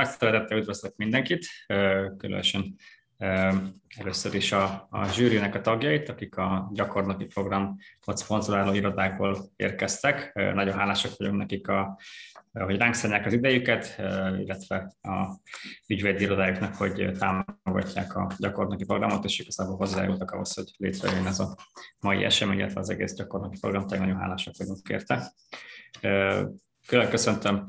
nagy szeretettel üdvözlök mindenkit, különösen először is a, a zsűrinek a tagjait, akik a gyakornoki program szponzoráló irodákból érkeztek. Nagyon hálásak vagyunk nekik, a, hogy ránk szállják az idejüket, illetve a ügyvédi irodájuknak, hogy támogatják a gyakornoki programot, és igazából hozzájárultak ahhoz, hogy létrejön ez a mai esemény, illetve az egész gyakornoki program, tehát nagyon hálásak vagyunk érte. Külön köszöntöm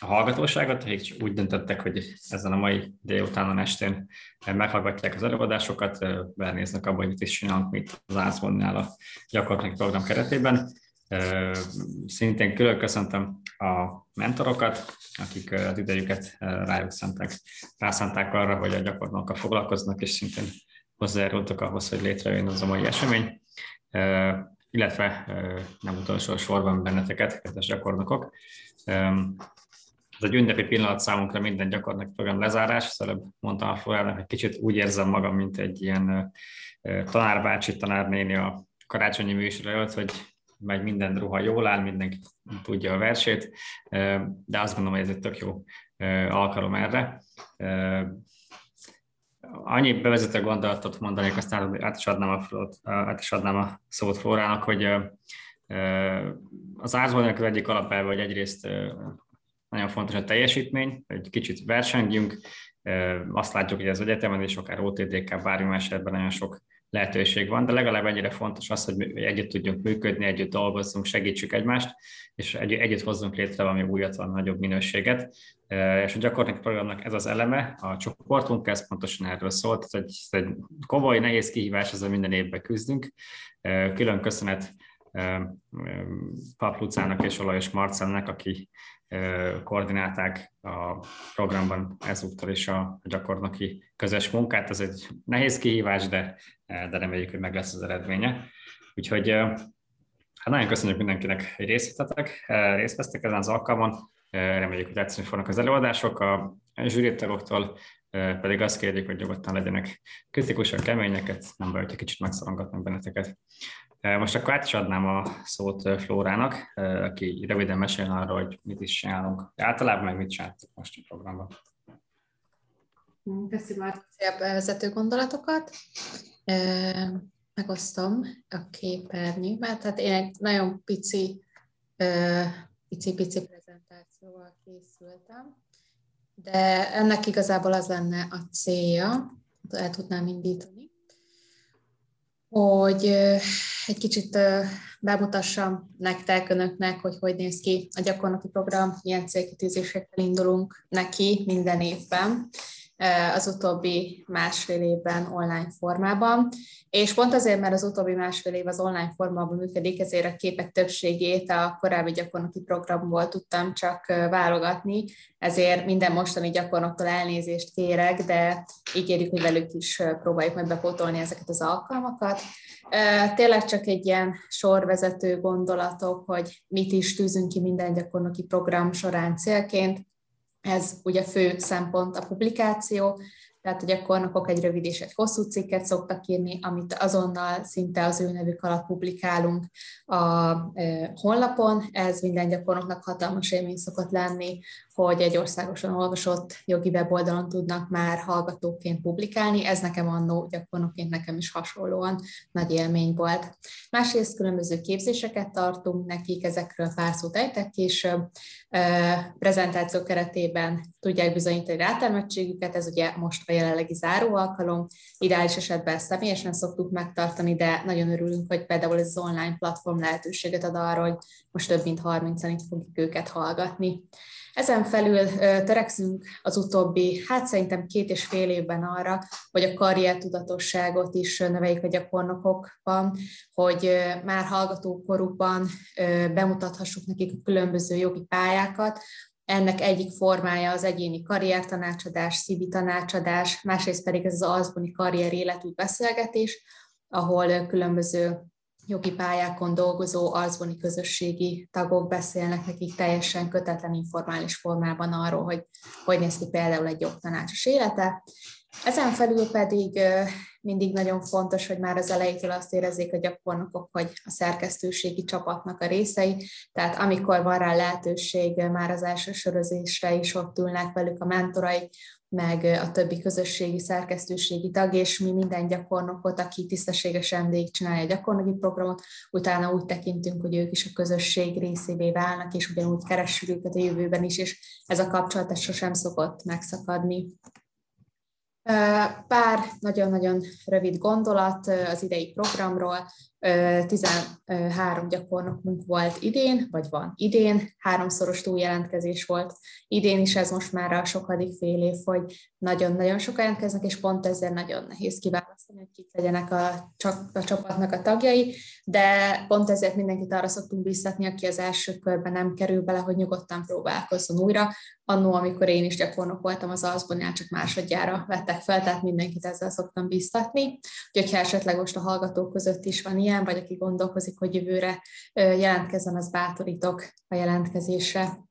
a hallgatóságot, akik úgy döntöttek, hogy ezen a mai délutánon estén meghallgatják az előadásokat, belenéznek abba, hogy mit is csinálunk mit az Ászvonnál a gyakorlatilag program keretében. Szintén külön köszöntöm a mentorokat, akik az idejüket rájuk szentek, rászánták arra, hogy a gyakornokkal foglalkoznak, és szintén hozzájárultak ahhoz, hogy létrejön az a mai esemény, illetve nem utolsó sorban benneteket, kedves gyakornokok. Ez egy ünnepi pillanat számunkra minden gyakorlatilag program lezárás, szóval mondtam a Florának, hogy kicsit úgy érzem magam, mint egy ilyen tanárbácsi, tanárnéni a karácsonyi műsor előtt, hogy megy minden ruha jól áll, mindenki tudja a versét, de azt gondolom, hogy ez egy tök jó alkalom erre. Annyi bevezető gondolatot mondanék, aztán át is adnám a, át is adnám a szót Flórának, hogy az ázolnak egyik alapelve, hogy egyrészt nagyon fontos a teljesítmény, egy kicsit versengjünk, azt látjuk, hogy az egyetemen és akár OTDK bármi más ebben nagyon sok lehetőség van, de legalább ennyire fontos az, hogy együtt tudjunk működni, együtt dolgozzunk, segítsük egymást, és egy, együtt hozzunk létre valami újat, van nagyobb minőséget. És a gyakorlatilag programnak ez az eleme, a csoportunk, ez pontosan erről szólt, ez egy, ez egy komoly, nehéz kihívás, ezzel minden évben küzdünk. Külön köszönet Pap Lucának és Olajos Marcelnek, aki koordinálták a programban ezúttal is a gyakornoki közös munkát. Ez egy nehéz kihívás, de, de reméljük, hogy meg lesz az eredménye. Úgyhogy hát nagyon köszönjük mindenkinek, hogy részt vettetek, részt vesztek ezen az alkalmon. Reméljük, hogy tetszeni fognak az előadások. A zsűritagoktól pedig azt kérjük, hogy nyugodtan legyenek kritikusak, keményeket, nem baj, hogy kicsit megszorongatnak benneteket. Most akkor át is adnám a szót Flórának, aki röviden mesél arról, hogy mit is csinálunk. Általában meg mit csináltuk most a programban. Köszönöm a bevezető gondolatokat. Megosztom a képernyőmet. Tehát én egy nagyon pici, pici-pici prezentációval készültem, de ennek igazából az lenne a célja, el tudnám indítani, hogy egy kicsit bemutassam nektek, önöknek, hogy hogy néz ki a gyakornoki program, milyen célkitűzésekkel indulunk neki minden évben az utóbbi másfél évben online formában. És pont azért, mert az utóbbi másfél év az online formában működik, ezért a képek többségét a korábbi gyakornoki programból tudtam csak válogatni, ezért minden mostani gyakornoktól elnézést kérek, de ígérjük, hogy velük is próbáljuk meg bepótolni ezeket az alkalmakat. Tényleg csak egy ilyen sorvezető gondolatok, hogy mit is tűzünk ki minden gyakornoki program során célként. Ez ugye fő szempont a publikáció, tehát a gyakornokok egy rövid és egy hosszú cikket szoktak írni, amit azonnal szinte az ő nevük alatt publikálunk a honlapon. Ez minden gyakornoknak hatalmas élmény szokott lenni, hogy egy országosan olvasott jogi weboldalon tudnak már hallgatóként publikálni. Ez nekem annó gyakornokként nekem is hasonlóan nagy élmény volt. Másrészt különböző képzéseket tartunk nekik, ezekről pár szót ejtek később. Prezentáció keretében tudják bizonyítani rátermettségüket, ez ugye most a jelenlegi záró alkalom. Ideális esetben személyesen szoktuk megtartani, de nagyon örülünk, hogy például ez az online platform lehetőséget ad arra, hogy most több mint 30-an itt fogjuk őket hallgatni. Ezen felül törekszünk az utóbbi, hát szerintem két és fél évben arra, hogy a karriertudatosságot is növeljük a gyakornokokban, hogy már hallgatókorukban bemutathassuk nekik a különböző jogi pályákat, ennek egyik formája az egyéni karriertanácsadás, szívi tanácsadás, másrészt pedig ez az alzboni karrier életút beszélgetés, ahol különböző jogi pályákon dolgozó alzvoni közösségi tagok beszélnek nekik teljesen kötetlen informális formában arról, hogy hogy néz ki például egy jogtanácsos élete, Ezen felül pedig mindig nagyon fontos, hogy már az elejétől azt érezzék a gyakornokok, hogy a szerkesztőségi csapatnak a részei, tehát amikor van rá lehetőség, már az első sörözésre is ott ülnek velük a mentorai, meg a többi közösségi szerkesztőségi tag, és mi minden gyakornokot, aki tisztességesen csinálja a gyakornoki programot, utána úgy tekintünk, hogy ők is a közösség részévé válnak, és ugyanúgy keressük őket a jövőben is, és ez a kapcsolat ez sosem szokott megszakadni. Pár nagyon-nagyon rövid gondolat az idei programról. 13 gyakornokunk volt idén, vagy van idén, háromszoros túljelentkezés volt idén is, ez most már a sokadik fél év, hogy nagyon-nagyon sokan jelentkeznek, és pont ezzel nagyon nehéz kiválasztani, hogy kik legyenek a, a csapatnak a tagjai, de pont ezért mindenkit arra szoktunk biztatni, aki az első körben nem kerül bele, hogy nyugodtan próbálkozzon újra. Annó, amikor én is gyakornok voltam az Alszbonján, csak másodjára vettek fel, tehát mindenkit ezzel szoktam biztatni. Úgyhogy ha esetleg most a hallgatók között is van ilyen, vagy aki gondolkozik, hogy jövőre jelentkezzen, az bátorítok a jelentkezésre.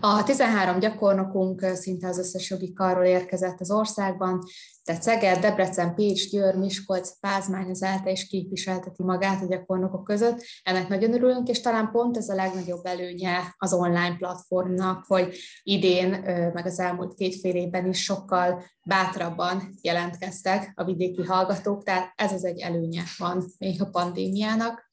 A 13 gyakornokunk szinte az összes jogi karról érkezett az országban, tehát Szeged, Debrecen, Pécs, Győr, Miskolc, Pázmány ELTE is képviselteti magát a gyakornokok között. Ennek nagyon örülünk, és talán pont ez a legnagyobb előnye az online platformnak, hogy idén, meg az elmúlt két fél évben is sokkal bátrabban jelentkeztek a vidéki hallgatók, tehát ez az egy előnye van még a pandémiának.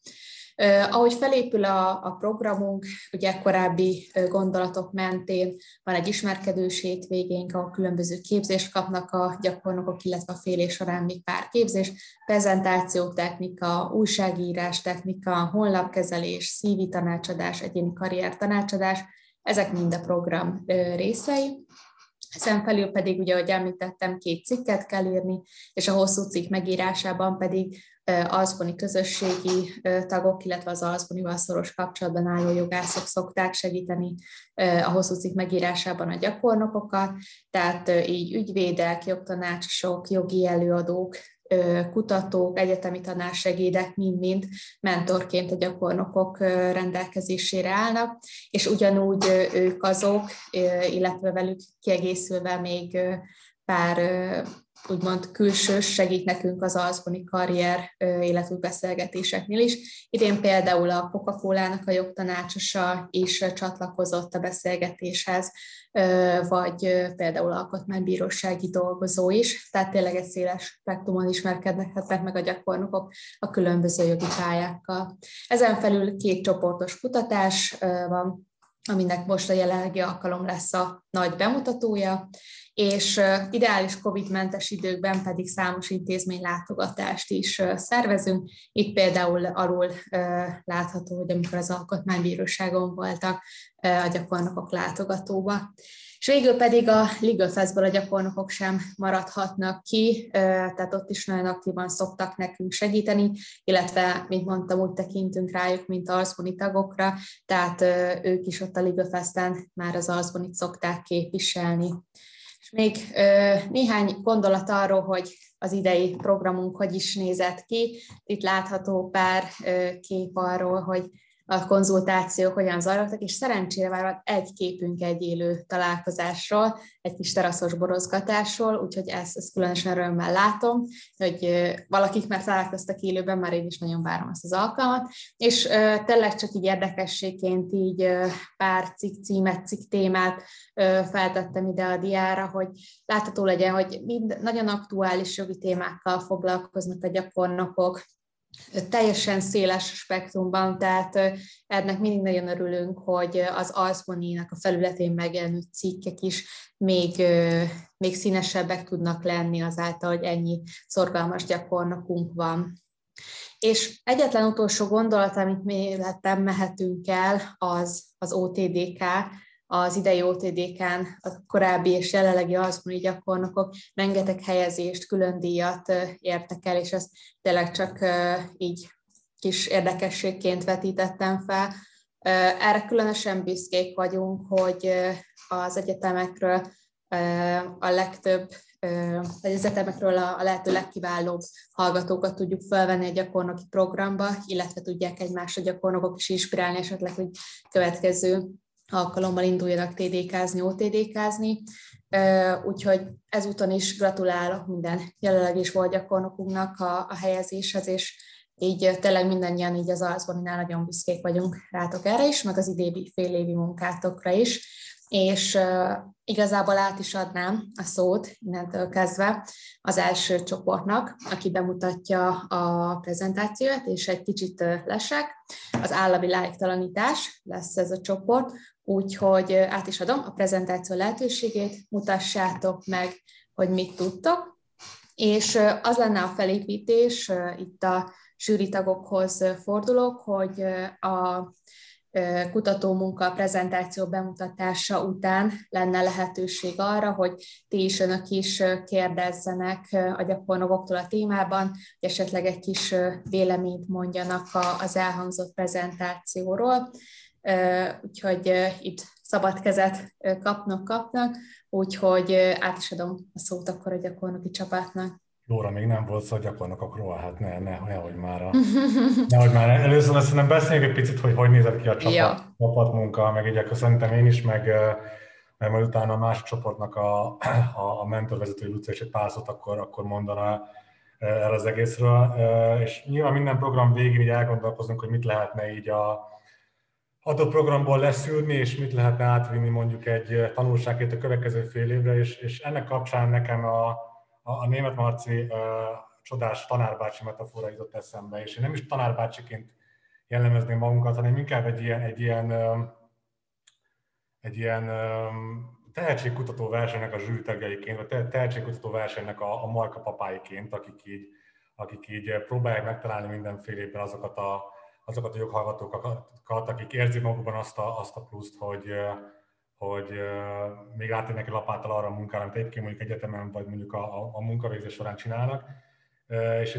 Ahogy felépül a, a programunk, ugye korábbi gondolatok mentén van egy ismerkedős hétvégénk, ahol különböző képzést kapnak a gyakornokok, illetve a fél év során még pár képzés, prezentáció technika, újságírás technika, honlapkezelés, szívi tanácsadás, egyéni karrier tanácsadás, ezek mind a program részei. Ezen felül pedig, ugye, ahogy említettem, két cikket kell írni, és a hosszú cikk megírásában pedig alszboni közösségi tagok, illetve az alszbonival szoros kapcsolatban álló jogászok szokták segíteni a hosszú cikk megírásában a gyakornokokat, tehát így ügyvédek, jogtanácsosok, jogi előadók, kutatók, egyetemi tanársegédek mind-mind mentorként a gyakornokok rendelkezésére állnak, és ugyanúgy ők azok, illetve velük kiegészülve még pár úgymond külsős segít nekünk az alszboni karrier életű beszélgetéseknél is. Idén például a Coca-Cola-nak a jogtanácsosa is csatlakozott a beszélgetéshez, vagy például alkotmánybírósági dolgozó is, tehát tényleg egy széles spektrumon ismerkednek meg a gyakornokok a különböző jogi pályákkal. Ezen felül két csoportos kutatás van, aminek most a jelenlegi alkalom lesz a nagy bemutatója, és ideális COVID-mentes időkben pedig számos intézmény látogatást is szervezünk. Itt például alul látható, hogy amikor az alkotmánybíróságon voltak a gyakornokok látogatóba. És végül pedig a Legal Festből a gyakornokok sem maradhatnak ki, tehát ott is nagyon aktívan szoktak nekünk segíteni, illetve, mint mondtam, úgy tekintünk rájuk, mint alszboni tagokra, tehát ők is ott a Legal Festen már az alszbonit szokták képviselni. És még néhány gondolat arról, hogy az idei programunk hogy is nézett ki. Itt látható pár kép arról, hogy a konzultációk hogyan zajlottak, és szerencsére már egy képünk egy élő találkozásról, egy kis teraszos borozgatásról, úgyhogy ezt, ezt különösen örömmel látom, hogy valakik már találkoztak élőben, már én is nagyon várom ezt az alkalmat, és tényleg csak így érdekességként így pár cikk címet, cikk témát feltettem ide a diára, hogy látható legyen, hogy mind nagyon aktuális jogi témákkal foglalkoznak a gyakornokok, teljesen széles spektrumban, tehát ennek mindig nagyon örülünk, hogy az Alszboninak a felületén megjelenő cikkek is még, még színesebbek tudnak lenni azáltal, hogy ennyi szorgalmas gyakornokunk van. És egyetlen utolsó gondolat, amit mi mehetünk el, az az OTDK, az idei OTDK-n a korábbi és jelenlegi alszboni gyakornokok rengeteg helyezést, külön díjat értek el, és ezt tényleg csak így kis érdekességként vetítettem fel. Erre különösen büszkék vagyunk, hogy az egyetemekről a legtöbb az egyetemekről a, lehető legkiválóbb hallgatókat tudjuk felvenni a gyakornoki programba, illetve tudják egymásra gyakornokok is inspirálni esetleg, hogy következő alkalommal induljanak TDK-zni, OTDK-zni, úgyhogy ezúton is gratulálok minden jelenleg is volt gyakornokunknak a, a helyezéshez, és így tényleg mindannyian így az Alszboninál nagyon büszkék vagyunk rátok erre is, meg az idébi fél évi munkátokra is, és uh, igazából át is adnám a szót innentől kezdve az első csoportnak, aki bemutatja a prezentációt, és egy kicsit lesek. Az állami lájktalanítás lesz ez a csoport, úgyhogy át is adom a prezentáció lehetőségét, mutassátok meg, hogy mit tudtok, és az lenne a felépítés, itt a zsűritagokhoz fordulok, hogy a kutatómunka prezentáció bemutatása után lenne lehetőség arra, hogy ti is önök is kérdezzenek a gyakornokoktól a témában, hogy esetleg egy kis véleményt mondjanak az elhangzott prezentációról. Úgyhogy itt szabad kezet kapnak, kapnak, úgyhogy át is adom a szót akkor a gyakornoki csapatnak. Jóra még nem volt szó a gyakornokokról, hát ne, ne, nehogy már, a, nehogy már először azt nem beszéljünk egy picit, hogy hogy nézett ki a csapat, ja. csapatmunka, meg így szerintem én is, meg, meg majd utána a másik csoportnak a, a, a mentorvezető Luca és egy pár szót akkor, akkor mondana erre az egészről. És nyilván minden program végén így elgondolkozunk, hogy mit lehetne így a adott programból leszűrni, és mit lehetne átvinni mondjuk egy tanulságét a következő fél évre, és, és ennek kapcsán nekem a, a, német Marci csodás tanárbácsi metafora jutott eszembe, és én nem is tanárbácsiként jellemezném magunkat, hanem inkább egy ilyen, egy ilyen, egy ilyen tehetségkutató versenynek a zsűrtagjaiként, vagy tehetségkutató versenynek a, a marka papáiként, akik így, akik így próbálják megtalálni mindenfélében azokat a, azokat a joghallgatókat, akik érzik magukban azt a, azt a pluszt, hogy, hogy uh, még átérnek egy lapáttal arra a munkára, amit egyébként mondjuk egyetemen, vagy mondjuk a, a, a munkavégzés során csinálnak. És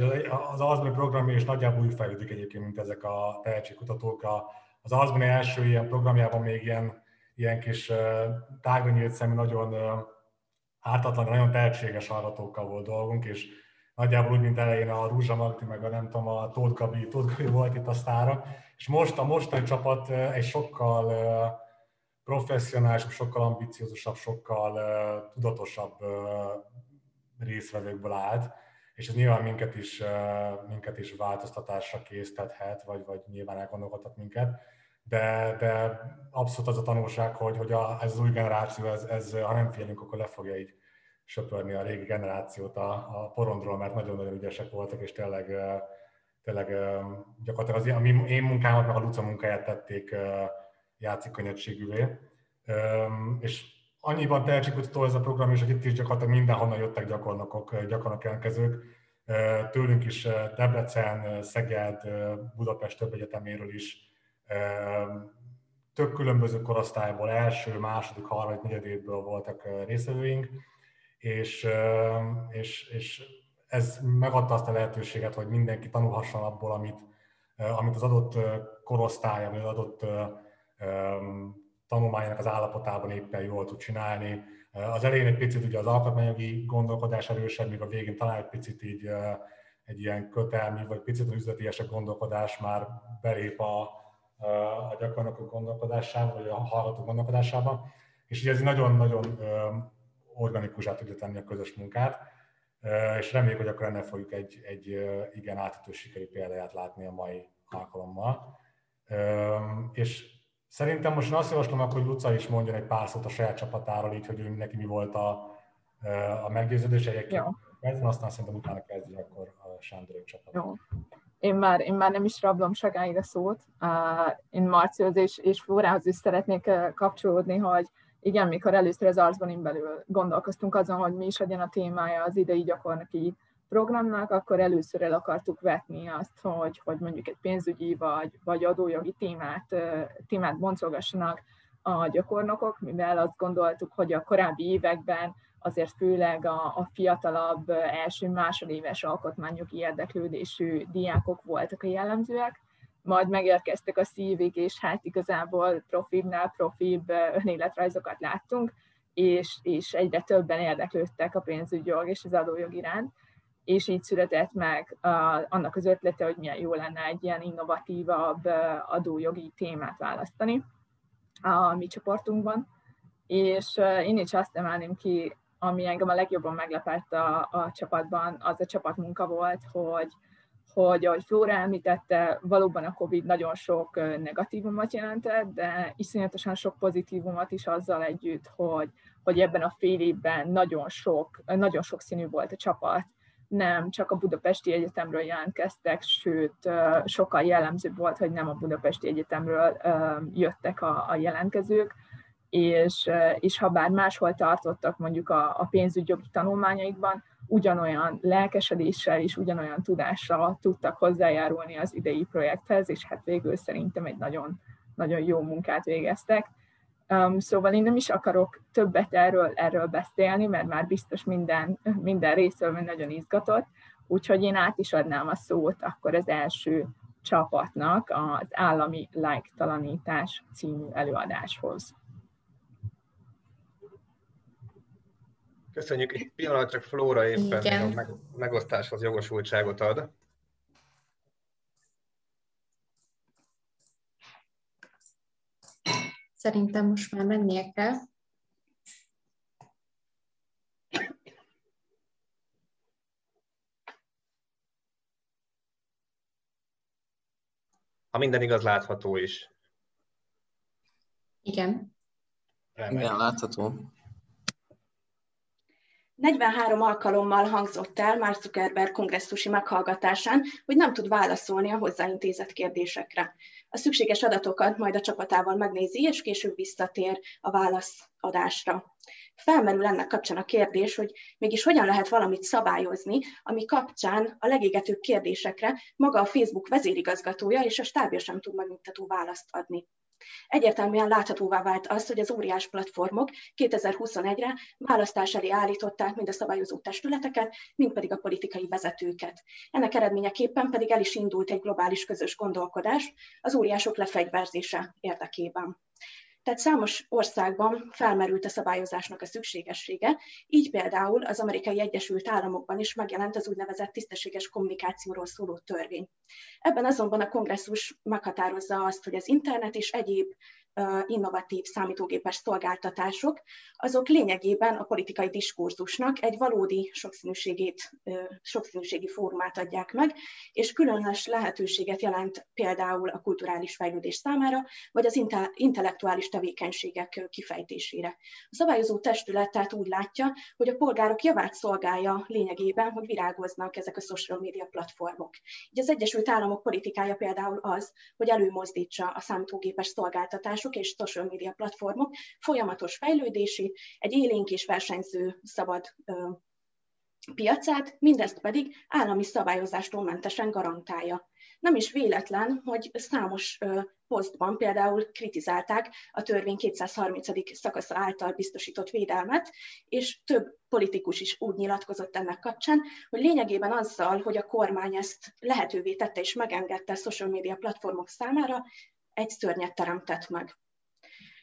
az Alzbani programja is nagyjából úgy fejlődik egyébként, mint ezek a tehetségkutatók. Az Alzbani első ilyen programjában még ilyen, ilyen kis uh, tágra nyílt szemű, nagyon ártatlan, nagyon tehetséges hallgatókkal volt dolgunk, és nagyjából úgy, mint elején a Rúzsa Magdi, meg a nem tudom, a Tóth Gabi, Tóth Gabi volt itt a sztára, és most a mostani csapat egy sokkal uh, professzionálisabb, sokkal ambiciózusabb, sokkal uh, tudatosabb uh, részvevőkből állt, és ez nyilván minket is, uh, minket is változtatásra késztethet, vagy, vagy nyilván elgondolkodhat minket, de, de abszolút az a tanulság, hogy, hogy a, ez az új generáció, ez, ez, ha nem figyelünk, akkor le fogja így söpörni a régi generációt a, a porondról, mert nagyon-nagyon ügyesek voltak, és tényleg, tényleg gyakorlatilag az, én, munkámat, meg a Luca munkáját tették játszik könnyedségűvé. És annyiban tehetségkutató ez a program, és itt is gyakorlatilag mindenhonnan jöttek gyakornokok, gyakornok jelentkezők. Tőlünk is Debrecen, Szeged, Budapest több egyeteméről is tök különböző korosztályból, első, második, harmadik, negyedévből voltak részvevőink, és, és, és ez megadta azt a lehetőséget, hogy mindenki tanulhasson abból, amit, amit az adott korosztálya, vagy az adott tanulmányának az állapotában éppen jól tud csinálni. Az elején egy picit ugye az alkotmányjogi gondolkodás erősebb, míg a végén talán egy picit így egy ilyen kötelmi, vagy picit üzletiesebb gondolkodás már belép a, a gyakornokok gondolkodásába, vagy a hallgatók gondolkodásába. És ugye ez nagyon-nagyon organikusá tudja tenni a közös munkát, és reméljük, hogy akkor ennek fogjuk egy, egy igen átütő sikeri példáját látni a mai alkalommal. És Szerintem most azt javaslom, hogy Luca is mondjon egy pár szót a saját csapatáról, így, hogy ő neki mi volt a, a meggyőződés egyébként. Kezdve, aztán szerintem utána kezdjük akkor a Sándor csapat. Jó. Én már, én már nem is rablom Sagáig a szót. Én Marcióhoz és, és Flórához is szeretnék kapcsolódni, hogy igen, mikor először az arcban belül gondolkoztunk azon, hogy mi is legyen a témája az idei gyakornoki programnak, akkor először el akartuk vetni azt, hogy, hogy mondjuk egy pénzügyi vagy, vagy adójogi témát, témát boncolgassanak a gyakornokok, mivel azt gondoltuk, hogy a korábbi években azért főleg a, a fiatalabb első másodéves alkotmányok érdeklődésű diákok voltak a jellemzőek, majd megérkeztek a szívig, és hát igazából profibbnál profibb önéletrajzokat láttunk, és, és egyre többen érdeklődtek a pénzügyjog és az adójog iránt és így született meg annak az ötlete, hogy milyen jó lenne egy ilyen innovatívabb adójogi témát választani. a mi csoportunkban, és én is azt emelném ki, ami engem a legjobban meglepett a, a csapatban, az a csapatmunka volt, hogy, hogy ahogy Flóra említette, valóban a COVID nagyon sok negatívumot jelentett, de iszonyatosan sok pozitívumot is azzal együtt, hogy, hogy ebben a fél évben nagyon sok, nagyon sok színű volt a csapat, nem csak a Budapesti Egyetemről jelentkeztek, sőt, sokkal jellemzőbb volt, hogy nem a Budapesti Egyetemről jöttek a, a jelentkezők, és, és ha bár máshol tartottak mondjuk a, a pénzügyogi tanulmányaikban, ugyanolyan lelkesedéssel és ugyanolyan tudással tudtak hozzájárulni az idei projekthez, és hát végül szerintem egy nagyon, nagyon jó munkát végeztek. Um, szóval én nem is akarok többet erről, erről beszélni, mert már biztos minden, minden részről nagyon izgatott, úgyhogy én át is adnám a szót akkor az első csapatnak az állami like-talanítás című előadáshoz. Köszönjük. Egy pillanat, csak Flóra éppen a meg, megosztáshoz jogosultságot ad. Szerintem most már mennie kell. Ha minden igaz, látható is. Igen. Igen, látható. 43 alkalommal hangzott el Mark Zuckerberg kongresszusi meghallgatásán, hogy nem tud válaszolni a hozzáintézett kérdésekre. A szükséges adatokat majd a csapatával megnézi, és később visszatér a válaszadásra. Felmerül ennek kapcsán a kérdés, hogy mégis hogyan lehet valamit szabályozni, ami kapcsán a legégetőbb kérdésekre maga a Facebook vezérigazgatója és a stábja sem tud megnyugtató választ adni. Egyértelműen láthatóvá vált az, hogy az óriás platformok 2021-re választás elé állították mind a szabályozó testületeket, mind pedig a politikai vezetőket. Ennek eredményeképpen pedig el is indult egy globális közös gondolkodás az óriások lefegyverzése érdekében. Tehát számos országban felmerült a szabályozásnak a szükségessége, így például az amerikai Egyesült Államokban is megjelent az úgynevezett tisztességes kommunikációról szóló törvény. Ebben azonban a kongresszus meghatározza azt, hogy az internet és egyéb innovatív számítógépes szolgáltatások, azok lényegében a politikai diskurzusnak egy valódi sokszínűségét, sokszínűségi fórumát adják meg, és különös lehetőséget jelent például a kulturális fejlődés számára, vagy az intellektuális tevékenységek kifejtésére. A szabályozó testület tehát úgy látja, hogy a polgárok javát szolgálja lényegében, hogy virágoznak ezek a social media platformok. Így az Egyesült Államok politikája például az, hogy előmozdítsa a számítógépes szolgáltatások és social media platformok folyamatos fejlődési, egy élénk és versenyző szabad piacát, mindezt pedig állami szabályozástól mentesen garantálja. Nem is véletlen, hogy számos posztban például kritizálták a törvény 230. szakasza által biztosított védelmet, és több politikus is úgy nyilatkozott ennek kapcsán, hogy lényegében azzal, hogy a kormány ezt lehetővé tette és megengedte a social media platformok számára, egy szörnyet teremtett meg.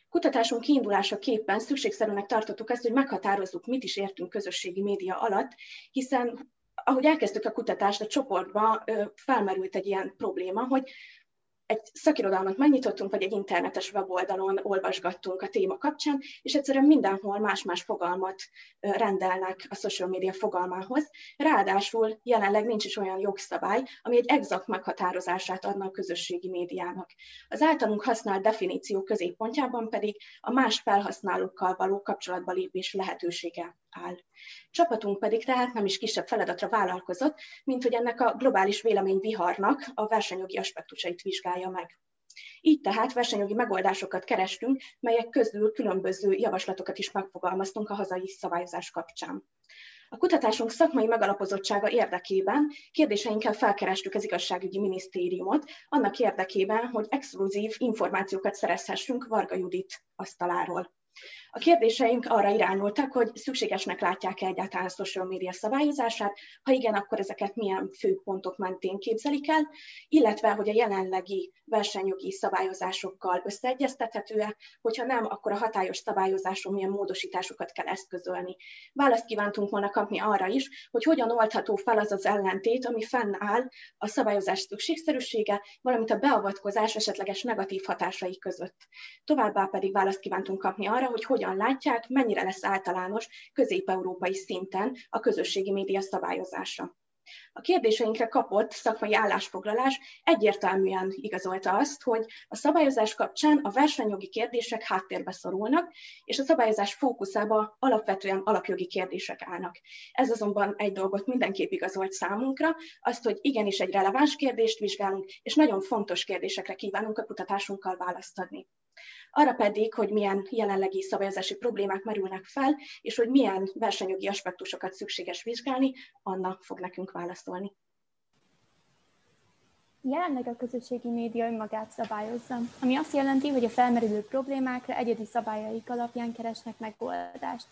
Kutatásunk kiindulása képpen szükségszerűnek tartottuk ezt, hogy meghatározzuk, mit is értünk közösségi média alatt, hiszen ahogy elkezdtük a kutatást, a csoportba felmerült egy ilyen probléma, hogy egy szakirodalmat megnyitottunk, vagy egy internetes weboldalon olvasgattunk a téma kapcsán, és egyszerűen mindenhol más-más fogalmat rendelnek a social media fogalmához. Ráadásul jelenleg nincs is olyan jogszabály, ami egy exakt meghatározását adna a közösségi médiának. Az általunk használt definíció középpontjában pedig a más felhasználókkal való kapcsolatba lépés lehetősége áll. Csapatunk pedig tehát nem is kisebb feladatra vállalkozott, mint hogy ennek a globális véleményviharnak a versenyjogi aspektusait vizsgálja meg. Így tehát versenyjogi megoldásokat kerestünk, melyek közül különböző javaslatokat is megfogalmaztunk a hazai szabályozás kapcsán. A kutatásunk szakmai megalapozottsága érdekében kérdéseinkkel felkerestük az igazságügyi minisztériumot, annak érdekében, hogy exkluzív információkat szerezhessünk Varga Judit asztaláról. A kérdéseink arra irányultak, hogy szükségesnek látják-e egyáltalán a social media szabályozását, ha igen, akkor ezeket milyen fő pontok mentén képzelik el, illetve hogy a jelenlegi versenyjogi szabályozásokkal összeegyeztethető-e, hogyha nem, akkor a hatályos szabályozáson milyen módosításokat kell eszközölni. Választ kívántunk volna kapni arra is, hogy hogyan oldható fel az az ellentét, ami fennáll a szabályozás szükségszerűsége, valamint a beavatkozás esetleges negatív hatásai között. Továbbá pedig választ kívántunk kapni arra, hogy hogyan látják, mennyire lesz általános közép-európai szinten a közösségi média szabályozása. A kérdéseinkre kapott szakmai állásfoglalás egyértelműen igazolta azt, hogy a szabályozás kapcsán a versenyjogi kérdések háttérbe szorulnak, és a szabályozás fókuszába alapvetően alapjogi kérdések állnak. Ez azonban egy dolgot mindenképp igazolt számunkra, azt, hogy igenis egy releváns kérdést vizsgálunk, és nagyon fontos kérdésekre kívánunk a kutatásunkkal választ adni arra pedig, hogy milyen jelenlegi szabályozási problémák merülnek fel, és hogy milyen versenyjogi aspektusokat szükséges vizsgálni, Anna fog nekünk válaszolni. Jelenleg a közösségi média önmagát szabályozza, ami azt jelenti, hogy a felmerülő problémákra egyedi szabályaik alapján keresnek megoldást.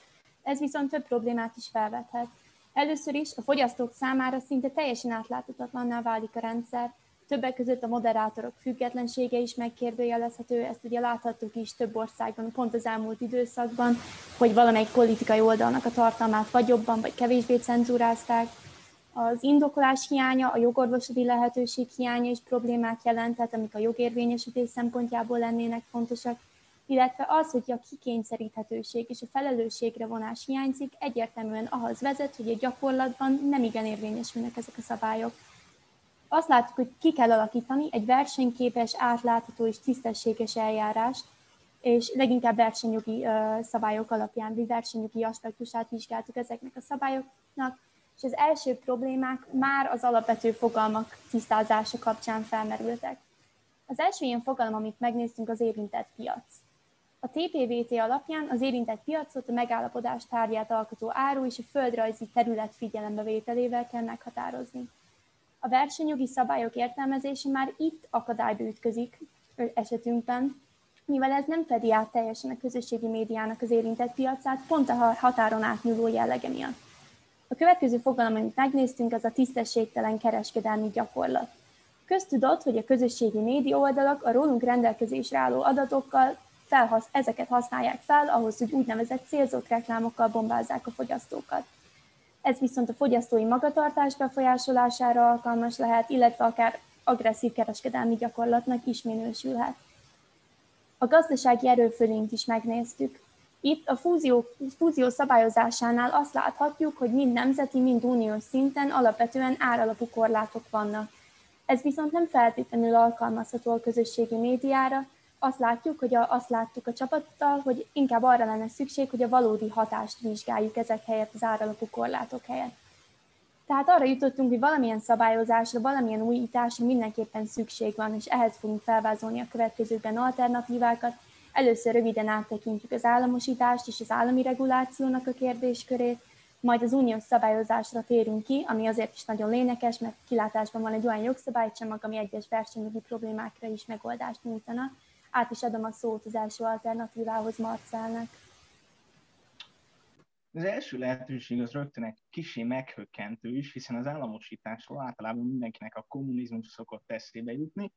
Ez viszont több problémát is felvethet. Először is a fogyasztók számára szinte teljesen átláthatatlanná válik a rendszer, Többek között a moderátorok függetlensége is megkérdőjelezhető, ezt ugye láthattuk is több országban, pont az elmúlt időszakban, hogy valamelyik politikai oldalnak a tartalmát vagy jobban, vagy kevésbé cenzúrázták. Az indokolás hiánya, a jogorvosati lehetőség hiánya is problémát jelentett, amik a jogérvényesítés szempontjából lennének fontosak, illetve az, hogy a kikényszeríthetőség és a felelősségre vonás hiányzik, egyértelműen ahhoz vezet, hogy a gyakorlatban nem igen érvényesülnek ezek a szabályok azt látjuk, hogy ki kell alakítani egy versenyképes, átlátható és tisztességes eljárást, és leginkább versenyjogi szabályok alapján, vagy versenyjogi aspektusát vizsgáltuk ezeknek a szabályoknak, és az első problémák már az alapvető fogalmak tisztázása kapcsán felmerültek. Az első ilyen fogalom, amit megnéztünk, az érintett piac. A TPVT alapján az érintett piacot a megállapodás tárgyát alkotó áru és a földrajzi terület figyelembevételével kell meghatározni. A versenyjogi szabályok értelmezése már itt akadályba ütközik esetünkben, mivel ez nem fedi át teljesen a közösségi médiának az érintett piacát, pont a határon átnyúló jellege miatt. A következő fogalom, amit megnéztünk, az a tisztességtelen kereskedelmi gyakorlat. Köztudott, hogy a közösségi média oldalak a rólunk rendelkezésre álló adatokkal felhasz, ezeket használják fel ahhoz, hogy úgynevezett célzott reklámokkal bombázzák a fogyasztókat. Ez viszont a fogyasztói magatartás befolyásolására alkalmas lehet, illetve akár agresszív kereskedelmi gyakorlatnak is minősülhet. A gazdasági erőfölényt is megnéztük. Itt a fúzió, fúzió szabályozásánál azt láthatjuk, hogy mind nemzeti, mind uniós szinten alapvetően áralapú korlátok vannak. Ez viszont nem feltétlenül alkalmazható a közösségi médiára, azt látjuk, hogy a, azt láttuk a csapattal, hogy inkább arra lenne szükség, hogy a valódi hatást vizsgáljuk ezek helyett, az áralapú korlátok helyett. Tehát arra jutottunk, hogy valamilyen szabályozásra, valamilyen újításra mindenképpen szükség van, és ehhez fogunk felvázolni a következőkben alternatívákat. Először röviden áttekintjük az államosítást és az állami regulációnak a kérdéskörét, majd az uniós szabályozásra térünk ki, ami azért is nagyon lényeges, mert kilátásban van egy olyan jogszabálycsomag, ami egyes versenyjogi problémákra is megoldást nyújtana át is adom a szót az első alternatívához Marcelnek. Az első lehetőség az rögtön egy kicsi meghökkentő is, hiszen az államosításról általában mindenkinek a kommunizmus szokott eszébe jutni,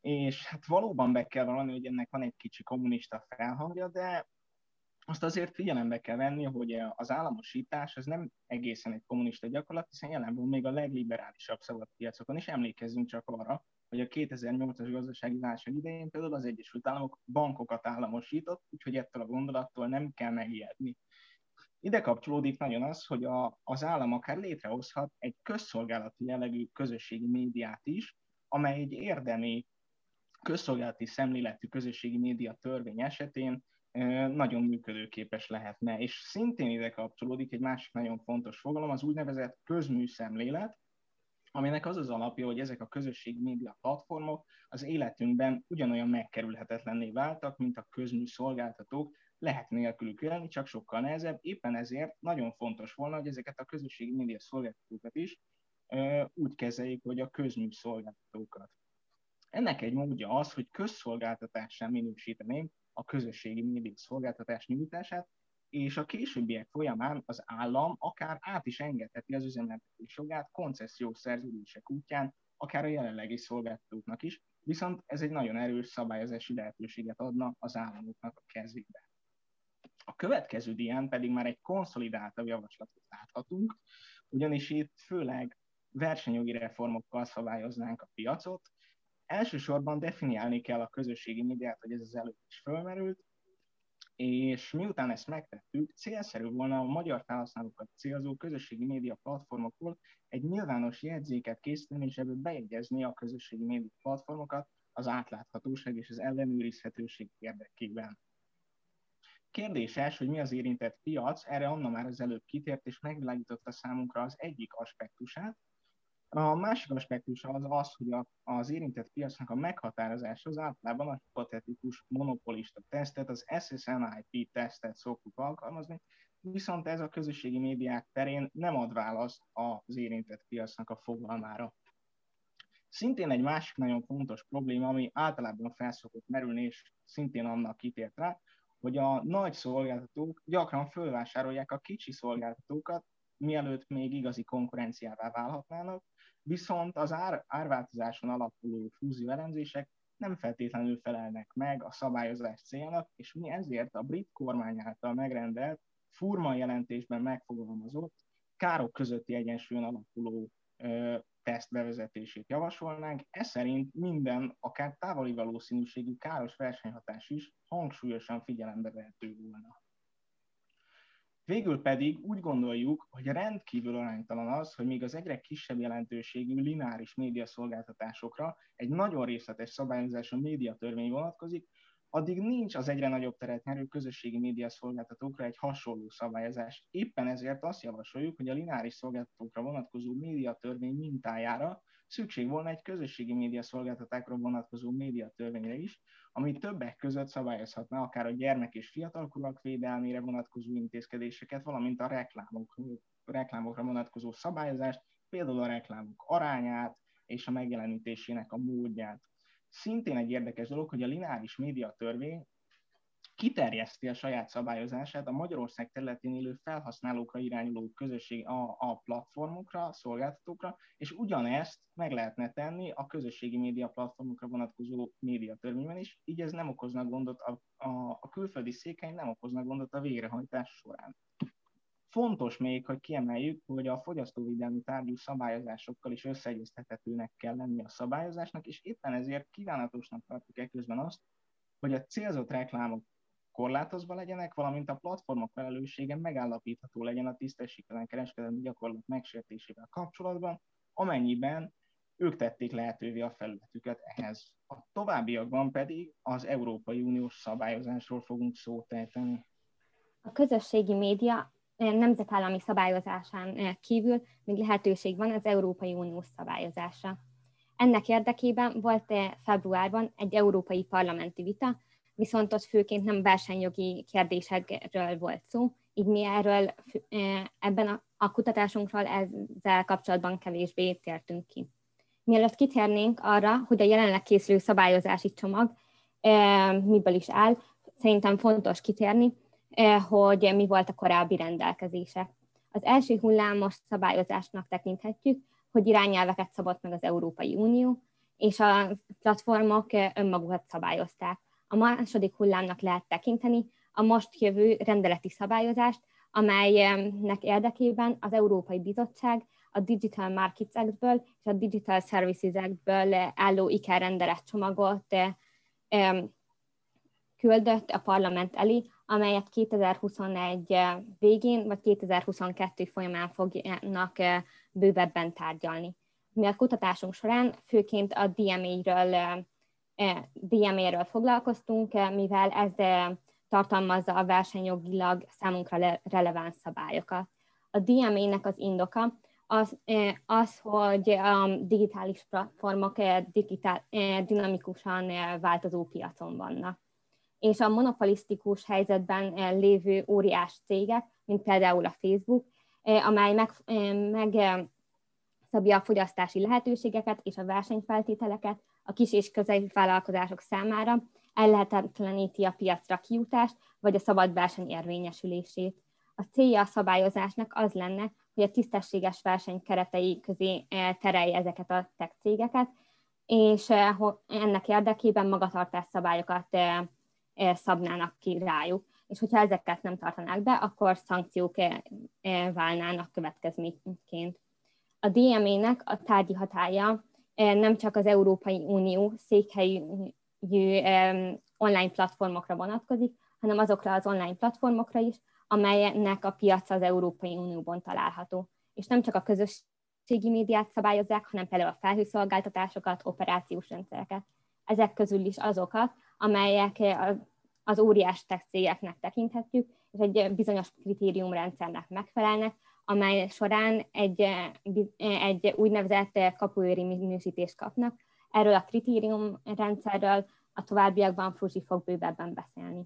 és hát valóban be kell valani, hogy ennek van egy kicsi kommunista felhangja, de azt azért figyelembe kell venni, hogy az államosítás az nem egészen egy kommunista gyakorlat, hiszen jelenben még a legliberálisabb szabadpiacokon is emlékezzünk csak arra, hogy a 2008-as gazdasági válság idején például az Egyesült Államok bankokat államosított, úgyhogy ettől a gondolattól nem kell megijedni. Ide kapcsolódik nagyon az, hogy a, az állam akár létrehozhat egy közszolgálati jellegű közösségi médiát is, amely egy érdemi közszolgálati szemléletű közösségi média törvény esetén nagyon működőképes lehetne. És szintén ide kapcsolódik egy másik nagyon fontos fogalom, az úgynevezett közműszemlélet, aminek az az alapja, hogy ezek a közösségi média platformok az életünkben ugyanolyan megkerülhetetlenné váltak, mint a közmű szolgáltatók, lehet nélkülük élni, csak sokkal nehezebb. Éppen ezért nagyon fontos volna, hogy ezeket a közösségi média szolgáltatókat is ö, úgy kezeljék, hogy a közmű szolgáltatókat. Ennek egy módja az, hogy közszolgáltatással minősíteném a közösségi média szolgáltatás nyújtását, és a későbbiek folyamán az állam akár át is engedheti az üzemeltetés jogát koncesziós szerződések útján, akár a jelenlegi szolgáltatóknak is, viszont ez egy nagyon erős szabályozási lehetőséget adna az államoknak a kezébe. A következő dián pedig már egy konszolidáltabb javaslatot láthatunk, ugyanis itt főleg versenyjogi reformokkal szabályoznánk a piacot. Elsősorban definiálni kell a közösségi médiát, hogy ez az előtt is fölmerült, és miután ezt megtettük, célszerű volna a magyar felhasználókat célzó közösségi média platformokról egy nyilvános jegyzéket készíteni, és ebből bejegyezni a közösségi média platformokat az átláthatóság és az ellenőrizhetőség érdekében. Kérdéses, hogy mi az érintett piac, erre Anna már az előbb kitért, és megvilágította számunkra az egyik aspektusát, a másik aspektus az az, hogy a, az érintett piacnak a meghatározása az általában a hipotetikus monopolista tesztet, az SSNIP tesztet szoktuk alkalmazni, viszont ez a közösségi médiák terén nem ad választ az érintett piacnak a fogalmára. Szintén egy másik nagyon fontos probléma, ami általában felszokott merülni, és szintén annak kitért rá, hogy a nagy szolgáltatók gyakran fölvásárolják a kicsi szolgáltatókat, mielőtt még igazi konkurenciává válhatnának, viszont az ár, árváltozáson alapuló fúzió elemzések nem feltétlenül felelnek meg a szabályozás célnak, és mi ezért a brit kormány által megrendelt furma jelentésben megfogalmazott károk közötti egyensúlyon alapuló ö, teszt bevezetését javasolnánk. Ez szerint minden, akár távoli valószínűségű káros versenyhatás is hangsúlyosan figyelembe vehető volna. Végül pedig úgy gondoljuk, hogy rendkívül aránytalan az, hogy még az egyre kisebb jelentőségű lineáris médiaszolgáltatásokra egy nagyon részletes szabályozás a médiatörvény vonatkozik, addig nincs az egyre nagyobb teret nyerő közösségi médiaszolgáltatókra egy hasonló szabályozás. Éppen ezért azt javasoljuk, hogy a lineáris szolgáltatókra vonatkozó médiatörvény mintájára szükség volna egy közösségi médiaszolgáltatákra vonatkozó médiatörvényre is, ami többek között szabályozhatna akár a gyermek és fiatalkorúak védelmére vonatkozó intézkedéseket, valamint a reklámok, reklámokra vonatkozó szabályozást, például a reklámok arányát és a megjelenítésének a módját. Szintén egy érdekes dolog, hogy a lineáris média törvény kiterjeszti a saját szabályozását a Magyarország területén élő felhasználókra irányuló közösség a, a platformokra, a szolgáltatókra, és ugyanezt meg lehetne tenni a közösségi média platformokra vonatkozó médiatörvényben is, így ez nem okozna gondot, a, a, a külföldi székely nem okozna gondot a végrehajtás során. Fontos még, hogy kiemeljük, hogy a fogyasztóvédelmi tárgyú szabályozásokkal is összeegyeztethetőnek kell lenni a szabályozásnak, és éppen ezért kívánatosnak tartjuk ekközben azt, hogy a célzott reklámok korlátozva legyenek, valamint a platformok felelőssége megállapítható legyen a tisztességtelen kereskedelmi gyakorlat megsértésével kapcsolatban, amennyiben ők tették lehetővé a felületüket ehhez. A továbbiakban pedig az Európai Uniós szabályozásról fogunk szót ejteni. A közösségi média nemzetállami szabályozásán kívül még lehetőség van az Európai Uniós szabályozásra. Ennek érdekében volt februárban egy európai parlamenti vita, viszont ott főként nem versenyjogi kérdésekről volt szó, így mi erről ebben a, a kutatásunkról ezzel kapcsolatban kevésbé tértünk ki. Mielőtt kitérnénk arra, hogy a jelenleg készülő szabályozási csomag miből is áll, szerintem fontos kitérni, hogy mi volt a korábbi rendelkezése. Az első hullámos szabályozásnak tekinthetjük, hogy irányelveket szabott meg az Európai Unió, és a platformok önmagukat szabályozták. A második hullámnak lehet tekinteni a most jövő rendeleti szabályozást, amelynek érdekében az Európai Bizottság a Digital Markets Act-ből és a Digital Services Act-ből álló IKR rendelet csomagot küldött a parlament elé, amelyet 2021 végén vagy 2022 folyamán fognak bővebben tárgyalni. Mi a kutatásunk során főként a DMA-ről DMA-ről foglalkoztunk, mivel ez tartalmazza a versenyjogilag számunkra releváns szabályokat. A DMA-nek az indoka az, az, hogy a digitális platformok digitál, dinamikusan változó piacon vannak. És a monopolisztikus helyzetben lévő óriás cégek, mint például a Facebook, amely meg, meg szabja a fogyasztási lehetőségeket és a versenyfeltételeket a kis és közeli vállalkozások számára, ellehetetleníti a piacra kiutást, vagy a szabad verseny érvényesülését. A célja a szabályozásnak az lenne, hogy a tisztességes verseny keretei közé terelje ezeket a tech cégeket, és ennek érdekében magatartás szabályokat szabnának ki rájuk. És hogyha ezeket nem tartanák be, akkor szankciók válnának következményként. A DMA-nek a tárgyi hatája nem csak az Európai Unió székhelyű online platformokra vonatkozik, hanem azokra az online platformokra is, amelynek a piaca az Európai Unióban található. És nem csak a közösségi médiát szabályozzák, hanem például a felhőszolgáltatásokat, operációs rendszereket. Ezek közül is azokat, amelyek az óriás tech tekinthetjük, és egy bizonyos kritériumrendszernek megfelelnek, amely során egy, egy úgynevezett kapuőri minősítést kapnak. Erről a kritériumrendszerről a továbbiakban Fuji fog bővebben beszélni.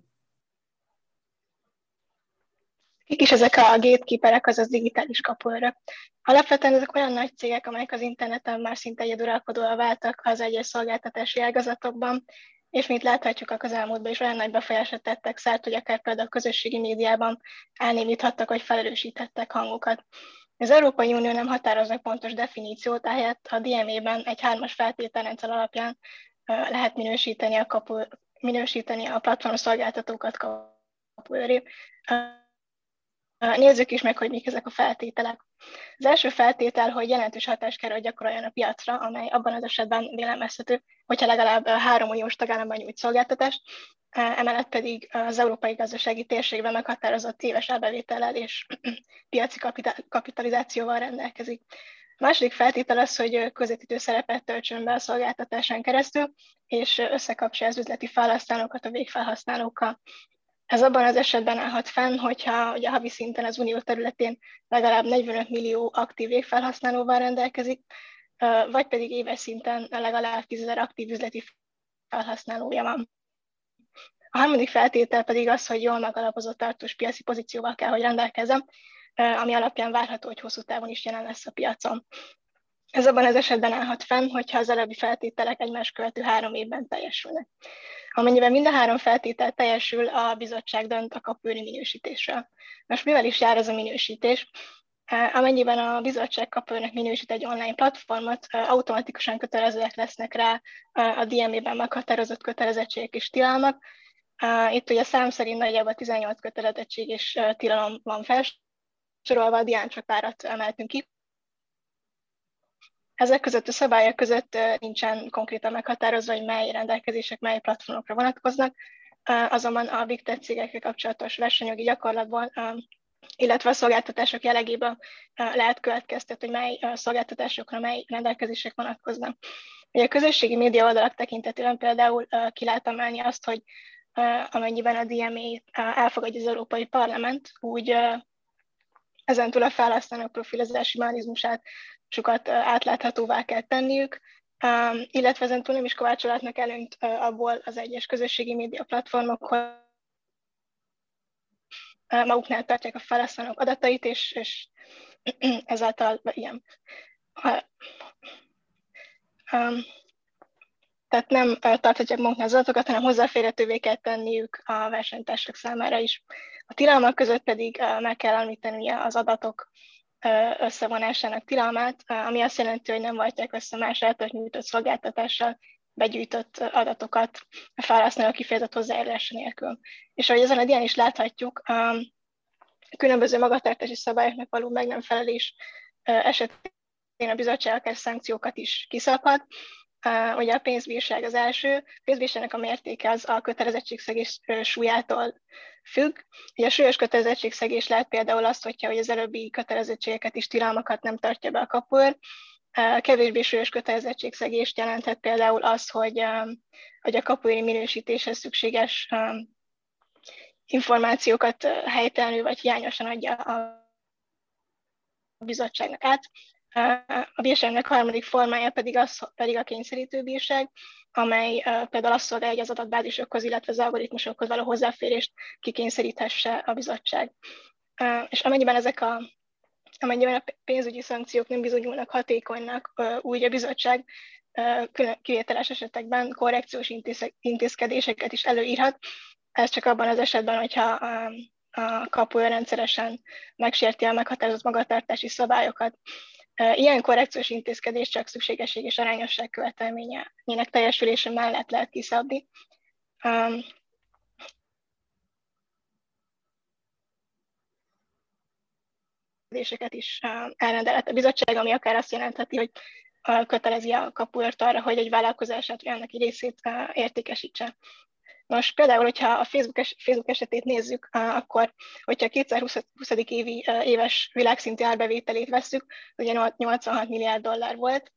Kik is ezek a gatekeeperek, azaz digitális kapuőrök? Alapvetően ezek olyan nagy cégek, amelyek az interneten már szinte egyeduralkodóan váltak az egyes szolgáltatási ágazatokban, és mint láthatjuk, a közelmúltban is olyan nagy befolyásra tettek szert, hogy akár például a közösségi médiában elnémíthattak, vagy felerősítettek hangokat. Az Európai Unió nem határoz meg pontos definíciót, tehát a DME-ben egy hármas feltételrendszer alapján lehet minősíteni a, kapu, minősíteni a platform szolgáltatókat kapuőré. Nézzük is meg, hogy mik ezek a feltételek. Az első feltétel, hogy jelentős hatást kell, hogy gyakoroljon a piacra, amely abban az esetben vélemezhető, hogyha legalább három uniós tagállamban nyújt szolgáltatást, emellett pedig az európai gazdasági térségben meghatározott éves elbevétellel és piaci kapitalizációval rendelkezik. A második feltétel az, hogy közvetítő szerepet töltsön be a szolgáltatásán keresztül, és összekapcsolja az üzleti felhasználókat a végfelhasználókkal. Ez abban az esetben állhat fenn, hogyha ugye, havi szinten az unió területén legalább 45 millió aktív végfelhasználóval rendelkezik, vagy pedig éves szinten legalább 10 ezer aktív üzleti felhasználója van. A harmadik feltétel pedig az, hogy jól megalapozott tartós piaci pozícióval kell, hogy rendelkezem, ami alapján várható, hogy hosszú távon is jelen lesz a piacon. Ez abban az esetben állhat fenn, hogyha az előbbi feltételek egymás követő három évben teljesülnek. Amennyiben mind a három feltétel teljesül, a bizottság dönt a kapőri minősítésről. Most mivel is jár ez a minősítés? Amennyiben a bizottság kapőrnek minősít egy online platformot, automatikusan kötelezőek lesznek rá a DME-ben meghatározott kötelezettségek és tilalmak. Itt ugye szám szerint nagyjából 18 kötelezettség és tilalom van felsorolva, a dián csak párat emeltünk ki. Ezek között a szabályok között nincsen konkrétan meghatározva, hogy mely rendelkezések mely platformokra vonatkoznak, azonban a big tech cégekkel kapcsolatos versenyjogi gyakorlatban, illetve a szolgáltatások jellegében lehet következtetni, hogy mely szolgáltatásokra mely rendelkezések vonatkoznak. Ugye a közösségi média oldalak tekintetében például ki lehet emelni azt, hogy amennyiben a DMA elfogadja az Európai Parlament, úgy ezentúl a felhasználók profilozási mechanizmusát sokat átláthatóvá kell tenniük, illetve ezentúl nem is kovácsolhatnak előnyt abból az egyes közösségi média platformok, hogy maguknál tartják a felhasználók adatait, és, és ezáltal ilyen tehát nem tarthatják maguknál az adatokat, hanem hozzáférhetővé kell tenniük a versenytársak számára is. A tilalmak között pedig meg kell említeni az adatok összevonásának tilalmát, ami azt jelenti, hogy nem váltják össze más által nyújtott szolgáltatással begyűjtött adatokat a felhasználó kifejezett hozzájárulása nélkül. És ahogy ezen a dián is láthatjuk, a különböző magatartási szabályoknak való meg nem felelés esetén a bizottság akár szankciókat is kiszabhat, Ugye a pénzbírság az első, a pénzbírságnak a mértéke az a kötelezettségszegés súlyától függ. Ugye a súlyos kötelezettségszegés lehet például azt, hogyha hogy az előbbi kötelezettségeket is tilalmakat nem tartja be a kapor. Kevésbé súlyos kötelezettségszegést jelenthet például az, hogy, hogy a kapuéri minősítéshez szükséges információkat helytelenül vagy hiányosan adja a bizottságnak át. A bírságnak harmadik formája pedig, az, pedig a kényszerítő bírság, amely például azt szolgálja, hogy az adatbázisokhoz, illetve az algoritmusokhoz való hozzáférést kikényszeríthesse a bizottság. És amennyiben ezek a amennyiben a pénzügyi szankciók nem bizonyulnak hatékonynak, úgy a bizottság kivételes esetekben korrekciós intézkedéseket is előírhat. Ez csak abban az esetben, hogyha a, a kapu rendszeresen megsérti a meghatározott magatartási szabályokat. Ilyen korrekciós intézkedés csak szükségesség és arányosság követelményének teljesülése mellett lehet kiszabni. intézkedéseket is elrendelett a bizottság, ami akár azt jelentheti, hogy kötelezi a kapuért arra, hogy egy vállalkozását vagy annak egy részét értékesítse. Most például, hogyha a Facebook, es- Facebook esetét nézzük, akkor, hogyha a 2020. évi éves világszintű árbevételét vesszük, ugye 86 milliárd dollár volt,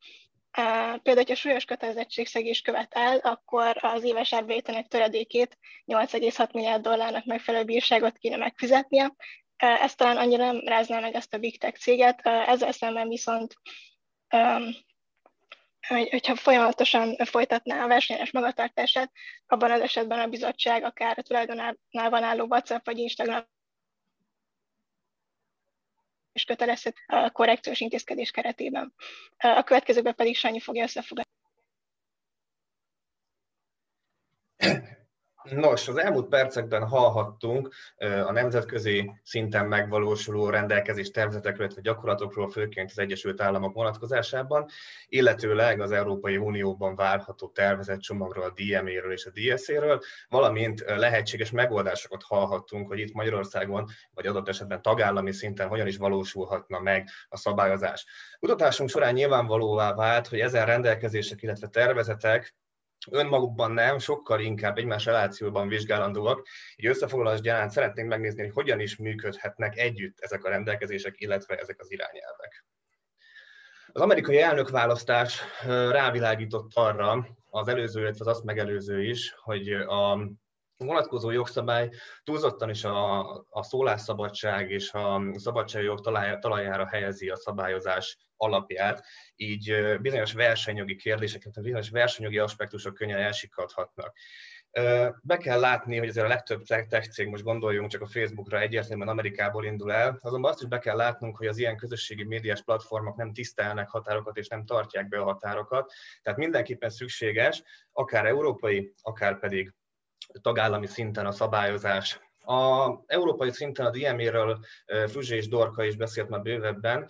Például, hogyha súlyos kötelezettségszegés követ el, akkor az éves árbevételnek töredékét 8,6 milliárd dollárnak megfelelő bírságot kéne megfizetnie, ez talán annyira nem rázná meg ezt a big tech céget, ezzel szemben viszont hogyha folyamatosan folytatná a versenyes magatartását, abban az esetben a bizottság akár a tulajdonánál van álló WhatsApp vagy Instagram és kötelezhet a korrekciós intézkedés keretében. A következőben pedig Sanyi fogja összefoglalni. Nos, az elmúlt percekben hallhattunk a nemzetközi szinten megvalósuló rendelkezés tervezetekről, illetve gyakorlatokról, főként az Egyesült Államok vonatkozásában, illetőleg az Európai Unióban várható tervezett csomagról, a DMA-ről és a DSA-ről, valamint lehetséges megoldásokat hallhattunk, hogy itt Magyarországon, vagy adott esetben tagállami szinten hogyan is valósulhatna meg a szabályozás. Kutatásunk során nyilvánvalóvá vált, hogy ezen rendelkezések, illetve tervezetek önmagukban nem, sokkal inkább egymás relációban vizsgálandóak. Így összefoglalás gyanánt szeretnénk megnézni, hogy hogyan is működhetnek együtt ezek a rendelkezések, illetve ezek az irányelvek. Az amerikai elnökválasztás rávilágított arra, az előző, illetve az azt megelőző is, hogy a vonatkozó jogszabály túlzottan is a, a szólásszabadság és a szabadságjog talajára helyezi a szabályozás alapját, így bizonyos versenyjogi kérdéseket, bizonyos versenyjogi aspektusok könnyen elsikadhatnak. Be kell látni, hogy azért a legtöbb tech cég, most gondoljunk csak a Facebookra, egyértelműen Amerikából indul el, azonban azt is be kell látnunk, hogy az ilyen közösségi médiás platformok nem tisztelnek határokat és nem tartják be a határokat. Tehát mindenképpen szükséges, akár európai, akár pedig tagállami szinten a szabályozás. A európai szinten a DMA-ről Füzsé és Dorka is beszélt már bővebben.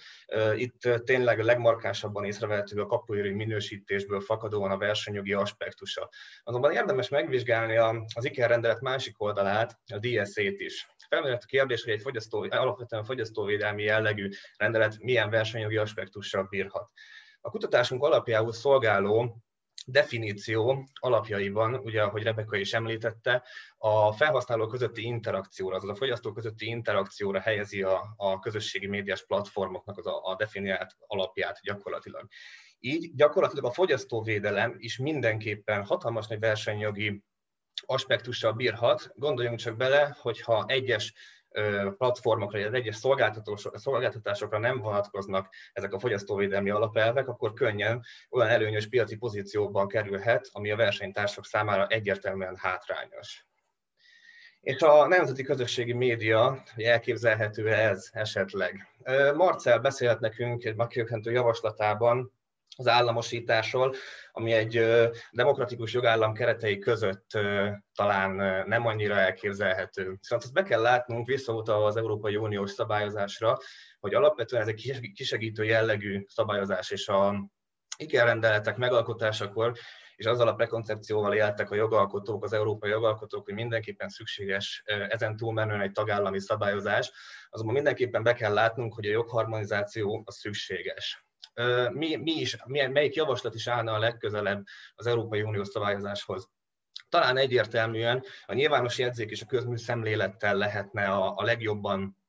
Itt tényleg a legmarkánsabban észrevehető a kapuéri minősítésből fakadóan a versenyjogi aspektusa. Azonban érdemes megvizsgálni az IKER rendelet másik oldalát, a DSA-t is. Felmerült a kérdés, hogy egy fogyasztó, alapvetően fogyasztóvédelmi jellegű rendelet milyen versenyjogi aspektussal bírhat. A kutatásunk alapjául szolgáló definíció alapjaiban, ugye, ahogy Rebeka is említette, a felhasználó közötti interakcióra, azaz a fogyasztó közötti interakcióra helyezi a, a közösségi médiás platformoknak az a, a definiált alapját gyakorlatilag. Így gyakorlatilag a fogyasztóvédelem is mindenképpen hatalmas nagy versenyjogi aspektussal bírhat. Gondoljunk csak bele, hogyha egyes platformokra, az egyes szolgáltatásokra nem vonatkoznak ezek a fogyasztóvédelmi alapelvek, akkor könnyen olyan előnyös piaci pozícióban kerülhet, ami a versenytársak számára egyértelműen hátrányos. És a nemzeti közösségi média, hogy elképzelhető ez esetleg. Marcel beszélt nekünk egy megkökhentő javaslatában az államosításról, ami egy demokratikus jogállam keretei között talán nem annyira elképzelhető. Viszont azt be kell látnunk visszautalva az Európai Uniós szabályozásra, hogy alapvetően ez egy kisegítő jellegű szabályozás, és a ikerrendeletek megalkotásakor és azzal a prekoncepcióval éltek a jogalkotók, az európai jogalkotók, hogy mindenképpen szükséges ezen túlmenően egy tagállami szabályozás, azonban mindenképpen be kell látnunk, hogy a jogharmonizáció az szükséges mi, mi is, melyik javaslat is állna a legközelebb az Európai Unió szabályozáshoz. Talán egyértelműen a nyilvános jegyzék és a közműszemlélettel lehetne a, a legjobban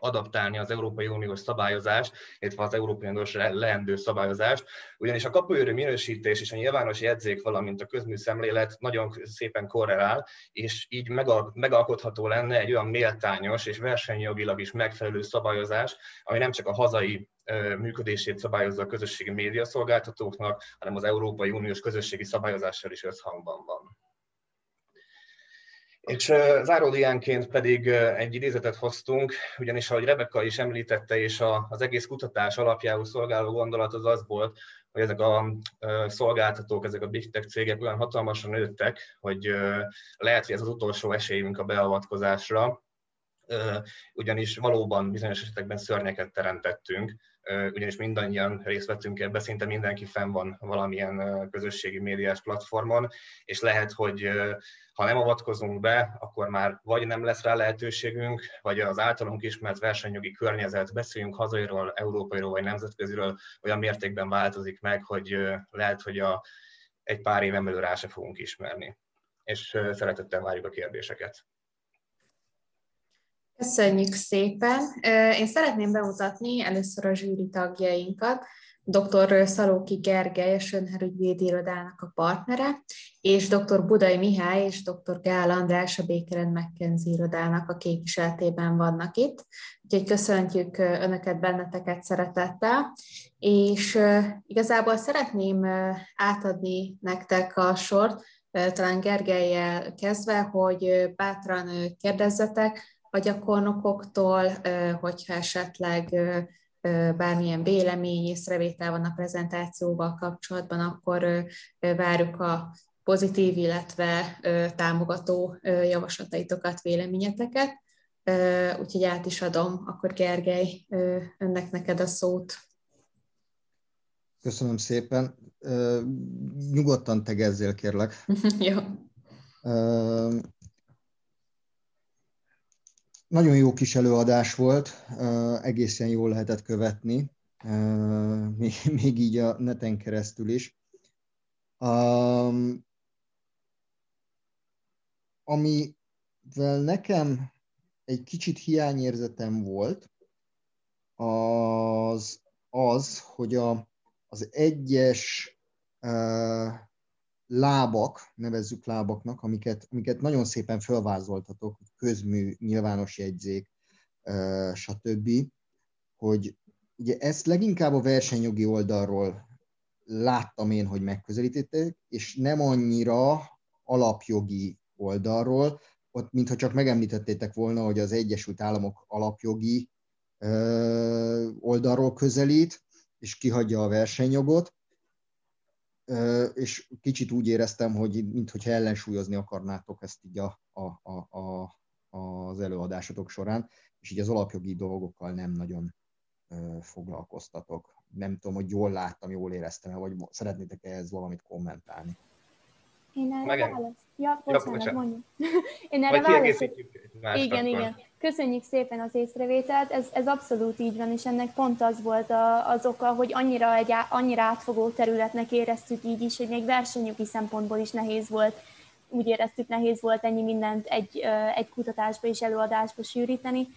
adaptálni az Európai Uniós szabályozást, illetve az Európai Uniós leendő szabályozást, ugyanis a kapuőrű minősítés és a nyilvános jegyzék, valamint a közműszemlélet nagyon szépen korrelál, és így megalkotható lenne egy olyan méltányos és versenyjogilag is megfelelő szabályozás, ami nem csak a hazai működését szabályozza a közösségi médiaszolgáltatóknak, hanem az Európai Uniós közösségi szabályozással is összhangban van. És záródiánként pedig egy idézetet hoztunk, ugyanis ahogy Rebecca is említette, és az egész kutatás alapjául szolgáló gondolat az az volt, hogy ezek a szolgáltatók, ezek a big tech cégek olyan hatalmasan nőttek, hogy lehet, hogy ez az utolsó esélyünk a beavatkozásra, ugyanis valóban bizonyos esetekben szörnyeket teremtettünk, ugyanis mindannyian részt vettünk ebbe, szinte mindenki fenn van valamilyen közösségi médiás platformon, és lehet, hogy ha nem avatkozunk be, akkor már vagy nem lesz rá lehetőségünk, vagy az általunk ismert versenyjogi környezet, beszéljünk hazairól, európairól vagy nemzetköziről, olyan mértékben változik meg, hogy lehet, hogy a, egy pár éven belül rá se fogunk ismerni. És szeretettel várjuk a kérdéseket. Köszönjük szépen! Én szeretném bemutatni először a zsűri tagjainkat. Dr. Szalóki Gergely, a Sönherügyvédi Irodának a partnere, és dr. Budai Mihály és dr. Gál András a Békeren McKenzie Irodának a képviseletében vannak itt. Úgyhogy köszöntjük Önöket, benneteket szeretettel, és igazából szeretném átadni nektek a sort, talán Gergelyel kezdve, hogy bátran kérdezzetek, a gyakornokoktól, hogyha esetleg bármilyen vélemény, észrevétel van a prezentációval kapcsolatban, akkor várjuk a pozitív, illetve támogató javaslataitokat, véleményeteket. Úgyhogy át is adom, akkor Gergely, önnek neked a szót. Köszönöm szépen. Nyugodtan tegezzél, kérlek. Jó. Nagyon jó kis előadás volt, egészen jól lehetett követni, még így a neten keresztül is. Amivel nekem egy kicsit hiányérzetem volt, az az, hogy a, az egyes lábak, nevezzük lábaknak, amiket, amiket nagyon szépen felvázoltatok, közmű, nyilvános jegyzék, stb., hogy ugye ezt leginkább a versenyjogi oldalról láttam én, hogy megközelítették, és nem annyira alapjogi oldalról, ott mintha csak megemlítettétek volna, hogy az Egyesült Államok alapjogi oldalról közelít, és kihagyja a versenyjogot, és kicsit úgy éreztem, hogy mintha ellensúlyozni akarnátok ezt így a, a, a, az előadásotok során, és így az alapjogi dolgokkal nem nagyon foglalkoztatok. Nem tudom, hogy jól láttam, jól éreztem vagy szeretnétek ehhez valamit kommentálni. Én erre Megen... válasz. Ja, bocsánat, ja, mondjuk. Én erre válasz. Igen, igen. Köszönjük szépen az észrevételt, ez, ez abszolút így van, és ennek pont az volt a, az oka, hogy annyira, egy, annyira átfogó területnek éreztük így is, hogy még versenyjogi szempontból is nehéz volt, úgy éreztük nehéz volt ennyi mindent egy, egy kutatásba és előadásba sűríteni.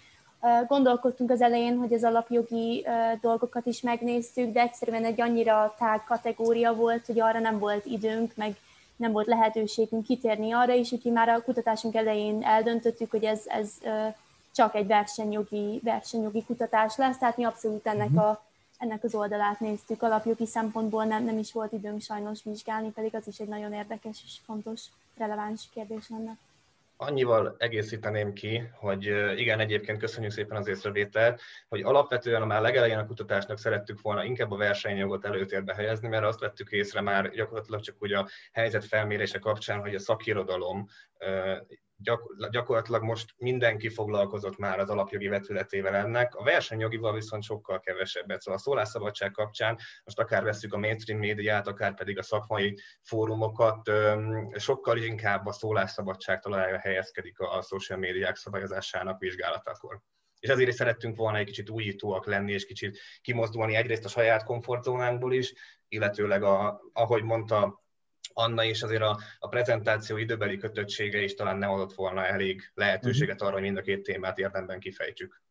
Gondolkodtunk az elején, hogy az alapjogi dolgokat is megnéztük, de egyszerűen egy annyira tág kategória volt, hogy arra nem volt időnk, meg nem volt lehetőségünk kitérni arra is, úgyhogy már a kutatásunk elején eldöntöttük, hogy ez, ez csak egy versenyjogi, versenyjogi kutatás lesz, tehát mi abszolút ennek, mhm. a, ennek az oldalát néztük. Alapjogi szempontból nem, nem is volt időnk sajnos vizsgálni, pedig az is egy nagyon érdekes és fontos, releváns kérdés lenne. Annyival egészíteném ki, hogy igen, egyébként köszönjük szépen az észrevételt, hogy alapvetően már legelején a kutatásnak szerettük volna inkább a versenyjogot előtérbe helyezni, mert azt vettük észre már gyakorlatilag csak úgy a helyzet felmérése kapcsán, hogy a szakirodalom gyakorlatilag most mindenki foglalkozott már az alapjogi vetületével ennek, a versenyjogival viszont sokkal kevesebbet. Szóval a szólásszabadság kapcsán most akár veszük a mainstream médiát, akár pedig a szakmai fórumokat, sokkal inkább a szólásszabadság találja helyezkedik a social médiák szabályozásának vizsgálatakor és ezért is szerettünk volna egy kicsit újítóak lenni, és kicsit kimozdulni egyrészt a saját komfortzónánkból is, illetőleg, a, ahogy mondta Anna is azért a, a prezentáció időbeli kötöttsége is talán nem adott volna elég lehetőséget arra, hogy mind a két témát érdemben kifejtsük.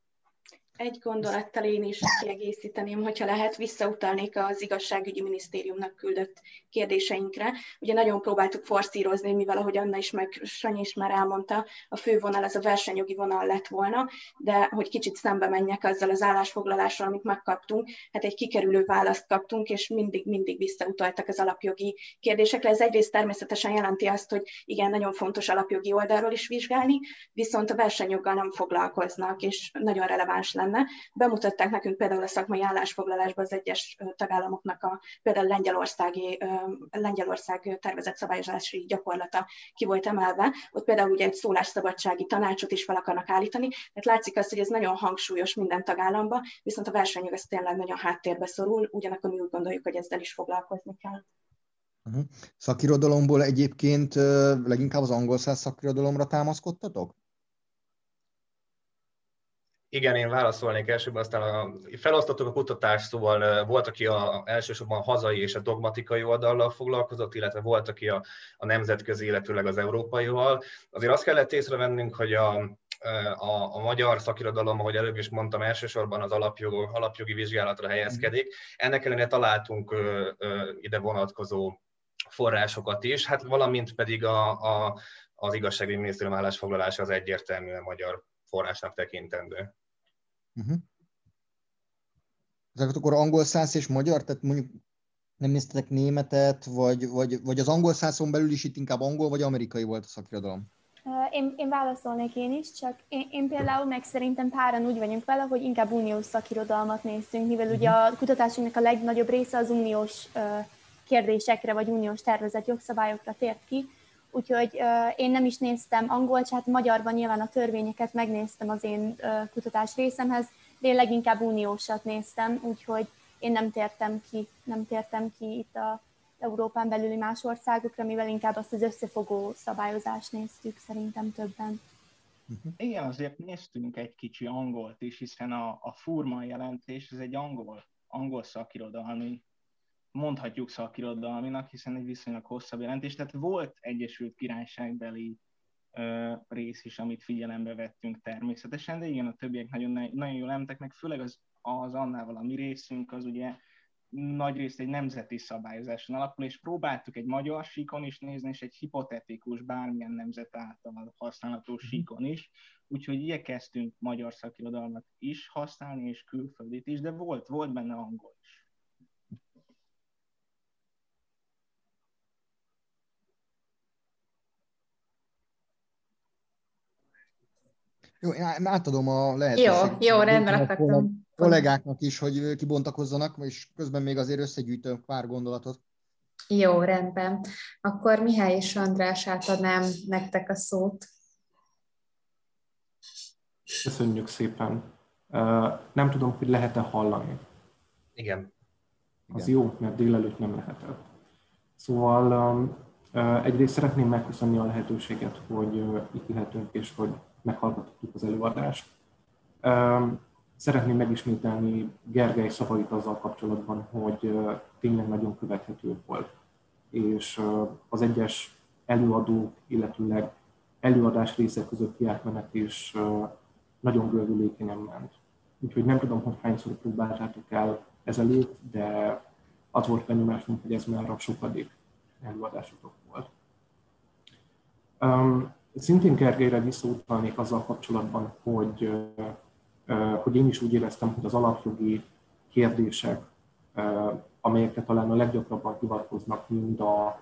Egy gondolattal én is kiegészíteném, hogyha lehet, visszautalnék az igazságügyi minisztériumnak küldött kérdéseinkre. Ugye nagyon próbáltuk forszírozni, mivel ahogy Anna is, meg Sanyi is már elmondta, a fő vonal az a versenyjogi vonal lett volna, de hogy kicsit szembe menjek azzal az állásfoglalással, amit megkaptunk, hát egy kikerülő választ kaptunk, és mindig-mindig visszautaltak az alapjogi kérdésekre. Ez egyrészt természetesen jelenti azt, hogy igen, nagyon fontos alapjogi oldalról is vizsgálni, viszont a versenyjoggal nem foglalkoznak, és nagyon releváns lenne lenne. Bemutatták nekünk például a szakmai állásfoglalásban az egyes tagállamoknak a például Lengyelországi, Lengyelország tervezett szabályozási gyakorlata ki volt emelve. Ott például ugye egy szólásszabadsági tanácsot is fel akarnak állítani. Tehát látszik azt, hogy ez nagyon hangsúlyos minden tagállamban, viszont a versenyjog ez tényleg nagyon háttérbe szorul, ugyanakkor mi úgy gondoljuk, hogy ezzel is foglalkozni kell. Uh-huh. Szakirodalomból egyébként leginkább az angol száz szakirodalomra támaszkodtatok? Igen, én válaszolnék elsőbb, aztán a, felosztottuk a kutatást, szóval volt, aki a, elsősorban a hazai és a dogmatikai oldallal foglalkozott, illetve volt, aki a, a nemzetközi, illetőleg az európaival. Azért azt kellett észrevennünk, hogy a, a, a magyar szakirodalom, ahogy előbb is mondtam, elsősorban az alapjog, alapjogi vizsgálatra helyezkedik. Ennek ellenére találtunk ö, ö, ide vonatkozó forrásokat is, hát valamint pedig a, a, az igazságügyi minisztérium állásfoglalása az egyértelműen magyar forrásnak tekintendő. Uh-huh. Ezeket akkor angol száz és magyar, tehát mondjuk nem néztetek németet, vagy, vagy, vagy az angol százon belül is itt inkább angol vagy amerikai volt a szakirodalom? Én, én válaszolnék én is, csak én, én például meg szerintem páran úgy vagyunk vele, hogy inkább uniós szakirodalmat néztünk, mivel ugye a kutatásunknak a legnagyobb része az uniós kérdésekre vagy uniós tervezett jogszabályokra tért ki, úgyhogy én nem is néztem angol, hát magyarban nyilván a törvényeket megnéztem az én uh, kutatás részemhez, de én leginkább uniósat néztem, úgyhogy én nem tértem ki, nem tértem ki itt a Európán belüli más országokra, mivel inkább azt az összefogó szabályozást néztük szerintem többen. Uh-huh. Igen, azért néztünk egy kicsi angolt is, hiszen a, a Furman jelentés, ez egy angol, angol szakirodalmi mondhatjuk szakirodalminak, hiszen egy viszonylag hosszabb jelentés. Tehát volt Egyesült Királyságbeli ö, rész is, amit figyelembe vettünk természetesen, de igen, a többiek nagyon, nagyon jól emtek meg, főleg az, az annál a mi részünk, az ugye nagy részt egy nemzeti szabályozáson alapul, és próbáltuk egy magyar síkon is nézni, és egy hipotetikus, bármilyen nemzet által használható mhm. síkon is, úgyhogy igyekeztünk magyar szakirodalmat is használni, és külföldit is, de volt, volt benne angol is. Jó, én átadom a lehetőséget. Jó, jó, rendben akartam. Kollégáknak is, hogy kibontakozzanak, és közben még azért összegyűjtök pár gondolatot. Jó, rendben. Akkor Mihály és András átadnám nektek a szót. Köszönjük szépen. Nem tudom, hogy lehet-e hallani. Igen. Az Igen. jó, mert délelőtt nem lehetett. Szóval egyrészt szeretném megköszönni a lehetőséget, hogy itt lehetünk, és hogy meghallgattuk az előadást. Szeretném megismételni Gergely szavait azzal kapcsolatban, hogy tényleg nagyon követhető volt, és az egyes előadók, illetőleg előadás részek közötti átmenet is nagyon gördülékenyen ment. Úgyhogy nem tudom, hogy hányszor próbáltátok el ezelőtt, de az volt benyomásunk, hogy ez már a sokadik előadásotok volt. Szintén Gergelyre visszautalnék azzal kapcsolatban, hogy, hogy én is úgy éreztem, hogy az alapjogi kérdések, amelyekre talán a leggyakrabban hivatkoznak mind a,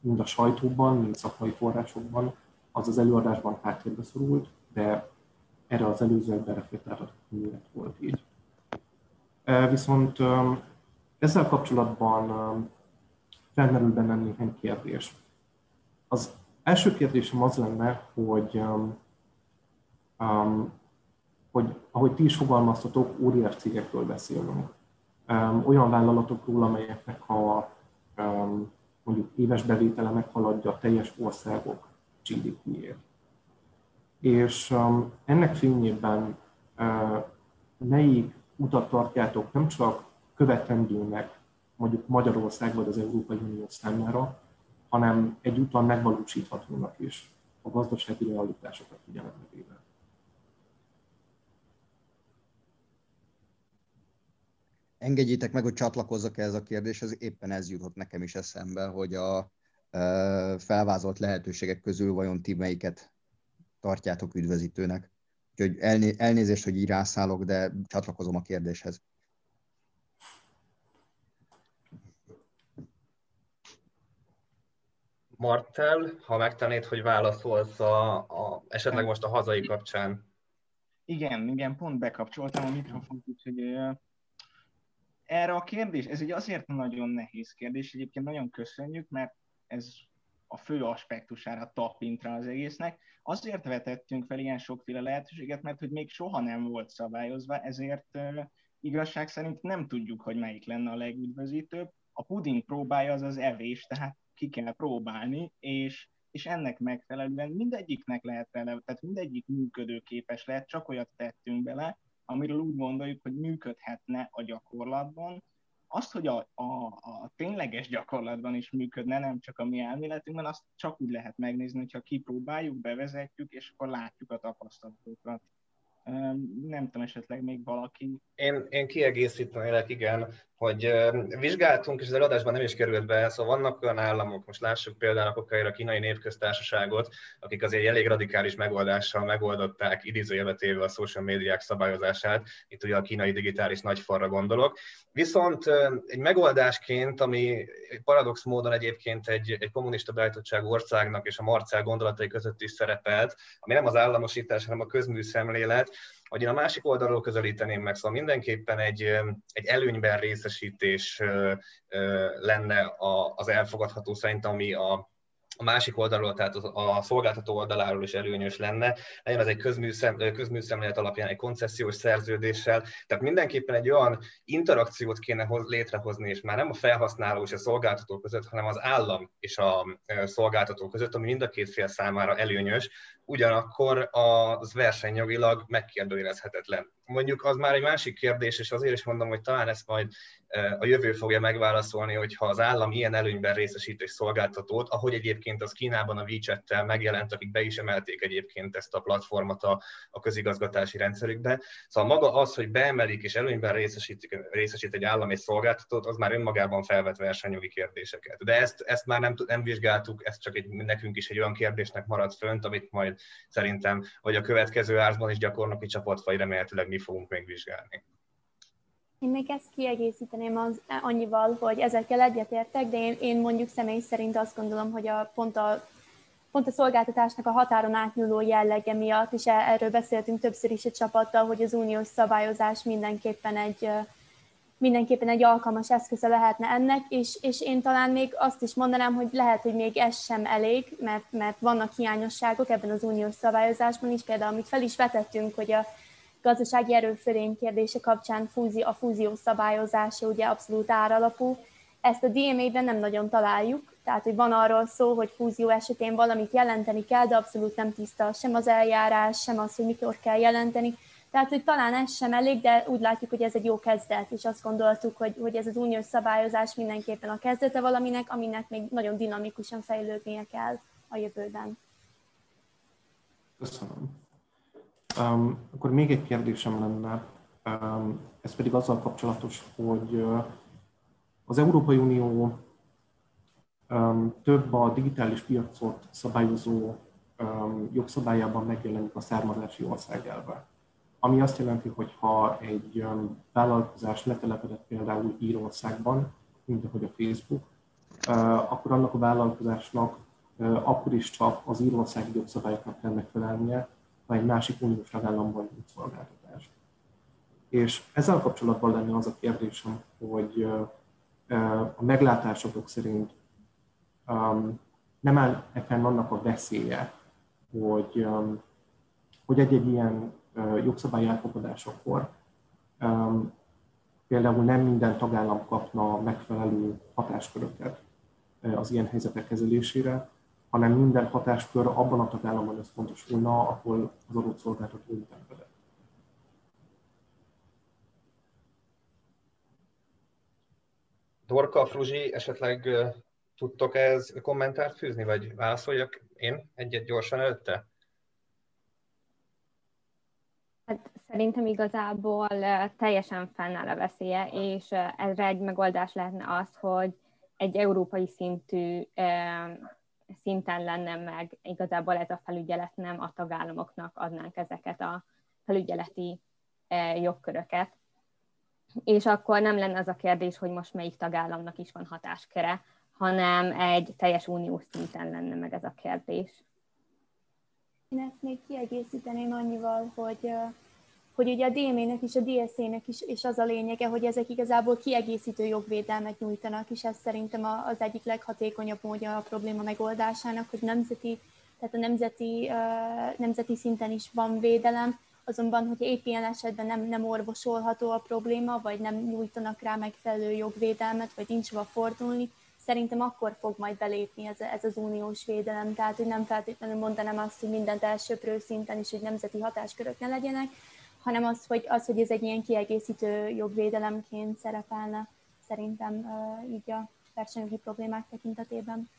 mind a sajtóban, mind szakmai forrásokban, az az előadásban háttérbe szorult, de erre az előző ebben reflektáltatok, miért volt így. Viszont ezzel kapcsolatban felmerül bennem néhány kérdés. Az első kérdésem az lenne, hogy, um, um, hogy ahogy ti is fogalmaztatok, óriás cégekről beszélünk. Um, olyan vállalatokról, amelyeknek a um, mondjuk éves bevétele meghaladja a teljes országok GDP-ét. És um, ennek fényében uh, melyik utat tartjátok nem csak követendőnek mondjuk Magyarország vagy az Európai Unió számára, hanem egy egyúttal megvalósíthatónak is a gazdasági realitásokat figyelembe véve. Engedjétek meg, hogy csatlakozzak ehhez a kérdéshez, éppen ez jutott nekem is eszembe, hogy a e, felvázolt lehetőségek közül vajon ti melyiket tartjátok üdvözítőnek. Úgyhogy elnézést, hogy így rászállok, de csatlakozom a kérdéshez. Martel, ha megtennéd, hogy válaszolsz a, a, esetleg most a hazai kapcsán. Igen, igen, pont bekapcsoltam a mikrofont, úgyhogy erre a kérdés, ez egy azért nagyon nehéz kérdés, egyébként nagyon köszönjük, mert ez a fő aspektusára tapint rá az egésznek. Azért vetettünk fel ilyen sokféle lehetőséget, mert hogy még soha nem volt szabályozva, ezért uh, igazság szerint nem tudjuk, hogy melyik lenne a legüdvözítőbb. A puding próbája az az evés, tehát ki kell próbálni, és, és ennek megfelelően mindegyiknek lehet rele, tehát mindegyik működőképes lehet, csak olyat tettünk bele, amiről úgy gondoljuk, hogy működhetne a gyakorlatban, azt, hogy a, a, a tényleges gyakorlatban is működne, nem csak a mi elméletünkben, azt csak úgy lehet megnézni, hogyha kipróbáljuk, bevezetjük, és akkor látjuk a tapasztalatokat. Nem tudom, esetleg még valaki. Én, én kiegészítenélek, igen hogy vizsgáltunk, és az előadásban nem is került be, szóval vannak olyan államok, most lássuk például akár a kínai népköztársaságot, akik azért elég radikális megoldással megoldották idézőjelbetéve a social médiák szabályozását, itt ugye a kínai digitális nagyfalra gondolok. Viszont egy megoldásként, ami paradox módon egyébként egy, egy kommunista beállítottságú országnak és a Marcel gondolatai között is szerepelt, ami nem az államosítás, hanem a közműszemlélet, hogy én a másik oldalról közelíteném meg, szóval mindenképpen egy, egy előnyben részesítés lenne az elfogadható szerintem, ami a, a másik oldalról, tehát a szolgáltató oldaláról is előnyös lenne, legyen ez egy közműszem, közműszemlélet alapján egy koncesziós szerződéssel, tehát mindenképpen egy olyan interakciót kéne hoz, létrehozni, és már nem a felhasználó és a szolgáltató között, hanem az állam és a szolgáltató között, ami mind a két fél számára előnyös, ugyanakkor az versenyjogilag megkérdőjelezhetetlen. Mondjuk az már egy másik kérdés, és azért is mondom, hogy talán ezt majd a jövő fogja megválaszolni, hogyha az állam ilyen előnyben részesít egy szolgáltatót, ahogy egyébként az Kínában a WeChat-tel megjelent, akik be is emelték egyébként ezt a platformot a, a közigazgatási rendszerükbe. Szóval maga az, hogy beemelik és előnyben részesít, részesít egy állam egy szolgáltatót, az már önmagában felvet versenyjogi kérdéseket. De ezt, ezt már nem, nem vizsgáltuk, ez csak egy, nekünk is egy olyan kérdésnek maradt fönt, amit majd szerintem, vagy a következő árzban is gyakornoki csapat, vagy remélhetőleg mi fogunk még vizsgálni. Én még ezt kiegészíteném az, annyival, hogy ezekkel egyetértek, de én, én mondjuk személy szerint azt gondolom, hogy a, pont, a, pont a szolgáltatásnak a határon átnyúló jellege miatt, és e, erről beszéltünk többször is a csapattal, hogy az uniós szabályozás mindenképpen egy, mindenképpen egy alkalmas eszköze lehetne ennek, és, és én talán még azt is mondanám, hogy lehet, hogy még ez sem elég, mert, mert vannak hiányosságok ebben az uniós szabályozásban is, például amit fel is vetettünk, hogy a gazdasági erőfölény kérdése kapcsán fúzi, a fúzió szabályozása ugye abszolút áralapú. Ezt a DMA-ben nem nagyon találjuk, tehát hogy van arról szó, hogy fúzió esetén valamit jelenteni kell, de abszolút nem tiszta sem az eljárás, sem az, hogy mikor kell jelenteni. Tehát, hogy talán ez sem elég, de úgy látjuk, hogy ez egy jó kezdet, és azt gondoltuk, hogy, hogy ez az uniós szabályozás mindenképpen a kezdete valaminek, aminek még nagyon dinamikusan fejlődnie kell a jövőben. Köszönöm. Um, akkor még egy kérdésem lenne, um, ez pedig azzal kapcsolatos, hogy uh, az Európai Unió um, több a digitális piacot szabályozó um, jogszabályában megjelenik a származási országelve. Ami azt jelenti, hogy ha egy um, vállalkozás letelepedett például Írországban, mint ahogy a Facebook, akkor annak a vállalkozásnak akkor is csak az írországi jogszabályoknak kell megfelelnie, ha egy másik uniós tagállamban nyújt szolgáltatást. És ezzel kapcsolatban lenne az a kérdésem, hogy a meglátásotok szerint nem áll fenn annak a veszélye, hogy, hogy egy-egy ilyen jogszabály elfogadásakor például nem minden tagállam kapna megfelelő hatásköröket az ilyen helyzetek kezelésére, hanem minden hatáskör abban a tagállamban összpontosulna, ahol az adott szolgáltató ütemkedett. Dorka, Fruzsi, esetleg tudtok ez kommentárt fűzni, vagy válaszoljak én egyet gyorsan előtte? Hát Szerintem igazából teljesen fennáll a veszélye, és erre egy megoldás lehetne az, hogy egy európai szintű szinten lenne meg igazából ez a felügyelet, nem a tagállamoknak adnánk ezeket a felügyeleti jogköröket. És akkor nem lenne az a kérdés, hogy most melyik tagállamnak is van hatásköre, hanem egy teljes uniós szinten lenne meg ez a kérdés. Én ezt még kiegészíteném annyival, hogy hogy ugye a DME-nek és a DSZ-nek is, és az a lényege, hogy ezek igazából kiegészítő jogvédelmet nyújtanak, és ez szerintem az egyik leghatékonyabb módja a probléma megoldásának, hogy nemzeti, tehát a nemzeti, nemzeti szinten is van védelem, azonban, hogy épp ilyen esetben nem, nem orvosolható a probléma, vagy nem nyújtanak rá megfelelő jogvédelmet, vagy nincs hova fordulni, szerintem akkor fog majd belépni ez, ez az uniós védelem. Tehát, hogy nem feltétlenül mondanám azt, hogy mindent elsőprő szinten is, hogy nemzeti hatáskörök ne legyenek, hanem az, hogy, az, hogy ez egy ilyen kiegészítő jogvédelemként szerepelne szerintem így a versenyjogi problémák tekintetében.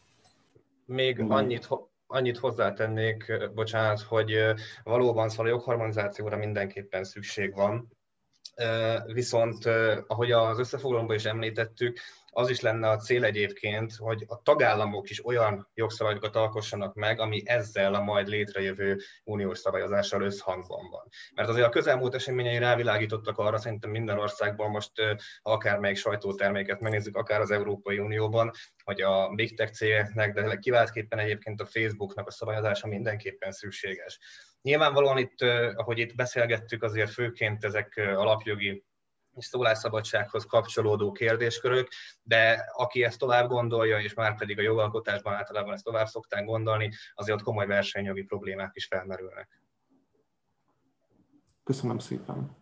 Még annyit, annyit hozzátennék, bocsánat, hogy valóban szóval a jogharmonizációra mindenképpen szükség van, viszont ahogy az összefoglalóban is említettük, az is lenne a cél egyébként, hogy a tagállamok is olyan jogszabályokat alkossanak meg, ami ezzel a majd létrejövő uniós szabályozással összhangban van. Mert azért a közelmúlt eseményei rávilágítottak arra, szerintem minden országban most akármelyik sajtóterméket megnézzük, akár az Európai Unióban, hogy a big tech cégeknek, de kiváltképpen egyébként a Facebooknak a szabályozása mindenképpen szükséges. Nyilvánvalóan itt, ahogy itt beszélgettük, azért főként ezek alapjogi szólásszabadsághoz kapcsolódó kérdéskörök, de aki ezt tovább gondolja, és már pedig a jogalkotásban általában ezt tovább szokták gondolni, azért ott komoly versenyjogi problémák is felmerülnek. Köszönöm szépen.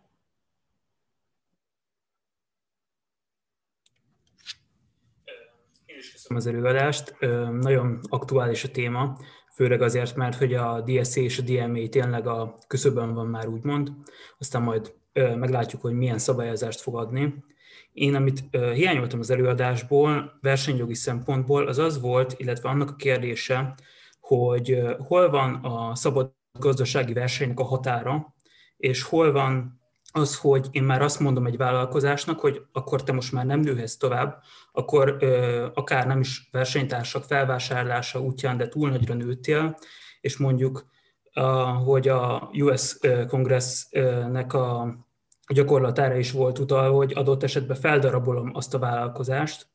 Én is köszönöm az előadást. Nagyon aktuális a téma, főleg azért, mert hogy a DSC és a DMA tényleg a küszöbön van már úgymond, aztán majd meglátjuk, hogy milyen szabályozást fog adni. Én, amit hiányoltam az előadásból, versenyjogi szempontból, az az volt, illetve annak a kérdése, hogy hol van a szabad gazdasági versenynek a határa, és hol van az, hogy én már azt mondom egy vállalkozásnak, hogy akkor te most már nem nőhetsz tovább, akkor ö, akár nem is versenytársak felvásárlása útján, de túl nagyra nőttél, és mondjuk, uh, hogy a US Congressnek a gyakorlatára is volt utalva, hogy adott esetben feldarabolom azt a vállalkozást,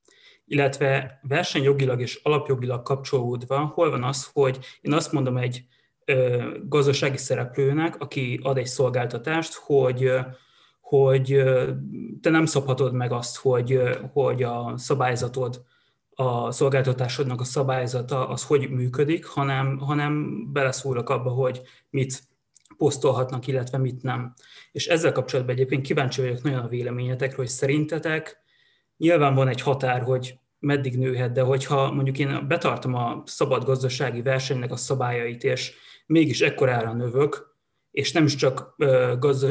illetve versenyjogilag és alapjogilag kapcsolódva, hol van az, hogy én azt mondom egy ö, gazdasági szereplőnek, aki ad egy szolgáltatást, hogy hogy te nem szabhatod meg azt, hogy, hogy a szabályzatod, a szolgáltatásodnak a szabályzata az hogy működik, hanem, hanem beleszólok abba, hogy mit posztolhatnak, illetve mit nem. És ezzel kapcsolatban egyébként kíváncsi vagyok nagyon a véleményetekről, hogy szerintetek nyilván van egy határ, hogy meddig nőhet, de hogyha mondjuk én betartom a szabad gazdasági versenynek a szabályait, és mégis ekkorára növök, és nem is csak gazda,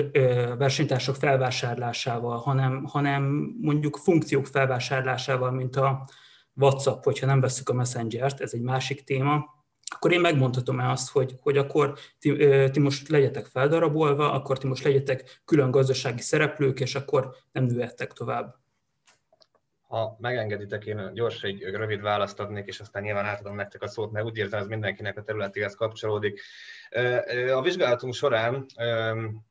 versenytársak felvásárlásával, hanem, hanem mondjuk funkciók felvásárlásával, mint a WhatsApp, hogyha nem veszük a Messenger-t, ez egy másik téma, akkor én megmondhatom-e azt, hogy, hogy akkor ti, ti most legyetek feldarabolva, akkor ti most legyetek külön gazdasági szereplők, és akkor nem nőhettek tovább. Ha megengeditek, én gyors egy rövid választ adnék, és aztán nyilván átadom nektek a szót, mert úgy érzem, ez mindenkinek a területéhez kapcsolódik. A vizsgálatunk során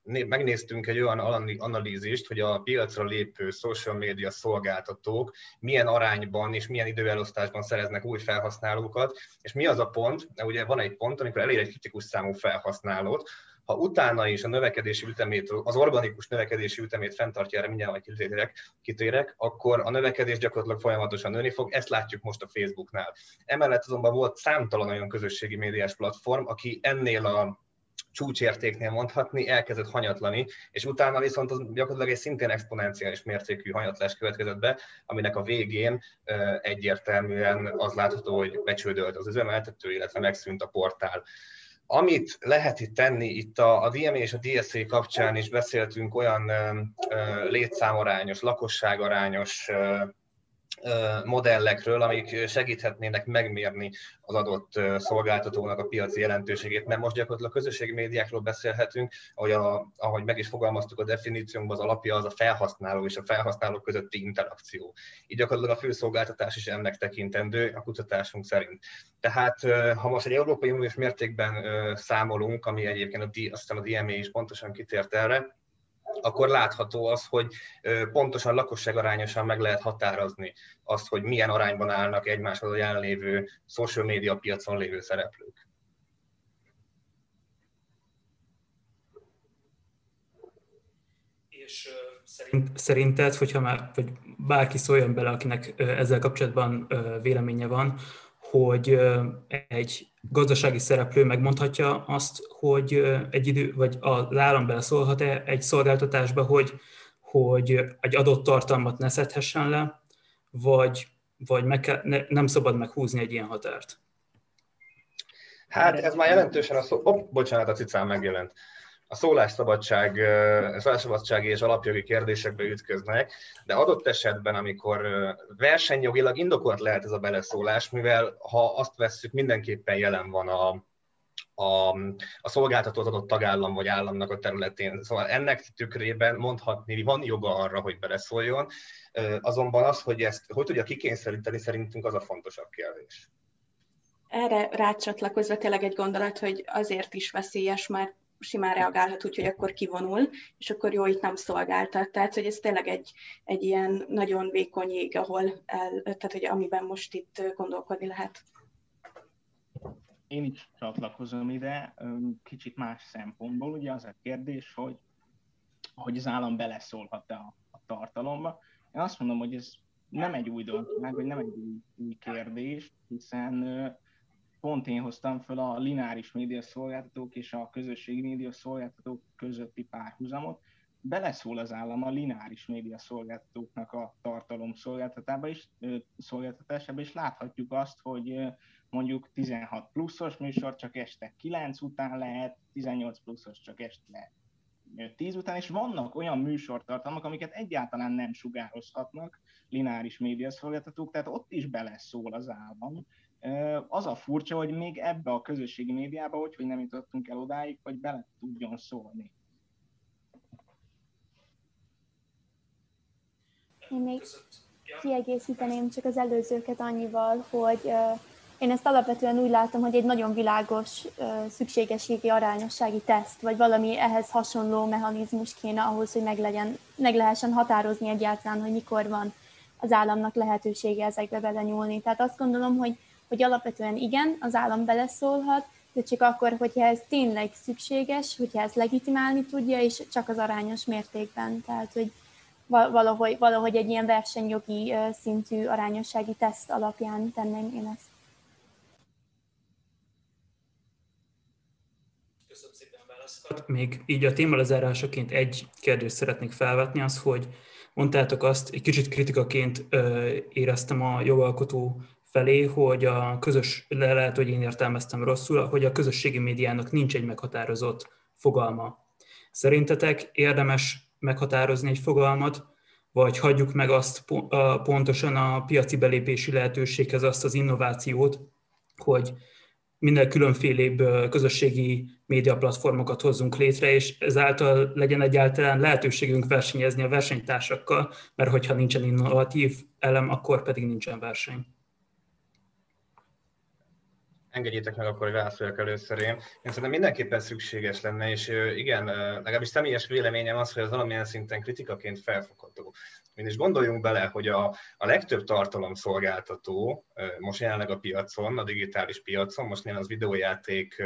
megnéztünk egy olyan analízist, hogy a piacra lépő social media szolgáltatók milyen arányban és milyen időelosztásban szereznek új felhasználókat, és mi az a pont, ugye van egy pont, amikor elér egy kritikus számú felhasználót, ha utána is a növekedési ütemét, az organikus növekedési ütemét fenntartja, erre mindjárt majd kitérek, kitérek, akkor a növekedés gyakorlatilag folyamatosan nőni fog, ezt látjuk most a Facebooknál. Emellett azonban volt számtalan olyan közösségi médiás platform, aki ennél a csúcsértéknél mondhatni, elkezdett hanyatlani, és utána viszont az gyakorlatilag egy szintén exponenciális mértékű hanyatlás következett be, aminek a végén egyértelműen az látható, hogy becsődölt az üzemeltető, illetve megszűnt a portál. Amit lehet itt tenni, itt a, a DMA és a DSA kapcsán is beszéltünk olyan ö, létszámarányos, lakosságarányos ö, modellekről, amik segíthetnének megmérni az adott szolgáltatónak a piaci jelentőségét, mert most gyakorlatilag a közösségi médiákról beszélhetünk, ahogy, a, ahogy meg is fogalmaztuk a definíciónkban, az alapja az a felhasználó és a felhasználó közötti interakció. Így gyakorlatilag a főszolgáltatás is ennek tekintendő a kutatásunk szerint. Tehát ha most egy Európai Uniós mértékben számolunk, ami egyébként a, azt hiszem a DMA is pontosan kitért erre, akkor látható az, hogy pontosan lakosságarányosan meg lehet határozni azt, hogy milyen arányban állnak egymáshoz a jelenlévő social media piacon lévő szereplők. És szerint, szerinted, hogyha már, vagy bárki szóljon bele, akinek ezzel kapcsolatban véleménye van, hogy egy gazdasági szereplő megmondhatja azt, hogy egy idő, vagy az állam beleszólhat-e egy szolgáltatásba, hogy, hogy egy adott tartalmat ne szedhessen le, vagy, vagy meg kell, ne, nem szabad meghúzni egy ilyen határt? Hát ez már jelentősen a szó... Oh, bocsánat, a cicám megjelent a szólásszabadság, szólásszabadsági és alapjogi kérdésekbe ütköznek, de adott esetben, amikor versenyjogilag indokolt lehet ez a beleszólás, mivel ha azt vesszük, mindenképpen jelen van a, a, a szolgáltató az adott tagállam vagy államnak a területén. Szóval ennek tükrében mondhatni, van joga arra, hogy beleszóljon, azonban az, hogy ezt hogy tudja kikényszeríteni, szerintünk az a fontosabb kérdés. Erre rácsatlakozva tényleg egy gondolat, hogy azért is veszélyes, mert simán reagálhat úgy, hogy akkor kivonul, és akkor jó, itt nem szolgáltat. Tehát, hogy ez tényleg egy, egy ilyen nagyon vékony jég, ahol el, tehát, hogy amiben most itt gondolkodni lehet. Én is csatlakozom ide, kicsit más szempontból. Ugye az a kérdés, hogy, hogy az állam beleszólhat-e a, a tartalomba. Én azt mondom, hogy ez nem egy új dolog, vagy nem egy új, új kérdés, hiszen pont én hoztam fel a lineáris média szolgáltatók és a közösségi média szolgáltatók közötti párhuzamot. Beleszól az állam a lineáris média szolgáltatóknak a tartalom szolgáltatásába is, szolgáltatásába, és láthatjuk azt, hogy mondjuk 16 pluszos műsor csak este 9 után lehet, 18 pluszos csak este 10 után, és vannak olyan műsortartalmak, amiket egyáltalán nem sugározhatnak lineáris médiaszolgáltatók, tehát ott is beleszól az állam, az a furcsa, hogy még ebbe a közösségi médiába, hogy, hogy nem jutottunk el odáig, hogy bele tudjon szólni. Én még kiegészíteném csak az előzőket annyival, hogy én ezt alapvetően úgy látom, hogy egy nagyon világos szükségességi arányossági teszt, vagy valami ehhez hasonló mechanizmus kéne ahhoz, hogy meg, legyen, meg lehessen határozni egyáltalán, hogy mikor van az államnak lehetősége ezekbe belenyúlni. Tehát azt gondolom, hogy hogy alapvetően igen, az állam beleszólhat, de csak akkor, hogyha ez tényleg szükséges, hogyha ez legitimálni tudja, és csak az arányos mértékben. Tehát, hogy valahogy, valahogy egy ilyen versenyjogi szintű arányossági teszt alapján tenném én ezt. Köszönöm szépen a válaszokat. Még így a téma lezárásaként egy kérdést szeretnék felvetni, az, hogy mondtátok azt, egy kicsit kritikaként éreztem a jogalkotó felé, hogy a közös, le lehet, hogy én értelmeztem rosszul, hogy a közösségi médiának nincs egy meghatározott fogalma. Szerintetek érdemes meghatározni egy fogalmat, vagy hagyjuk meg azt pontosan a piaci belépési lehetőséghez azt az innovációt, hogy minden különfélébb közösségi média platformokat hozzunk létre, és ezáltal legyen egyáltalán lehetőségünk versenyezni a versenytársakkal, mert hogyha nincsen innovatív elem, akkor pedig nincsen verseny engedjétek meg akkor, hogy válaszoljak először én. Én szerintem mindenképpen szükséges lenne, és igen, legalábbis személyes véleményem az, hogy az valamilyen szinten kritikaként felfogható. is gondoljunk bele, hogy a, a legtöbb tartalomszolgáltató most jelenleg a piacon, a digitális piacon, most az videójáték,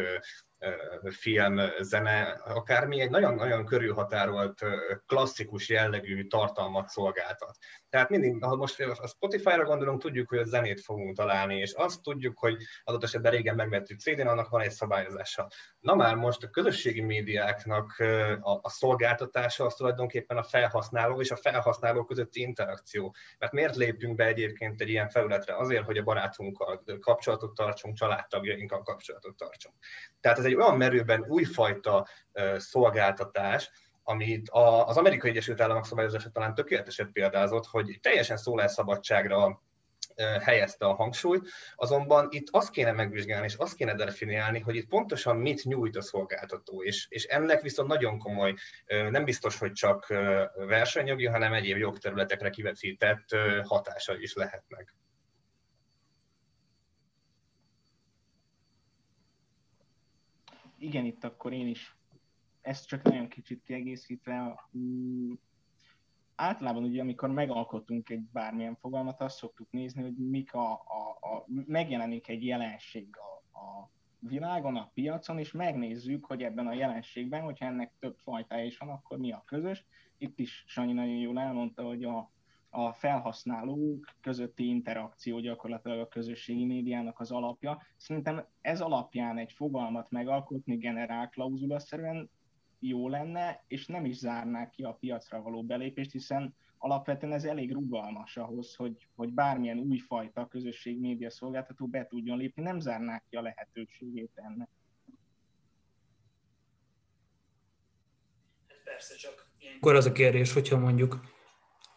film, zene, akármi egy nagyon-nagyon körülhatárolt klasszikus jellegű tartalmat szolgáltat. Tehát mindig, ha most a Spotify-ra gondolunk, tudjuk, hogy a zenét fogunk találni, és azt tudjuk, hogy adott esetben régen megvettük CD-n, annak van egy szabályozása. Na már most a közösségi médiáknak a, a szolgáltatása az tulajdonképpen a felhasználó és a felhasználó közötti interakció. Mert miért lépünk be egyébként egy ilyen felületre? Azért, hogy a barátunkkal kapcsolatot tartsunk, családtagjainkkal kapcsolatot tartsunk. Tehát ez egy olyan merőben újfajta szolgáltatás, amit az Amerikai Egyesült Államok szabályozása talán tökéleteset példázott, hogy teljesen szólásszabadságra helyezte a hangsúlyt, azonban itt azt kéne megvizsgálni, és azt kéne definiálni, hogy itt pontosan mit nyújt a szolgáltató, és, és ennek viszont nagyon komoly, nem biztos, hogy csak versenyjogi, hanem egyéb jogterületekre kiveszített hatása is lehetnek. Igen, itt akkor én is ezt csak nagyon kicsit kiegészítve, általában ugye, amikor megalkotunk egy bármilyen fogalmat, azt szoktuk nézni, hogy mik a, a, a megjelenik egy jelenség a, a világon, a piacon, és megnézzük, hogy ebben a jelenségben, hogyha ennek több fajtája is van, akkor mi a közös. Itt is Sanyi nagyon jól elmondta, hogy a, a felhasználók közötti interakció gyakorlatilag a közösségi médiának az alapja. Szerintem ez alapján egy fogalmat megalkotni generál klauzulaszerűen jó lenne, és nem is zárnák ki a piacra való belépést, hiszen alapvetően ez elég rugalmas ahhoz, hogy, hogy bármilyen újfajta közösség média szolgáltató be tudjon lépni, nem zárnák ki a lehetőségét ennek. Persze csak ilyenkor az a kérdés, hogyha mondjuk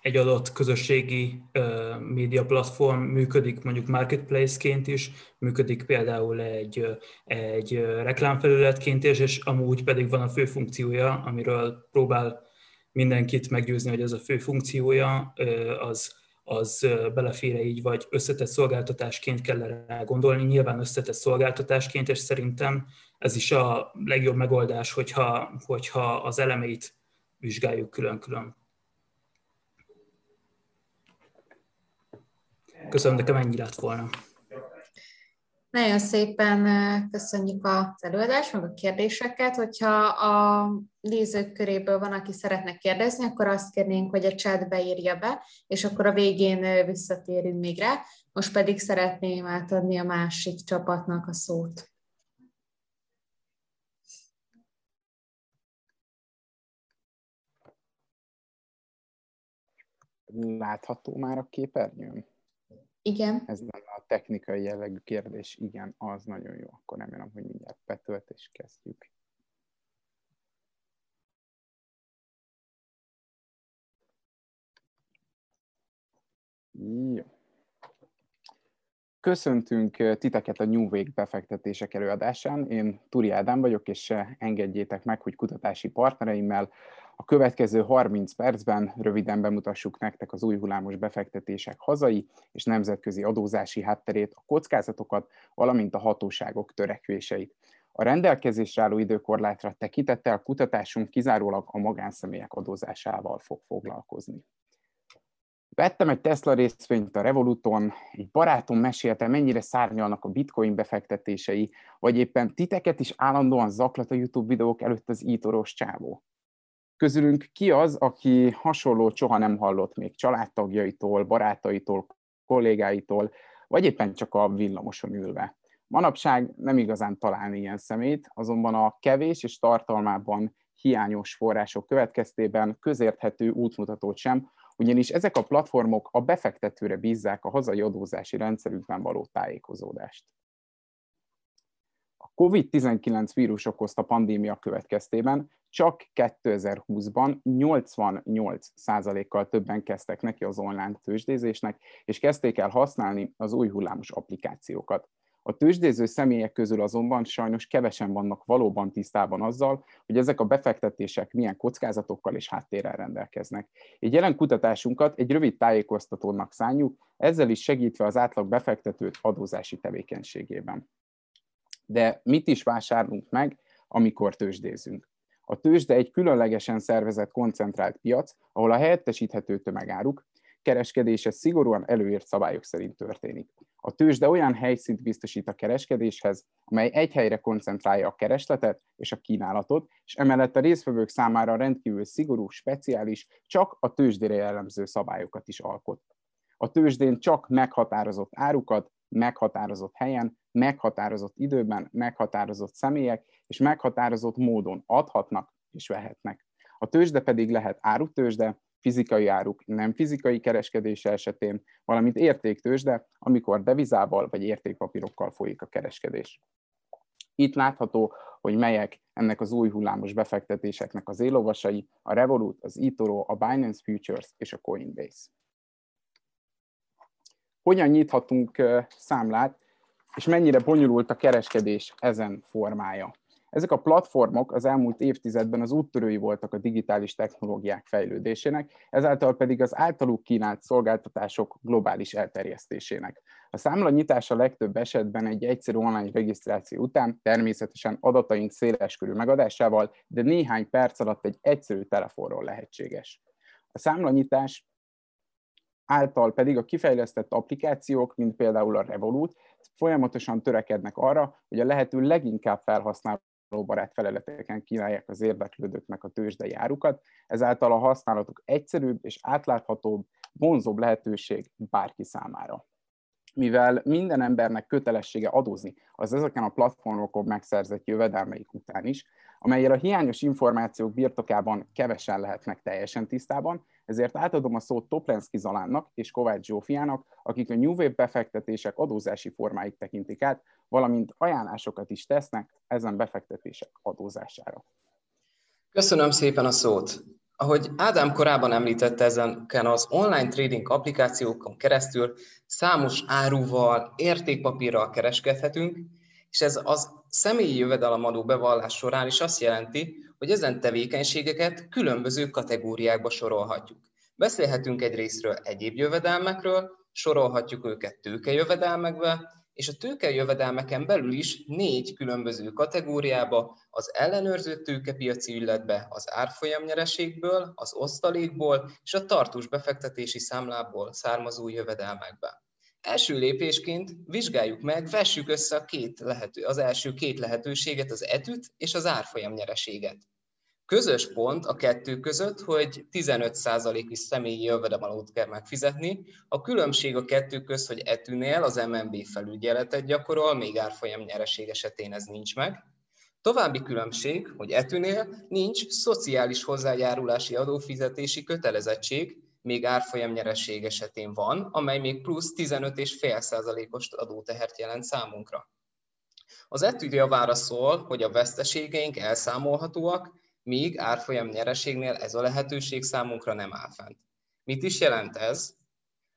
egy adott közösségi uh, média platform működik mondjuk marketplace-ként is, működik például egy, egy reklámfelületként is, és amúgy pedig van a fő funkciója, amiről próbál mindenkit meggyőzni, hogy ez a fő funkciója, az, az belefére így, vagy összetett szolgáltatásként kell rá gondolni, nyilván összetett szolgáltatásként, és szerintem ez is a legjobb megoldás, hogyha, hogyha az elemeit vizsgáljuk külön-külön. Köszönöm, nekem ennyi lett volna. Nagyon szépen köszönjük az előadást, meg a kérdéseket. Hogyha a nézők köréből van, aki szeretne kérdezni, akkor azt kérnénk, hogy a chatbe írja be, és akkor a végén visszatérünk még rá. Most pedig szeretném átadni a másik csapatnak a szót. Látható már a képernyőn? Igen. Ez lenne a technikai jellegű kérdés. Igen, az nagyon jó. Akkor remélem, hogy mindjárt betölt, és kezdjük. Jó. Köszöntünk titeket a New Wake befektetések előadásán. Én Turi Ádám vagyok, és engedjétek meg, hogy kutatási partnereimmel a következő 30 percben röviden bemutassuk nektek az új hullámos befektetések hazai és nemzetközi adózási hátterét, a kockázatokat, valamint a hatóságok törekvéseit. A rendelkezésre álló időkorlátra tekintettel kutatásunk kizárólag a magánszemélyek adózásával fog foglalkozni. Vettem egy Tesla részvényt a Revoluton, egy barátom mesélte, mennyire szárnyalnak a bitcoin befektetései, vagy éppen titeket is állandóan zaklat a YouTube videók előtt az ítoros csávó. Közülünk ki az, aki hasonló soha nem hallott még családtagjaitól, barátaitól, kollégáitól, vagy éppen csak a villamoson ülve. Manapság nem igazán talál ilyen szemét, azonban a kevés és tartalmában hiányos források következtében közérthető útmutatót sem, ugyanis ezek a platformok a befektetőre bízzák a hazai adózási rendszerükben való tájékozódást. A COVID-19 vírus okozta pandémia következtében csak 2020-ban 88%-kal többen kezdtek neki az online tőzsdézésnek, és kezdték el használni az új hullámos applikációkat. A tőzsdéző személyek közül azonban sajnos kevesen vannak valóban tisztában azzal, hogy ezek a befektetések milyen kockázatokkal és háttérrel rendelkeznek. Egy jelen kutatásunkat egy rövid tájékoztatónak szánjuk, ezzel is segítve az átlag befektetőt adózási tevékenységében. De mit is vásárlunk meg, amikor tőzsdézünk? A tőzsde egy különlegesen szervezett koncentrált piac, ahol a helyettesíthető tömegáruk kereskedése szigorúan előírt szabályok szerint történik. A tőzsde olyan helyszínt biztosít a kereskedéshez, amely egy helyre koncentrálja a keresletet és a kínálatot, és emellett a résztvevők számára rendkívül szigorú, speciális, csak a tőzsdére jellemző szabályokat is alkot. A tőzsdén csak meghatározott árukat, meghatározott helyen, meghatározott időben, meghatározott személyek és meghatározott módon adhatnak és vehetnek. A tőzsde pedig lehet árutőzsde, fizikai áruk nem fizikai kereskedése esetén, valamint értéktőzsde, amikor devizával vagy értékpapírokkal folyik a kereskedés. Itt látható, hogy melyek ennek az új hullámos befektetéseknek az élovasai, a Revolut, az eToro, a Binance Futures és a Coinbase. Hogyan nyithatunk számlát, és mennyire bonyolult a kereskedés ezen formája? Ezek a platformok az elmúlt évtizedben az úttörői voltak a digitális technológiák fejlődésének, ezáltal pedig az általuk kínált szolgáltatások globális elterjesztésének. A számla nyitása legtöbb esetben egy egyszerű online regisztráció után, természetesen adataink széleskörű megadásával, de néhány perc alatt egy egyszerű telefonról lehetséges. A számlanyitás által pedig a kifejlesztett applikációk, mint például a Revolut, folyamatosan törekednek arra, hogy a lehető leginkább felhasználó barát felületeken kínálják az érdeklődőknek a tőzsdei árukat, ezáltal a használatuk egyszerűbb és átláthatóbb, vonzóbb lehetőség bárki számára. Mivel minden embernek kötelessége adózni az ezeken a platformokon megszerzett jövedelmeik után is, amelyel a hiányos információk birtokában kevesen lehetnek teljesen tisztában, ezért átadom a szót Toplenszki Zalánnak és Kovács Zsófiának, akik a New Wave befektetések adózási formáit tekintik át, valamint ajánlásokat is tesznek ezen befektetések adózására. Köszönöm szépen a szót! Ahogy Ádám korábban említette, ezenken az online trading applikációkon keresztül számos áruval, értékpapírral kereskedhetünk, és ez az személyi jövedelemadó bevallás során is azt jelenti, hogy ezen tevékenységeket különböző kategóriákba sorolhatjuk. Beszélhetünk egy részről egyéb jövedelmekről, sorolhatjuk őket tőkejövedelmekbe, és a tőkejövedelmeken belül is négy különböző kategóriába, az ellenőrző tőkepiaci illetve az árfolyamnyereségből, az osztalékból és a tartós befektetési számlából származó jövedelmekbe. Első lépésként vizsgáljuk meg, vessük össze a két lehető, az első két lehetőséget, az etüt és az árfolyam nyereséget. Közös pont a kettő között, hogy 15%-os személyi jövedelmadót kell megfizetni. A különbség a kettő közt, hogy etűnél az MNB felügyeletet gyakorol, még árfolyam nyereség esetén ez nincs meg. További különbség, hogy etűnél nincs szociális hozzájárulási adófizetési kötelezettség, még árfolyam nyeresség esetén van, amely még plusz 15,5%-os adótehert jelent számunkra. Az etűdia válaszol, hogy a veszteségeink elszámolhatóak, míg árfolyam nyereségnél ez a lehetőség számunkra nem áll fent. Mit is jelent ez?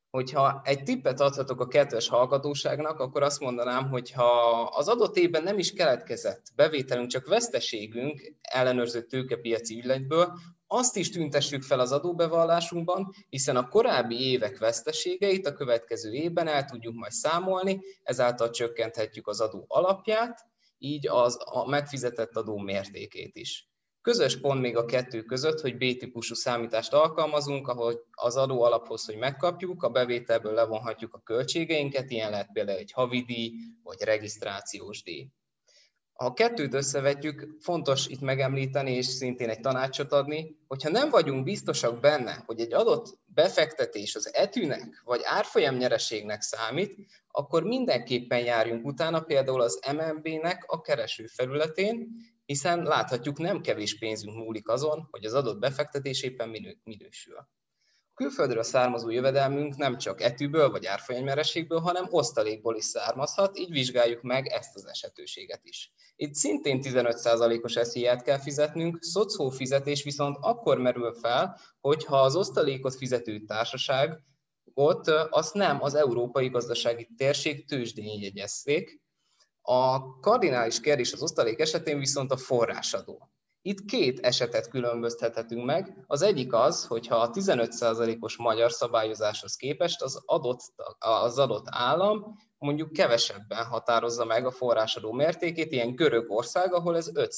Hogyha egy tippet adhatok a kedves hallgatóságnak, akkor azt mondanám, hogy ha az adott évben nem is keletkezett bevételünk, csak veszteségünk ellenőrzött tőkepiaci ügyletből, azt is tüntessük fel az adóbevallásunkban, hiszen a korábbi évek veszteségeit a következő évben el tudjuk majd számolni, ezáltal csökkenthetjük az adó alapját, így az a megfizetett adó mértékét is. Közös pont még a kettő között, hogy B-típusú számítást alkalmazunk, ahol az adó alaphoz, hogy megkapjuk, a bevételből levonhatjuk a költségeinket, ilyen lehet például egy havidíj vagy regisztrációs díj. Ha a kettőt összevetjük, fontos itt megemlíteni és szintén egy tanácsot adni, hogyha nem vagyunk biztosak benne, hogy egy adott befektetés az etűnek vagy árfolyam nyereségnek számít, akkor mindenképpen járjunk utána például az MNB-nek a kereső felületén, hiszen láthatjuk, nem kevés pénzünk múlik azon, hogy az adott befektetés éppen minő, minősül. A külföldről származó jövedelmünk nem csak etűből vagy árfolyammerességből, hanem osztalékból is származhat, így vizsgáljuk meg ezt az esetőséget is. Itt szintén 15%-os esziát kell fizetnünk, szocó fizetés viszont akkor merül fel, hogyha az osztalékot fizető társaság ott azt nem az európai gazdasági térség tőzsdén jegyezték, a kardinális kérdés az osztalék esetén viszont a forrásadó. Itt két esetet különböztethetünk meg. Az egyik az, hogyha a 15%-os magyar szabályozáshoz képest az adott, az adott állam mondjuk kevesebben határozza meg a forrásadó mértékét, ilyen Görögország, ahol ez 5%.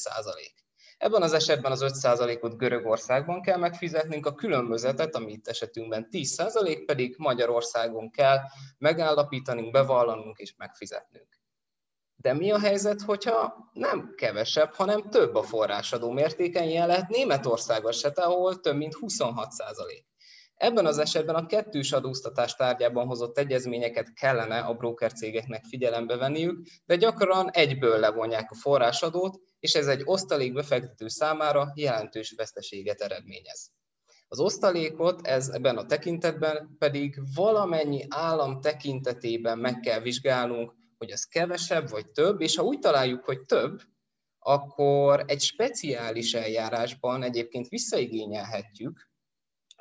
Ebben az esetben az 5%-ot Görögországban kell megfizetnünk, a különbözetet, ami itt esetünkben 10% pedig Magyarországon kell megállapítanunk, bevallanunk és megfizetnünk. De mi a helyzet, hogyha nem kevesebb, hanem több a forrásadó mértéken, ilyen lehet Németország esete, ahol több mint 26 százalék. Ebben az esetben a kettős adóztatás tárgyában hozott egyezményeket kellene a cégeknek figyelembe venniük, de gyakran egyből levonják a forrásadót, és ez egy osztalék befektető számára jelentős veszteséget eredményez. Az osztalékot ez ebben a tekintetben pedig valamennyi állam tekintetében meg kell vizsgálnunk, hogy az kevesebb vagy több, és ha úgy találjuk, hogy több, akkor egy speciális eljárásban egyébként visszaigényelhetjük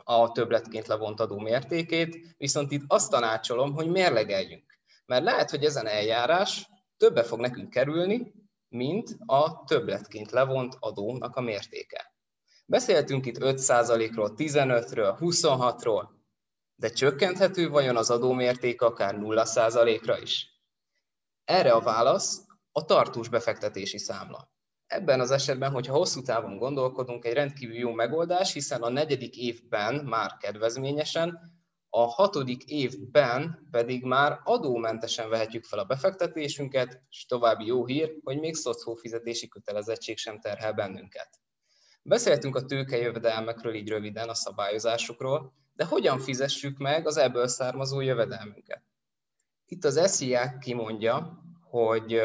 a többletként levont adó mértékét, viszont itt azt tanácsolom, hogy mérlegeljünk. Mert lehet, hogy ezen eljárás többe fog nekünk kerülni, mint a többletként levont adónak a mértéke. Beszéltünk itt 5%-ról, 15-ről, 26-ról, de csökkenthető vajon az adómérték akár 0%-ra is? Erre a válasz a tartós befektetési számla. Ebben az esetben, hogyha hosszú távon gondolkodunk, egy rendkívül jó megoldás, hiszen a negyedik évben már kedvezményesen, a hatodik évben pedig már adómentesen vehetjük fel a befektetésünket, és további jó hír, hogy még szociófizetési kötelezettség sem terhel bennünket. Beszéltünk a tőkejövedelmekről így röviden, a szabályozásokról, de hogyan fizessük meg az ebből származó jövedelmünket? Itt az SZIA kimondja, hogy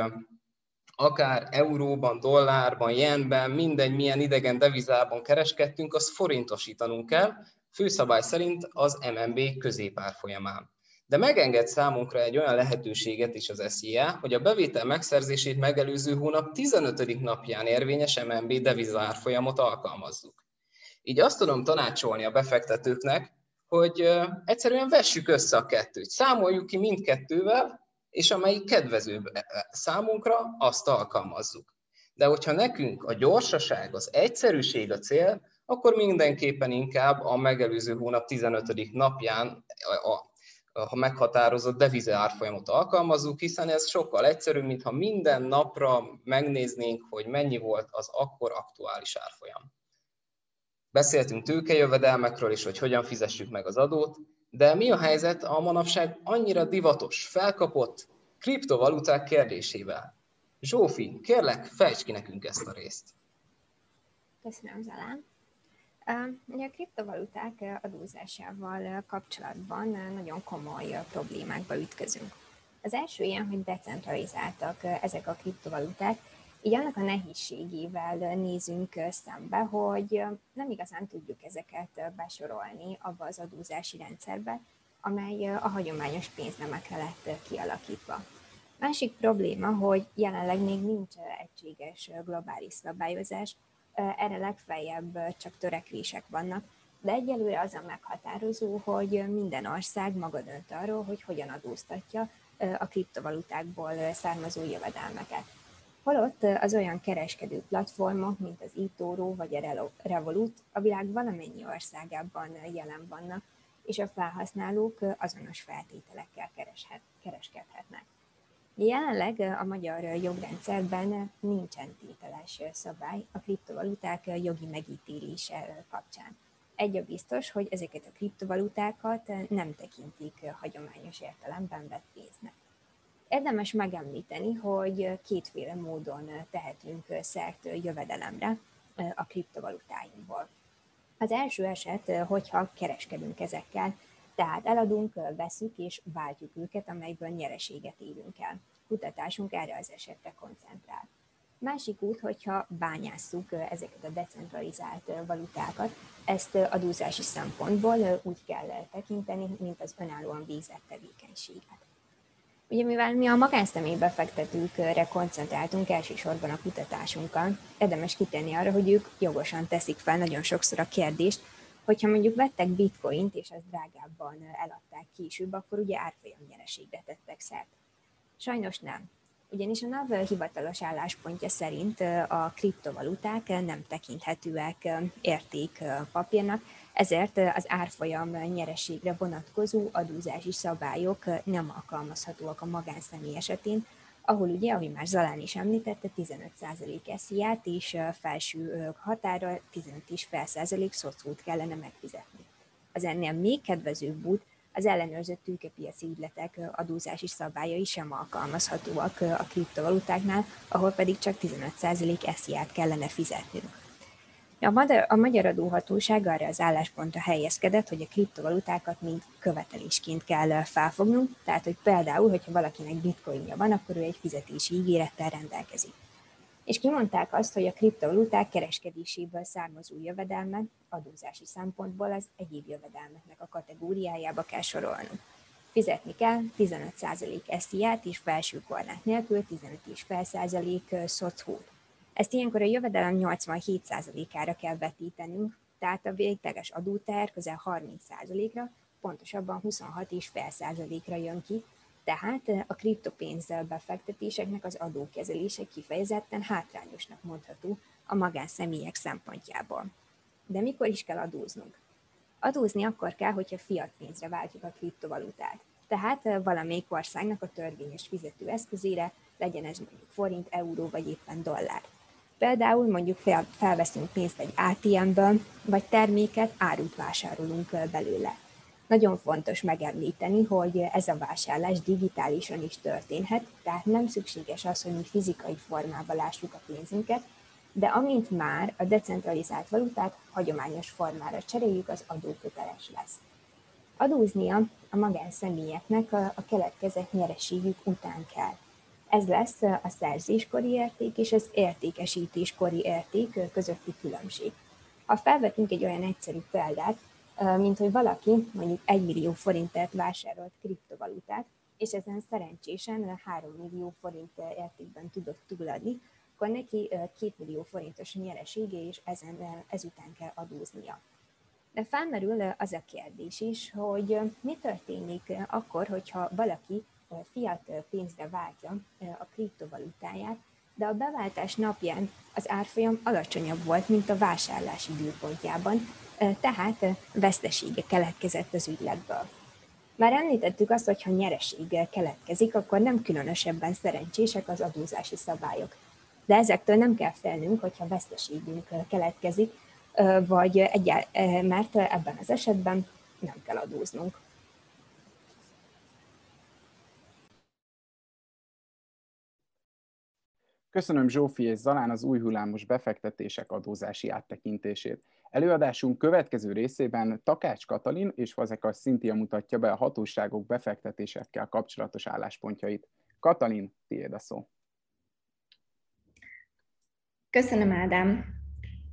akár euróban, dollárban, jenben, mindegy milyen idegen devizában kereskedtünk, azt forintosítanunk kell, főszabály szerint az MNB középárfolyamán. De megenged számunkra egy olyan lehetőséget is az SZIA, hogy a bevétel megszerzését megelőző hónap 15. napján érvényes MNB devizárfolyamot alkalmazzuk. Így azt tudom tanácsolni a befektetőknek, hogy egyszerűen vessük össze a kettőt, számoljuk ki mindkettővel, és amelyik kedvezőbb e, e, számunkra, azt alkalmazzuk. De hogyha nekünk a gyorsaság, az egyszerűség a cél, akkor mindenképpen inkább a megelőző hónap 15. napján a, a, a meghatározott devize árfolyamot alkalmazzuk, hiszen ez sokkal egyszerűbb, mintha minden napra megnéznénk, hogy mennyi volt az akkor aktuális árfolyam. Beszéltünk tőkejövedelmekről is, hogy hogyan fizessük meg az adót, de mi a helyzet a manapság annyira divatos, felkapott kriptovaluták kérdésével? Zsófi, kérlek, fejtsd ki nekünk ezt a részt. Köszönöm, Zalán. A kriptovaluták adózásával kapcsolatban nagyon komoly problémákba ütközünk. Az első ilyen, hogy decentralizáltak ezek a kriptovaluták, így annak a nehézségével nézünk szembe, hogy nem igazán tudjuk ezeket besorolni abba az adózási rendszerbe, amely a hagyományos pénznemekre lett kialakítva. Másik probléma, hogy jelenleg még nincs egységes globális szabályozás, erre legfeljebb csak törekvések vannak, de egyelőre az a meghatározó, hogy minden ország maga dönt arról, hogy hogyan adóztatja a kriptovalutákból származó jövedelmeket. Holott az olyan kereskedő platformok, mint az eToro vagy a Revolut a világ valamennyi országában jelen vannak, és a felhasználók azonos feltételekkel kereshet, kereskedhetnek. Jelenleg a magyar jogrendszerben nincsen tételes szabály a kriptovaluták jogi megítélése kapcsán. Egy a biztos, hogy ezeket a kriptovalutákat nem tekintik hagyományos értelemben vett pénznek. Érdemes megemlíteni, hogy kétféle módon tehetünk szert jövedelemre a kriptovalutáinkból. Az első eset, hogyha kereskedünk ezekkel, tehát eladunk, veszük és váltjuk őket, amelyből nyereséget érünk el. Kutatásunk erre az esetre koncentrál. Másik út, hogyha bányásszuk ezeket a decentralizált valutákat, ezt adózási szempontból úgy kell tekinteni, mint az önállóan végzett tevékenységet. Ugye mivel mi a magánszemély befektetőkre koncentráltunk elsősorban a kutatásunkkal, érdemes kitenni arra, hogy ők jogosan teszik fel nagyon sokszor a kérdést, hogyha mondjuk vettek bitcoint, és ezt drágábban eladták később, akkor ugye árfolyam nyereségre tettek szert. Sajnos nem. Ugyanis a NAV hivatalos álláspontja szerint a kriptovaluták nem tekinthetőek értékpapírnak, ezért az árfolyam nyereségre vonatkozó adózási szabályok nem alkalmazhatóak a magánszemély esetén, ahol ugye, ahogy már Zalán is említette, 15% SZIA-t és felső határa 15,5% szocót kellene megfizetni. Az ennél még kedvezőbb út, az ellenőrzött tőkepiaci ügyletek adózási szabályai sem alkalmazhatóak a kriptovalutáknál, ahol pedig csak 15% SZIA-t kellene fizetnünk. A magyar, a magyar adóhatóság arra az álláspontra helyezkedett, hogy a kriptovalutákat mind követelésként kell felfognunk, tehát hogy például, hogyha valakinek bitcoinja van, akkor ő egy fizetési ígérettel rendelkezik. És kimondták azt, hogy a kriptovaluták kereskedéséből származó jövedelmet adózási szempontból az egyéb jövedelmeknek a kategóriájába kell sorolnunk. Fizetni kell 15% SZIA-t és felső korlát nélkül 15,5% szocót. Ezt ilyenkor a jövedelem 87%-ára kell vetítenünk, tehát a végleges adóter közel 30%-ra, pontosabban 26,5%-ra jön ki, tehát a kriptopénzzel befektetéseknek az adókezelése kifejezetten hátrányosnak mondható a magánszemélyek szempontjából. De mikor is kell adóznunk? Adózni akkor kell, hogyha fiat pénzre váltjuk a kriptovalutát. Tehát valamelyik országnak a törvényes fizetőeszközére, legyen ez mondjuk forint, euró vagy éppen dollár. Például mondjuk felveszünk pénzt egy ATM-ből, vagy terméket, árut vásárolunk belőle. Nagyon fontos megemlíteni, hogy ez a vásárlás digitálisan is történhet, tehát nem szükséges az, hogy mi fizikai formában lássuk a pénzünket, de amint már a decentralizált valutát hagyományos formára cseréljük, az adóköteles lesz. Adóznia a magánszemélyeknek a, a keletkezett nyereségük után kell. Ez lesz a szerzéskori érték és az értékesítéskori érték közötti különbség. Ha felvetünk egy olyan egyszerű példát, mint hogy valaki mondjuk 1 millió forintért vásárolt kriptovalutát, és ezen szerencsésen 3 millió forint értékben tudott túladni, akkor neki 2 millió forintos nyeresége, és ezen, ezután kell adóznia. De felmerül az a kérdés is, hogy mi történik akkor, hogyha valaki fiat pénzre váltja a kriptovalutáját, de a beváltás napján az árfolyam alacsonyabb volt, mint a vásárlás időpontjában, tehát vesztesége keletkezett az ügyletből. Már említettük azt, hogy ha nyereséggel keletkezik, akkor nem különösebben szerencsések az adózási szabályok. De ezektől nem kell félnünk, hogyha veszteségünk keletkezik, vagy egyáll, mert ebben az esetben nem kell adóznunk. Köszönöm Zsófi és Zalán az új hullámos befektetések adózási áttekintését. Előadásunk következő részében Takács Katalin és Fazekas Szintia mutatja be a hatóságok befektetésekkel kapcsolatos álláspontjait. Katalin, tiéd a szó. Köszönöm, Ádám.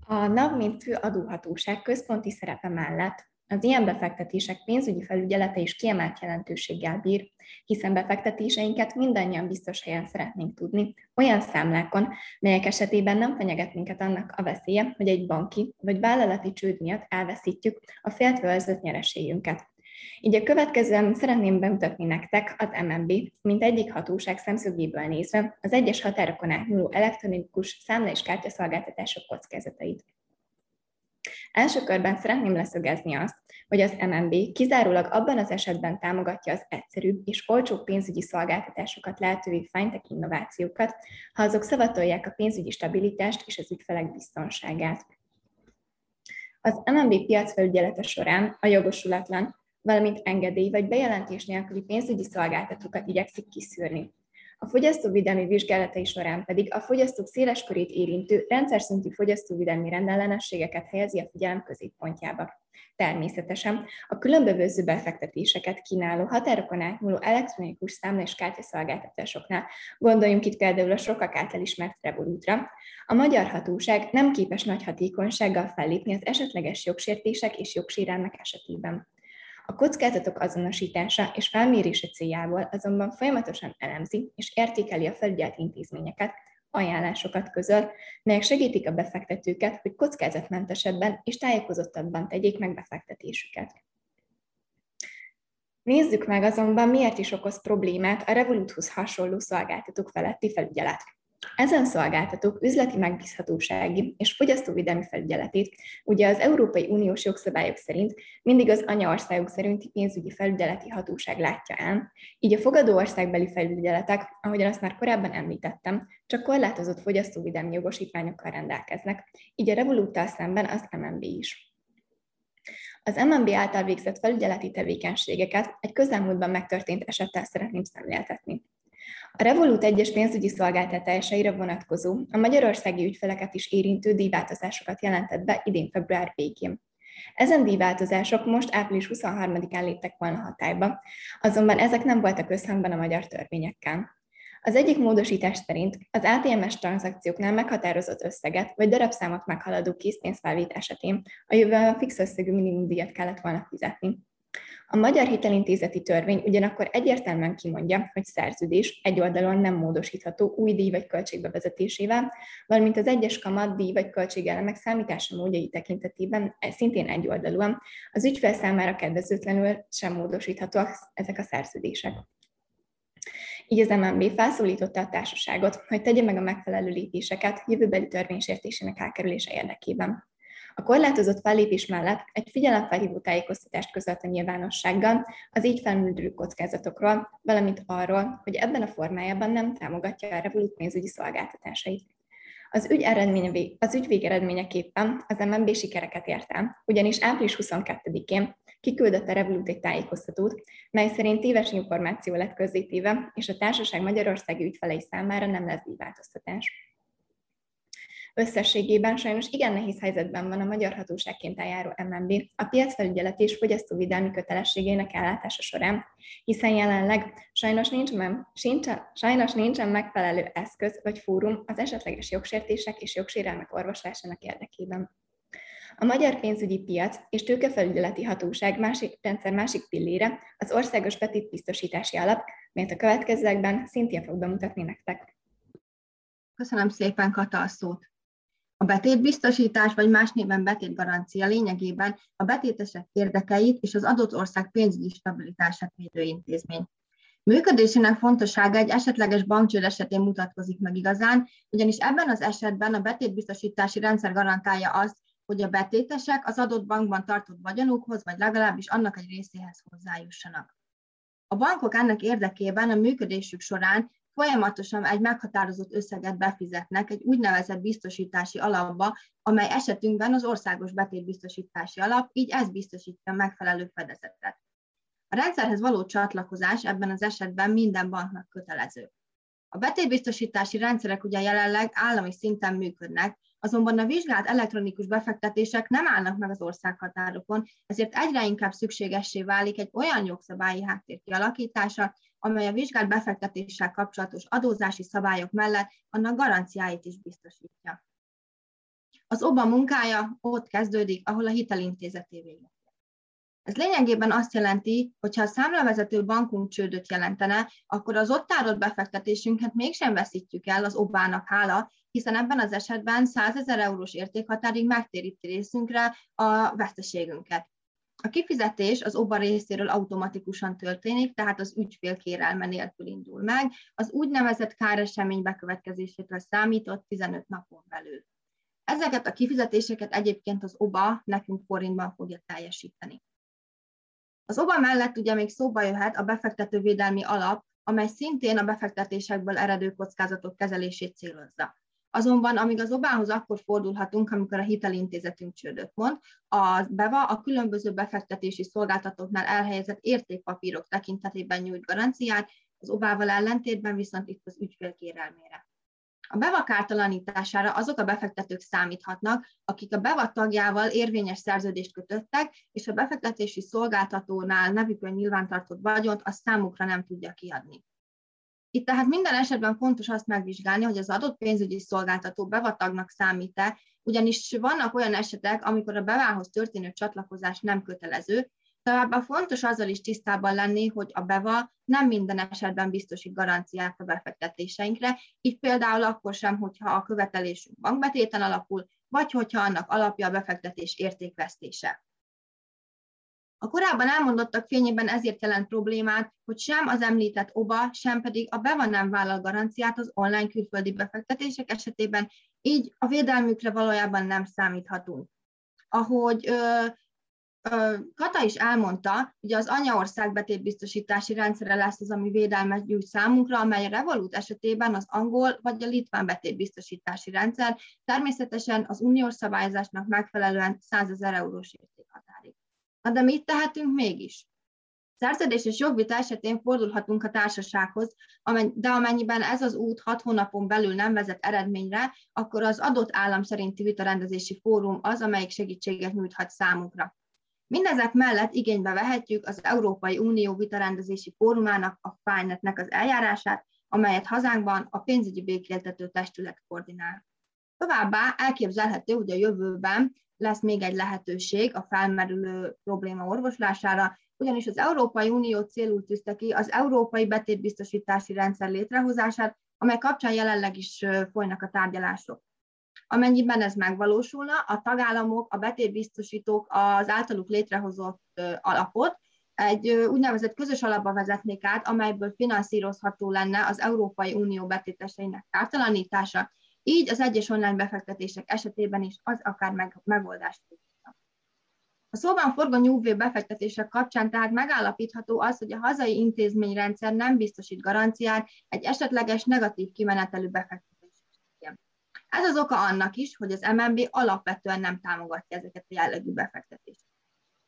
A NAV, mint fő adóhatóság központi szerepe mellett az ilyen befektetések pénzügyi felügyelete is kiemelt jelentőséggel bír, hiszen befektetéseinket mindannyian biztos helyen szeretnénk tudni, olyan számlákon, melyek esetében nem fenyeget minket annak a veszélye, hogy egy banki vagy vállalati csőd miatt elveszítjük a féltőölzött nyereségünket. Így a következően szeretném bemutatni nektek az MNB, mint egyik hatóság szemszögéből nézve az egyes határokon átnyúló elektronikus számla és kártyaszolgáltatások kockázatait. Első körben szeretném leszögezni azt, hogy az MNB kizárólag abban az esetben támogatja az egyszerűbb és olcsó pénzügyi szolgáltatásokat lehetővé fintech innovációkat, ha azok szavatolják a pénzügyi stabilitást és az ügyfelek biztonságát. Az MNB piacfelügyelete során a jogosulatlan, valamint engedély vagy bejelentés nélküli pénzügyi szolgáltatókat igyekszik kiszűrni. A fogyasztóvédelmi vizsgálatai során pedig a fogyasztók széles körét érintő rendszer szintű fogyasztóvédelmi rendellenességeket helyezi a figyelem középpontjába. Természetesen a különböző befektetéseket kínáló határokon átnyúló elektronikus számla és kártyaszolgáltatásoknál, gondoljunk itt például a sokak által ismert Revolutra, a magyar hatóság nem képes nagy hatékonysággal fellépni az esetleges jogsértések és jogsérelmek esetében. A kockázatok azonosítása és felmérése céljából azonban folyamatosan elemzi és értékeli a felügyelt intézményeket, ajánlásokat közöl, melyek segítik a befektetőket, hogy kockázatmentesebben és tájékozottabban tegyék meg befektetésüket. Nézzük meg azonban, miért is okoz problémát a Revoluthoz hasonló szolgáltatók feletti felügyelet. Ezen szolgáltatók üzleti megbízhatósági és fogyasztóvédelmi felügyeletét ugye az Európai Uniós jogszabályok szerint mindig az anyaországok szerinti pénzügyi felügyeleti hatóság látja el, így a fogadó országbeli felügyeletek, ahogyan azt már korábban említettem, csak korlátozott fogyasztóvédelmi jogosítványokkal rendelkeznek, így a Revoluttal szemben az MNB is. Az MNB által végzett felügyeleti tevékenységeket egy közelmúltban megtörtént esettel szeretném szemléltetni. A Revolut egyes pénzügyi szolgáltatásaira vonatkozó, a magyarországi ügyfeleket is érintő díjváltozásokat jelentett be idén február végén. Ezen díjváltozások most április 23-án léptek volna hatályba, azonban ezek nem voltak összhangban a magyar törvényekkel. Az egyik módosítás szerint az ATMS tranzakcióknál meghatározott összeget vagy darabszámot meghaladó készpénzfelvét esetén a jövőben fix összegű minimumdíjat kellett volna fizetni. A Magyar Hitelintézeti Törvény ugyanakkor egyértelműen kimondja, hogy szerződés egy oldalon nem módosítható új díj vagy költség bevezetésével, valamint az egyes kamat, díj vagy költségelemek számítása módjai tekintetében szintén egy oldalúan az ügyfél számára kedvezőtlenül sem módosíthatóak ezek a szerződések. Így az MNB felszólította a társaságot, hogy tegye meg a megfelelő lépéseket jövőbeli törvénysértésének elkerülése érdekében. A korlátozott fellépés mellett egy figyelemfelhívó tájékoztatást közölt a nyilvánossággal az így felmerülő kockázatokról, valamint arról, hogy ebben a formájában nem támogatja a Revolut pénzügyi szolgáltatásait. Az ügy, eredménye, az ügy végeredményeképpen az MNB sikereket ért el, ugyanis április 22-én kiküldött a Revolut egy tájékoztatót, mely szerint téves információ lett közzétéve, és a társaság magyarországi ügyfelei számára nem lesz díjváltoztatás. Összességében sajnos igen nehéz helyzetben van a magyar hatóságként eljáró MNB a piacfelügyelet és fogyasztóvédelmi kötelességének ellátása során, hiszen jelenleg sajnos, nincs, sincs, sajnos nincsen megfelelő eszköz vagy fórum az esetleges jogsértések és jogsérelmek orvoslásának érdekében. A magyar pénzügyi piac és tőkefelügyeleti hatóság másik, rendszer másik pillére az országos betétbiztosítási alap, melyet a következőekben szintén fog bemutatni nektek. Köszönöm szépen, Kata, a szót. A betétbiztosítás vagy más néven betétgarancia lényegében a betétesek érdekeit és az adott ország pénzügyi stabilitását védő intézmény. Működésének fontossága egy esetleges bankcsőd esetén mutatkozik meg igazán, ugyanis ebben az esetben a betétbiztosítási rendszer garantálja azt, hogy a betétesek az adott bankban tartott vagyonukhoz, vagy legalábbis annak egy részéhez hozzájussanak. A bankok ennek érdekében a működésük során folyamatosan egy meghatározott összeget befizetnek egy úgynevezett biztosítási alapba, amely esetünkben az országos betétbiztosítási alap, így ez biztosítja a megfelelő fedezetet. A rendszerhez való csatlakozás ebben az esetben minden banknak kötelező. A betétbiztosítási rendszerek ugye jelenleg állami szinten működnek, azonban a vizsgált elektronikus befektetések nem állnak meg az országhatárokon, ezért egyre inkább szükségessé válik egy olyan jogszabályi háttér kialakítása, amely a vizsgált befektetéssel kapcsolatos adózási szabályok mellett annak garanciáit is biztosítja. Az OBA munkája ott kezdődik, ahol a hitelintézeté végez. Ez lényegében azt jelenti, hogy ha a számlavezető bankunk csődöt jelentene, akkor az ott tárott befektetésünket mégsem veszítjük el az obának hála, hiszen ebben az esetben 100 ezer eurós értékhatárig megtéríti részünkre a veszteségünket. A kifizetés az OBA részéről automatikusan történik, tehát az ügyfél kérelme nélkül indul meg, az úgynevezett káresemény bekövetkezésétől számított 15 napon belül. Ezeket a kifizetéseket egyébként az OBA nekünk forintban fogja teljesíteni. Az OBA mellett ugye még szóba jöhet a befektetővédelmi alap, amely szintén a befektetésekből eredő kockázatok kezelését célozza. Azonban amíg az obához akkor fordulhatunk, amikor a hitelintézetünk csődöt mond, a BEVA a különböző befektetési szolgáltatóknál elhelyezett értékpapírok tekintetében nyújt garanciát, az obával ellentétben viszont itt az ügyfél kérelmére. A BEVA kártalanítására azok a befektetők számíthatnak, akik a BEVA tagjával érvényes szerződést kötöttek, és a befektetési szolgáltatónál nevükön nyilvántartott vagyont a számukra nem tudja kiadni. Itt tehát minden esetben fontos azt megvizsgálni, hogy az adott pénzügyi szolgáltató bevatagnak számít-e, ugyanis vannak olyan esetek, amikor a bevához történő csatlakozás nem kötelező, Továbbá fontos azzal is tisztában lenni, hogy a BEVA nem minden esetben biztosít garanciát a befektetéseinkre, így például akkor sem, hogyha a követelésünk bankbetéten alapul, vagy hogyha annak alapja a befektetés értékvesztése. A korábban elmondottak fényében ezért jelent problémát, hogy sem az említett OBA, sem pedig a BEVA nem vállal garanciát az online külföldi befektetések esetében, így a védelmükre valójában nem számíthatunk. Ahogy ö, ö, Kata is elmondta, hogy az anyaország betétbiztosítási rendszere lesz az, ami védelmet nyújt számunkra, amely a Revolut esetében az angol vagy a litván betétbiztosítási rendszer, természetesen az uniós szabályozásnak megfelelően 100 ezer eurós. Na de mit tehetünk mégis? Szerződéses jogvita esetén fordulhatunk a társasághoz, de amennyiben ez az út hat hónapon belül nem vezet eredményre, akkor az adott állam szerinti vitarendezési fórum az, amelyik segítséget nyújthat számunkra. Mindezek mellett igénybe vehetjük az Európai Unió vitarendezési fórumának, a FINET-nek az eljárását, amelyet hazánkban a pénzügyi békéltető testület koordinál. Továbbá elképzelhető, hogy a jövőben lesz még egy lehetőség a felmerülő probléma orvoslására, ugyanis az Európai Unió célul tűzte ki az Európai Betétbiztosítási Rendszer létrehozását, amely kapcsán jelenleg is folynak a tárgyalások. Amennyiben ez megvalósulna, a tagállamok, a betétbiztosítók az általuk létrehozott alapot egy úgynevezett közös alapba vezetnék át, amelyből finanszírozható lenne az Európai Unió betéteseinek kártalanítása, így az egyes online befektetések esetében is az akár meg, megoldást tudna. A szóban forgó nyugvé befektetések kapcsán tehát megállapítható az, hogy a hazai intézményrendszer nem biztosít garanciát egy esetleges negatív kimenetelű befektetés. Ez az oka annak is, hogy az MNB alapvetően nem támogatja ezeket a jellegű befektetéseket.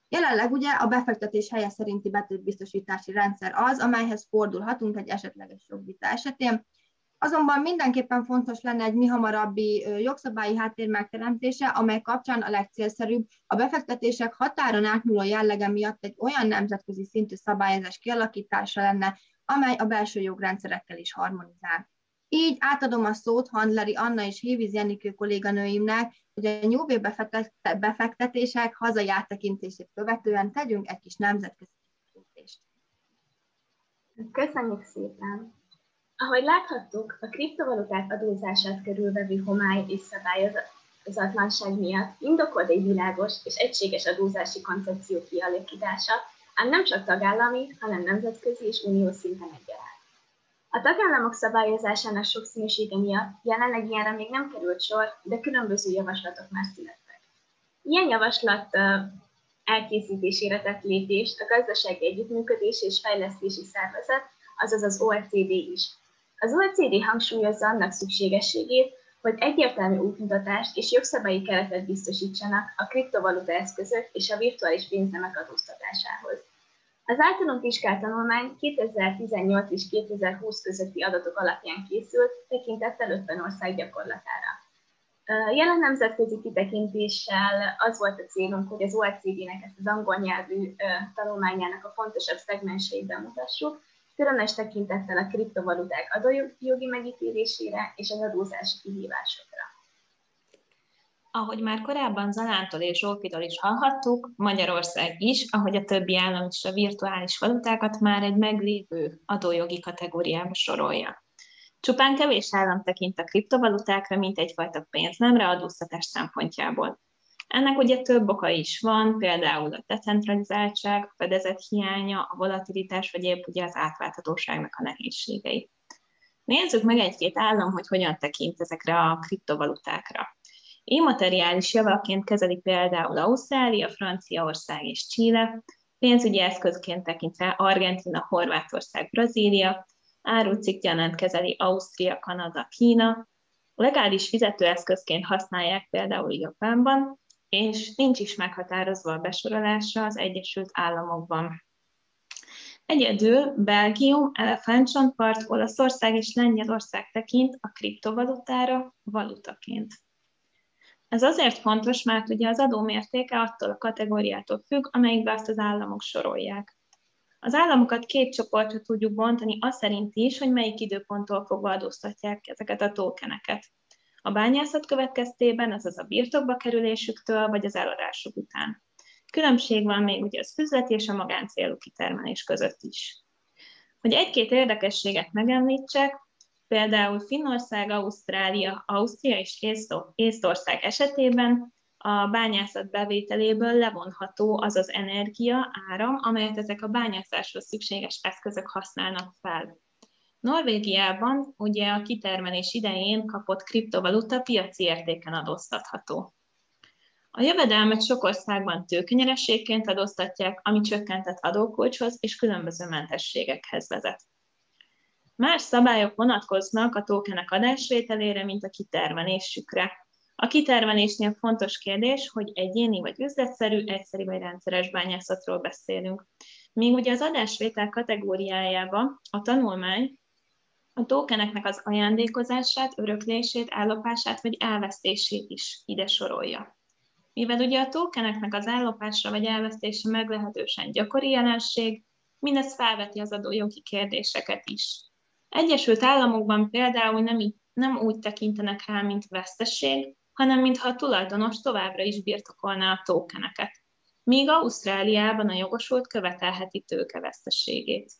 Jelenleg ugye a befektetés helye szerinti betétbiztosítási rendszer az, amelyhez fordulhatunk egy esetleges jogvita esetén, Azonban mindenképpen fontos lenne egy mi hamarabbi jogszabályi háttér megteremtése, amely kapcsán a legcélszerűbb a befektetések határon átnyúló jellege miatt egy olyan nemzetközi szintű szabályozás kialakítása lenne, amely a belső jogrendszerekkel is harmonizál. Így átadom a szót Handleri Anna és Héviz Jenikő kolléganőimnek, hogy a nyúlvé befektetések hazai áttekintését követően tegyünk egy kis nemzetközi tekintést. Köszönjük szépen! Ahogy láthattuk, a kriptovaluták adózását körülvevő homály és szabályozatlanság miatt indokolt egy világos és egységes adózási koncepció kialakítása, ám nem csak tagállami, hanem nemzetközi és uniós szinten egyaránt. A tagállamok szabályozásának sokszínűsége miatt jelenleg ilyenre még nem került sor, de különböző javaslatok már születtek. Ilyen javaslat elkészítésére tett lépést a Gazdasági Együttműködés és Fejlesztési Szervezet, azaz az OECD is, az OECD hangsúlyozza annak szükségességét, hogy egyértelmű útmutatást és jogszabályi keretet biztosítsanak a kriptovaluta eszközök és a virtuális pénznemek adóztatásához. Az általunk vizsgált tanulmány 2018 és 2020 közötti adatok alapján készült, tekintettel 50 ország gyakorlatára. Jelen nemzetközi kitekintéssel az volt a célunk, hogy az OECD-nek ezt az angol nyelvű tanulmányának a fontosabb szegmenseit bemutassuk, különös tekintettel a kriptovaluták adójogi megítélésére és az adózási kihívásokra. Ahogy már korábban Zalántól és Zsófitól is hallhattuk, Magyarország is, ahogy a többi állam is a virtuális valutákat már egy meglévő adójogi kategóriába sorolja. Csupán kevés állam tekint a kriptovalutákra, mint egyfajta pénznemre adóztatás szempontjából. Ennek ugye több oka is van, például a decentralizáltság, a fedezet hiánya, a volatilitás, vagy épp ugye az átláthatóságnak a nehézségei. Nézzük meg egy-két állam, hogy hogyan tekint ezekre a kriptovalutákra. Immateriális javaként kezeli például Ausztrália, Franciaország és Chile, pénzügyi eszközként tekintve Argentina, Horvátország, Brazília, árucikkjelent kezeli Ausztria, Kanada, Kína, legális fizetőeszközként használják például Japánban, és nincs is meghatározva a besorolása az Egyesült Államokban. Egyedül Belgium, Elefántcsontpart, Olaszország és Lengyelország tekint a kriptovalutára valutaként. Ez azért fontos, mert ugye az adó mértéke attól a kategóriától függ, amelyikbe azt az államok sorolják. Az államokat két csoportra tudjuk bontani, az szerint is, hogy melyik időponttól fogva adóztatják ezeket a tokeneket a bányászat következtében, azaz a birtokba kerülésüktől, vagy az eladásuk után. Különbség van még ugye az üzleti és a magáncélú kitermelés között is. Hogy egy-két érdekességet megemlítsek, például Finnország, Ausztrália, Ausztria és Észtország esetében a bányászat bevételéből levonható az az energia, áram, amelyet ezek a bányászáshoz szükséges eszközök használnak fel. Norvégiában ugye a kitermelés idején kapott kriptovaluta piaci értéken adóztatható. A jövedelmet sok országban tőkenyerességként adóztatják, ami csökkentett adókulcshoz és különböző mentességekhez vezet. Más szabályok vonatkoznak a tókenek adásvételére, mint a kitermelésükre. A kitermelésnél fontos kérdés, hogy egyéni vagy üzletszerű, egyszerű vagy rendszeres bányászatról beszélünk. Míg ugye az adásvétel kategóriájába a tanulmány a tokeneknek az ajándékozását, öröklését, ellopását vagy elvesztését is ide sorolja. Mivel ugye a tokeneknek az ellopása vagy elvesztése meglehetősen gyakori jelenség, mindez felveti az adójogi kérdéseket is. Egyesült Államokban például nem, nem úgy tekintenek rá, mint vesztesség, hanem mintha a tulajdonos továbbra is birtokolná a tokeneket, míg Ausztráliában a jogosult követelheti tőkevesztességét.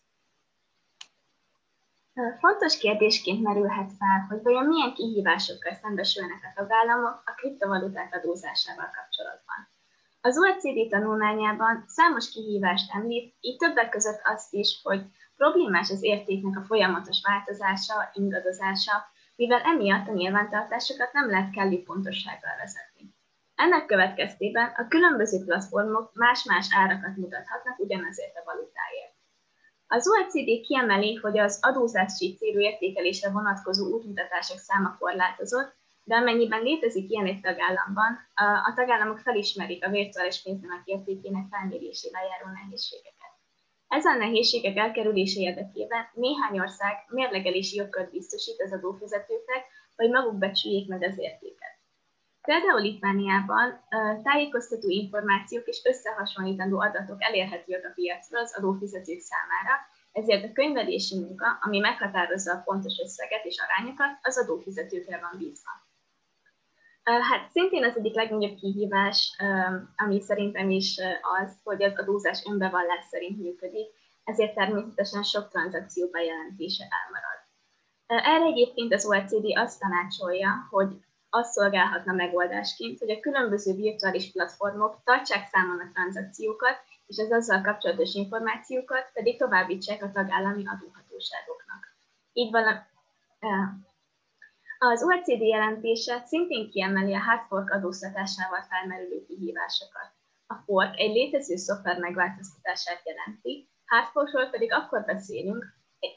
Fontos kérdésként merülhet fel, hogy vajon milyen kihívásokkal szembesülnek a tagállamok a kriptovaluták adózásával kapcsolatban. Az OECD tanulmányában számos kihívást említ, így többek között azt is, hogy problémás az értéknek a folyamatos változása, ingadozása, mivel emiatt a nyilvántartásokat nem lehet kellő pontossággal vezetni. Ennek következtében a különböző platformok más-más árakat mutathatnak ugyanazért a valutáért. Az OECD kiemeli, hogy az adózási célú értékelésre vonatkozó útmutatások száma korlátozott, de amennyiben létezik ilyen egy tagállamban, a tagállamok felismerik a virtuális pénznemek értékének felmérésével járó nehézségeket. Ezen nehézségek elkerülése érdekében néhány ország mérlegelési jogkört biztosít az adófizetőknek, hogy maguk becsüljék meg az értéket. Például Litvániában tájékoztató információk és összehasonlítandó adatok elérhetőek a piacról az adófizetők számára, ezért a könyvelési munka, ami meghatározza a pontos összeget és arányokat, az adófizetőkre van bízva. Hát szintén az egyik legnagyobb kihívás, ami szerintem is az, hogy az adózás önbevallás szerint működik, ezért természetesen sok tranzakció bejelentése elmarad. Erre egyébként az OECD azt tanácsolja, hogy az szolgálhatna megoldásként, hogy a különböző virtuális platformok tartsák számon a tranzakciókat, és az azzal kapcsolatos információkat pedig továbbítsák a tagállami adóhatóságoknak. Így van, az OECD jelentése szintén kiemeli a hard fork adóztatásával felmerülő kihívásokat. A fork egy létező szoftver megváltoztatását jelenti, hard forkról pedig akkor beszélünk,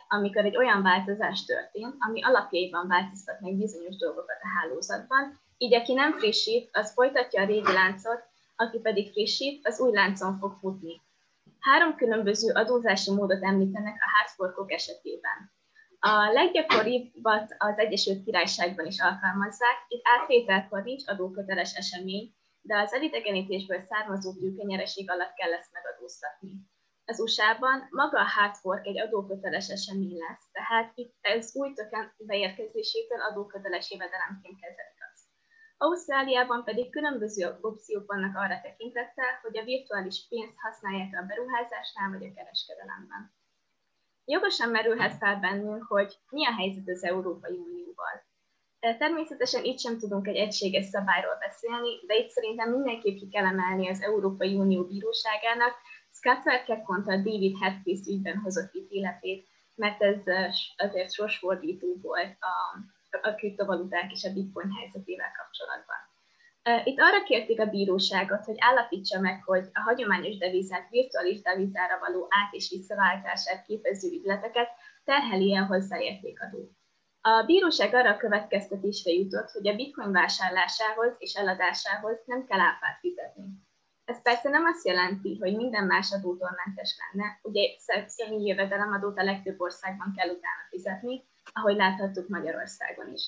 amikor egy olyan változás történt, ami alapjaiban változtat meg bizonyos dolgokat a hálózatban, így aki nem frissít, az folytatja a régi láncot, aki pedig frissít, az új láncon fog futni. Három különböző adózási módot említenek a hardforkok esetében. A leggyakoribbat az Egyesült Királyságban is alkalmazzák, itt átvételkor nincs adóköteles esemény, de az elidegenítésből származó tőkenyereség alatt kell ezt megadóztatni. Az USA-ban maga a hard fork egy adóköteles esemény lesz, tehát itt ez új töken beérkezésétől adóköteles jövedelemként kezelik azt. Ausztráliában pedig különböző opciók vannak arra tekintettel, hogy a virtuális pénzt használják a beruházásnál vagy a kereskedelemben. Jogosan merülhet fel bennünk, hogy mi a helyzet az Európai Unióval. Természetesen itt sem tudunk egy egységes szabályról beszélni, de itt szerintem mindenképp ki kell emelni az Európai Unió bíróságának Scott Verkekonta David Hedquist ügyben hozott ítéletét, mert ez azért sorsfordító volt a, a kriptovaluták és a bitcoin helyzetével kapcsolatban. Itt arra kérték a bíróságot, hogy állapítsa meg, hogy a hagyományos devizák virtuális devizára való át- és visszaváltását képező ügyleteket terheli-e a hozzáértékadó. A bíróság arra a következtetésre jutott, hogy a bitcoin vásárlásához és eladásához nem kell áfát fizetni. Ez persze nem azt jelenti, hogy minden más adótól mentes lenne, ugye személyi jövedelemadót a legtöbb országban kell utána fizetni, ahogy láthattuk Magyarországon is.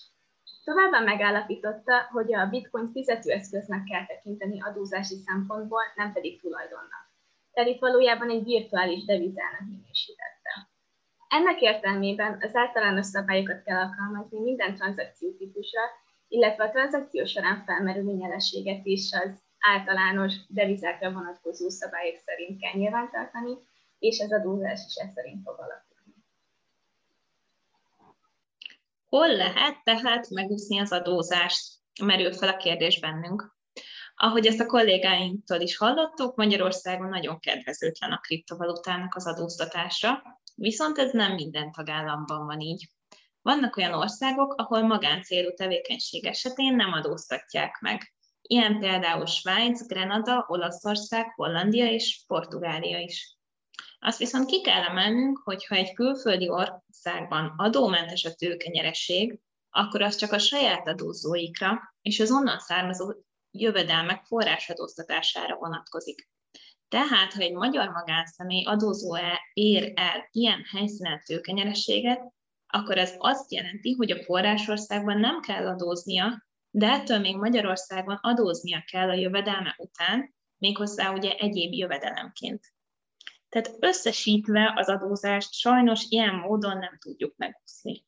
Továbbá megállapította, hogy a bitcoin fizetőeszköznek kell tekinteni adózási szempontból, nem pedig tulajdonnak. Tehát itt valójában egy virtuális devizának minősítette. Ennek értelmében az általános szabályokat kell alkalmazni minden tranzakció típusra, illetve a tranzakció során felmerülő nyereséget is az általános devizákra vonatkozó szabályok szerint kell nyilvántartani, és az adózás is ez szerint fog alakulni. Hol lehet tehát megúszni az adózást? Merült fel a kérdés bennünk. Ahogy ezt a kollégáinktól is hallottuk, Magyarországon nagyon kedvezőtlen a kriptovalutának az adóztatása, viszont ez nem minden tagállamban van így. Vannak olyan országok, ahol magáncélú tevékenység esetén nem adóztatják meg. Ilyen például Svájc, Grenada, Olaszország, Hollandia és Portugália is. Azt viszont ki kell emelnünk, hogy ha egy külföldi országban adómentes a tőkenyereség, akkor az csak a saját adózóikra és az onnan származó jövedelmek forrásadóztatására vonatkozik. Tehát, ha egy magyar magánszemély adózó ér el ilyen helyszínen tőkenyerességet, akkor ez azt jelenti, hogy a forrásországban nem kell adóznia, de ettől még Magyarországon adóznia kell a jövedelme után, méghozzá ugye egyéb jövedelemként. Tehát összesítve az adózást sajnos ilyen módon nem tudjuk megúszni.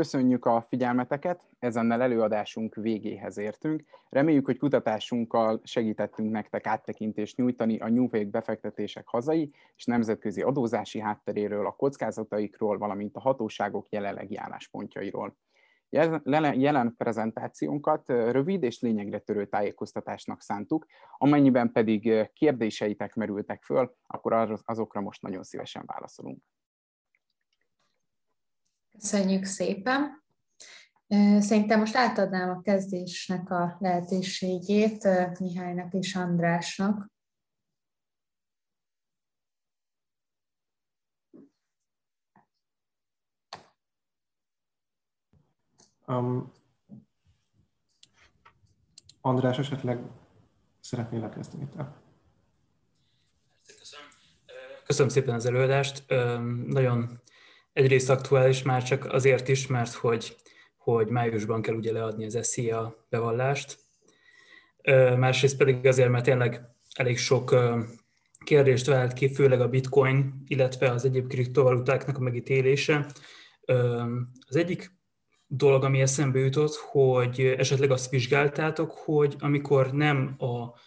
Köszönjük a figyelmeteket, ezennel előadásunk végéhez értünk. Reméljük, hogy kutatásunkkal segítettünk nektek áttekintést nyújtani a Wave befektetések hazai és nemzetközi adózási hátteréről, a kockázataikról, valamint a hatóságok jelenlegi álláspontjairól. Jelen prezentációnkat rövid és lényegre törő tájékoztatásnak szántuk, amennyiben pedig kérdéseitek merültek föl, akkor azokra most nagyon szívesen válaszolunk. Köszönjük szépen! Szerintem most átadnám a kezdésnek a lehetőségét Mihálynak és Andrásnak. Um, András, esetleg szeretnél kezdeni te? Köszönöm. Köszönöm szépen az előadást. Nagyon egyrészt aktuális már csak azért is, mert hogy, hogy májusban kell ugye leadni az SZIA bevallást. Másrészt pedig azért, mert tényleg elég sok kérdést vált ki, főleg a bitcoin, illetve az egyéb kriptovalutáknak a megítélése. Az egyik dolog, ami eszembe jutott, hogy esetleg azt vizsgáltátok, hogy amikor nem a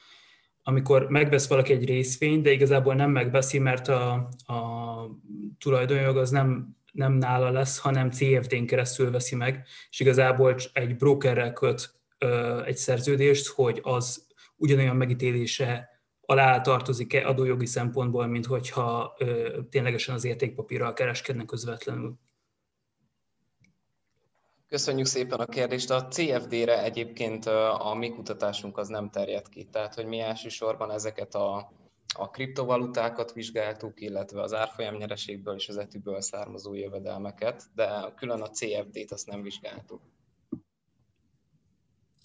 amikor megvesz valaki egy részvényt, de igazából nem megveszi, mert a, a tulajdonjog az nem, nem nála lesz, hanem CFD-n keresztül veszi meg, és igazából egy brokerrel köt egy szerződést, hogy az ugyanolyan megítélése alá tartozik-e adójogi szempontból, mint hogyha ö, ténylegesen az értékpapírral kereskednek közvetlenül. Köszönjük szépen a kérdést. A CFD-re egyébként a mi kutatásunk az nem terjed ki, tehát hogy mi elsősorban ezeket a, a kriptovalutákat vizsgáltuk, illetve az árfolyamnyereségből és az etűből származó jövedelmeket, de külön a CFD-t azt nem vizsgáltuk.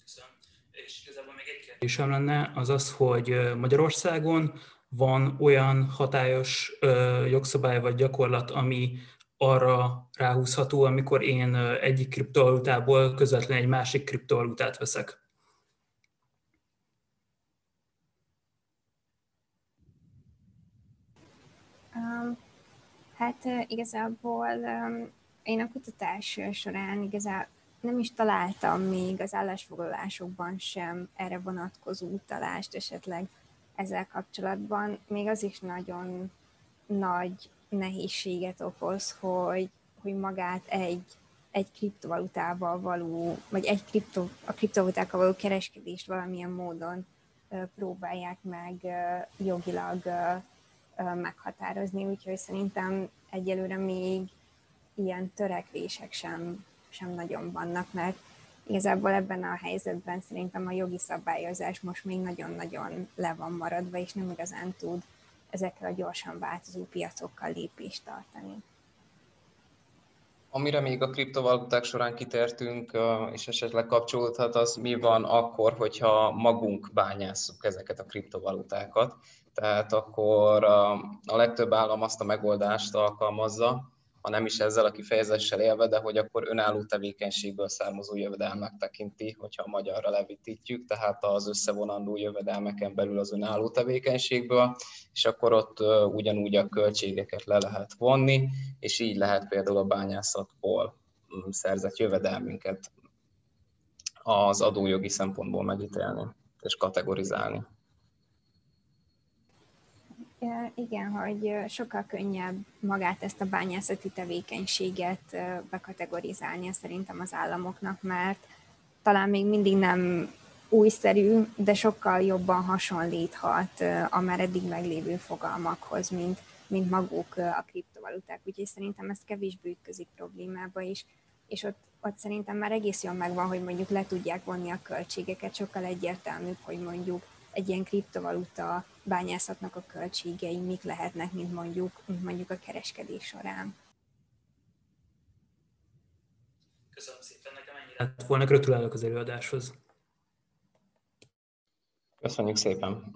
Köszönöm. És igazából még egy kérdésem lenne, az az, hogy Magyarországon van olyan hatályos jogszabály vagy gyakorlat, ami arra ráhúzható, amikor én egyik kriptovalutából közvetlenül egy másik kriptovalutát veszek. Um, hát igazából én a kutatás során igazából nem is találtam még az állásfoglalásokban sem erre vonatkozó utalást esetleg ezzel kapcsolatban. Még az is nagyon nagy nehézséget okoz, hogy, hogy magát egy, egy kriptovalutával való, vagy egy kripto, a kriptovalutákkal való kereskedést valamilyen módon próbálják meg jogilag meghatározni, úgyhogy szerintem egyelőre még ilyen törekvések sem, sem nagyon vannak, mert igazából ebben a helyzetben szerintem a jogi szabályozás most még nagyon-nagyon le van maradva, és nem igazán tud ezekkel a gyorsan változó piacokkal lépést tartani. Amire még a kriptovaluták során kitértünk, és esetleg kapcsolódhat, az mi van akkor, hogyha magunk bányásszuk ezeket a kriptovalutákat. Tehát akkor a legtöbb állam azt a megoldást alkalmazza, ha nem is ezzel a kifejezéssel élve, de hogy akkor önálló tevékenységből származó jövedelmek tekinti, hogyha a magyarra levitítjük, tehát az összevonandó jövedelmeken belül az önálló tevékenységből, és akkor ott ugyanúgy a költségeket le lehet vonni, és így lehet például a bányászatból mm, szerzett jövedelmünket az adójogi szempontból megítélni és kategorizálni. Igen, hogy sokkal könnyebb magát ezt a bányászati tevékenységet bekategorizálni szerintem az államoknak, mert talán még mindig nem újszerű, de sokkal jobban hasonlíthat a már eddig meglévő fogalmakhoz, mint, mint maguk a kriptovaluták. Úgyhogy szerintem ez kevésbé ütközik problémába is, és ott, ott szerintem már egész jól megvan, hogy mondjuk le tudják vonni a költségeket, sokkal egyértelműbb, hogy mondjuk egy ilyen kriptovaluta bányászatnak a költségei mik lehetnek, mint mondjuk, mint mondjuk a kereskedés során. Köszönöm szépen, nekem ennyi lett volna. Gratulálok az előadáshoz. Köszönjük szépen.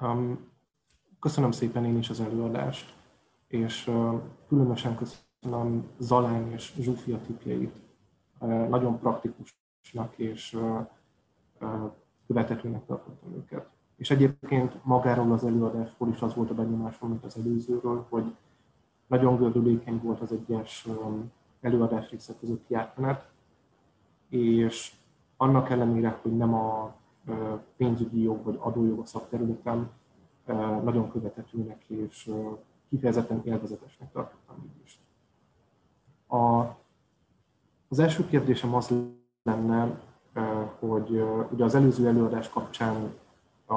Um, köszönöm szépen én is az előadást, és uh, különösen köszönöm Zalán és Zsufia tipjeit. Uh, nagyon praktikusnak és uh, követhetőnek tartottam őket. És egyébként magáról az előadásról is az volt a benyomásom, mint az előzőről, hogy nagyon gördülékeny volt az egyes előadás részek közötti átmenet, és annak ellenére, hogy nem a pénzügyi jog vagy adójog a szakterületen, nagyon követhetőnek és kifejezetten élvezetesnek tartottam így is. A, az első kérdésem az lenne, hogy ugye az előző előadás kapcsán a,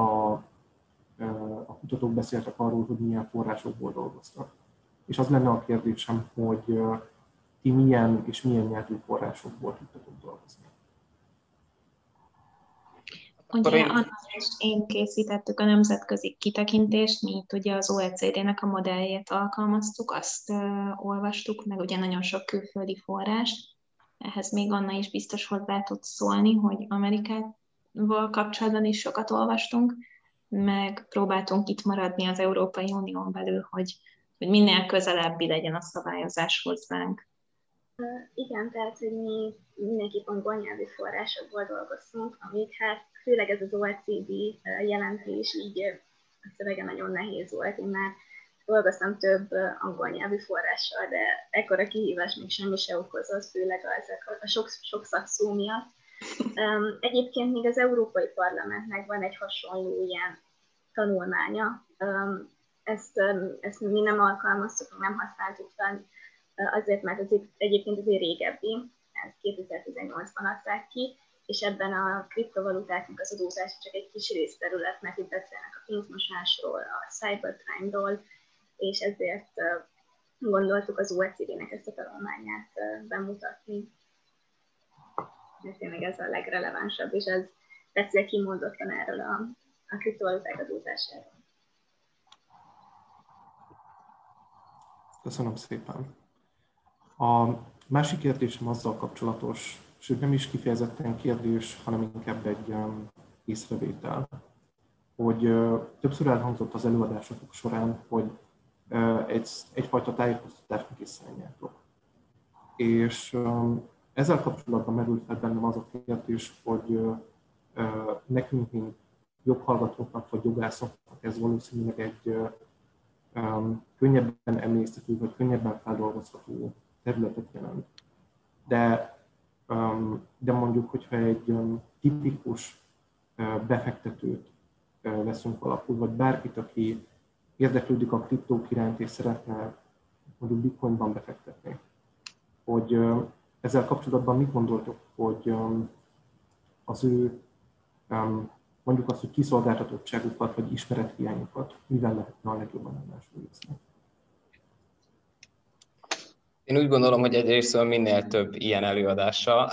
a kutatók beszéltek arról, hogy milyen forrásokból dolgoztak. És az lenne a kérdésem, hogy ti milyen és milyen nyelvű forrásokból tudtatok dolgozni. Ugye én... Anna és én készítettük a nemzetközi kitekintést, mi itt ugye az OECD-nek a modelljét alkalmaztuk, azt uh, olvastuk, meg ugye nagyon sok külföldi forrás. Ehhez még Anna is biztos hozzá tud szólni, hogy Amerikával kapcsolatban is sokat olvastunk, meg próbáltunk itt maradni az Európai Unión belül, hogy, hogy minél közelebbi legyen a szabályozás hozzánk. Igen, tehát, hogy mi mindenképp angol nyelvi forrásokból dolgoztunk, amik hát főleg ez az OECD jelentés, így a szövege nagyon nehéz volt. Én már dolgoztam több angol nyelvű forrással, de ekkora kihívás még semmi se okozott, főleg ezek a sok, sok szakszó miatt. Egyébként még az Európai Parlamentnek van egy hasonló ilyen tanulmánya. Ezt, ezt mi nem alkalmaztuk, nem használtuk fel, azért, mert ez egyébként azért régebbi, ezt 2018-ban adták ki, és ebben a kriptovalutáknak az adózás csak egy kis részterület, mert itt beszélnek a pénzmosásról, a cybercrime-ról, és ezért gondoltuk az OECD-nek ezt a tanulmányát bemutatni. Ez tényleg ez a legrelevánsabb, és ez beszél kimondottan erről a, a kriptovaluták adózásáról. Köszönöm szépen. A másik kérdésem azzal kapcsolatos, sőt nem is kifejezetten kérdés, hanem inkább egy észrevétel, hogy többször elhangzott az előadások során, hogy egy, egyfajta tájékoztatásnak is szálljátok. És ezzel kapcsolatban merült fel bennem az a kérdés, hogy nekünk, mint joghallgatóknak vagy jogászoknak ez valószínűleg egy könnyebben emésztető vagy könnyebben feldolgozható területet jelent. De de mondjuk, hogyha egy tipikus befektetőt veszünk alapul, vagy bárkit, aki érdeklődik a kriptók iránt és szeretne mondjuk bitcoinban befektetni, hogy ezzel kapcsolatban mit gondoltok, hogy az ő mondjuk azt, hogy kiszolgáltatottságukat vagy ismerethiányukat mivel lehetne a legjobban ellensúlyozni? Én úgy gondolom, hogy egyrésztről minél több ilyen előadással,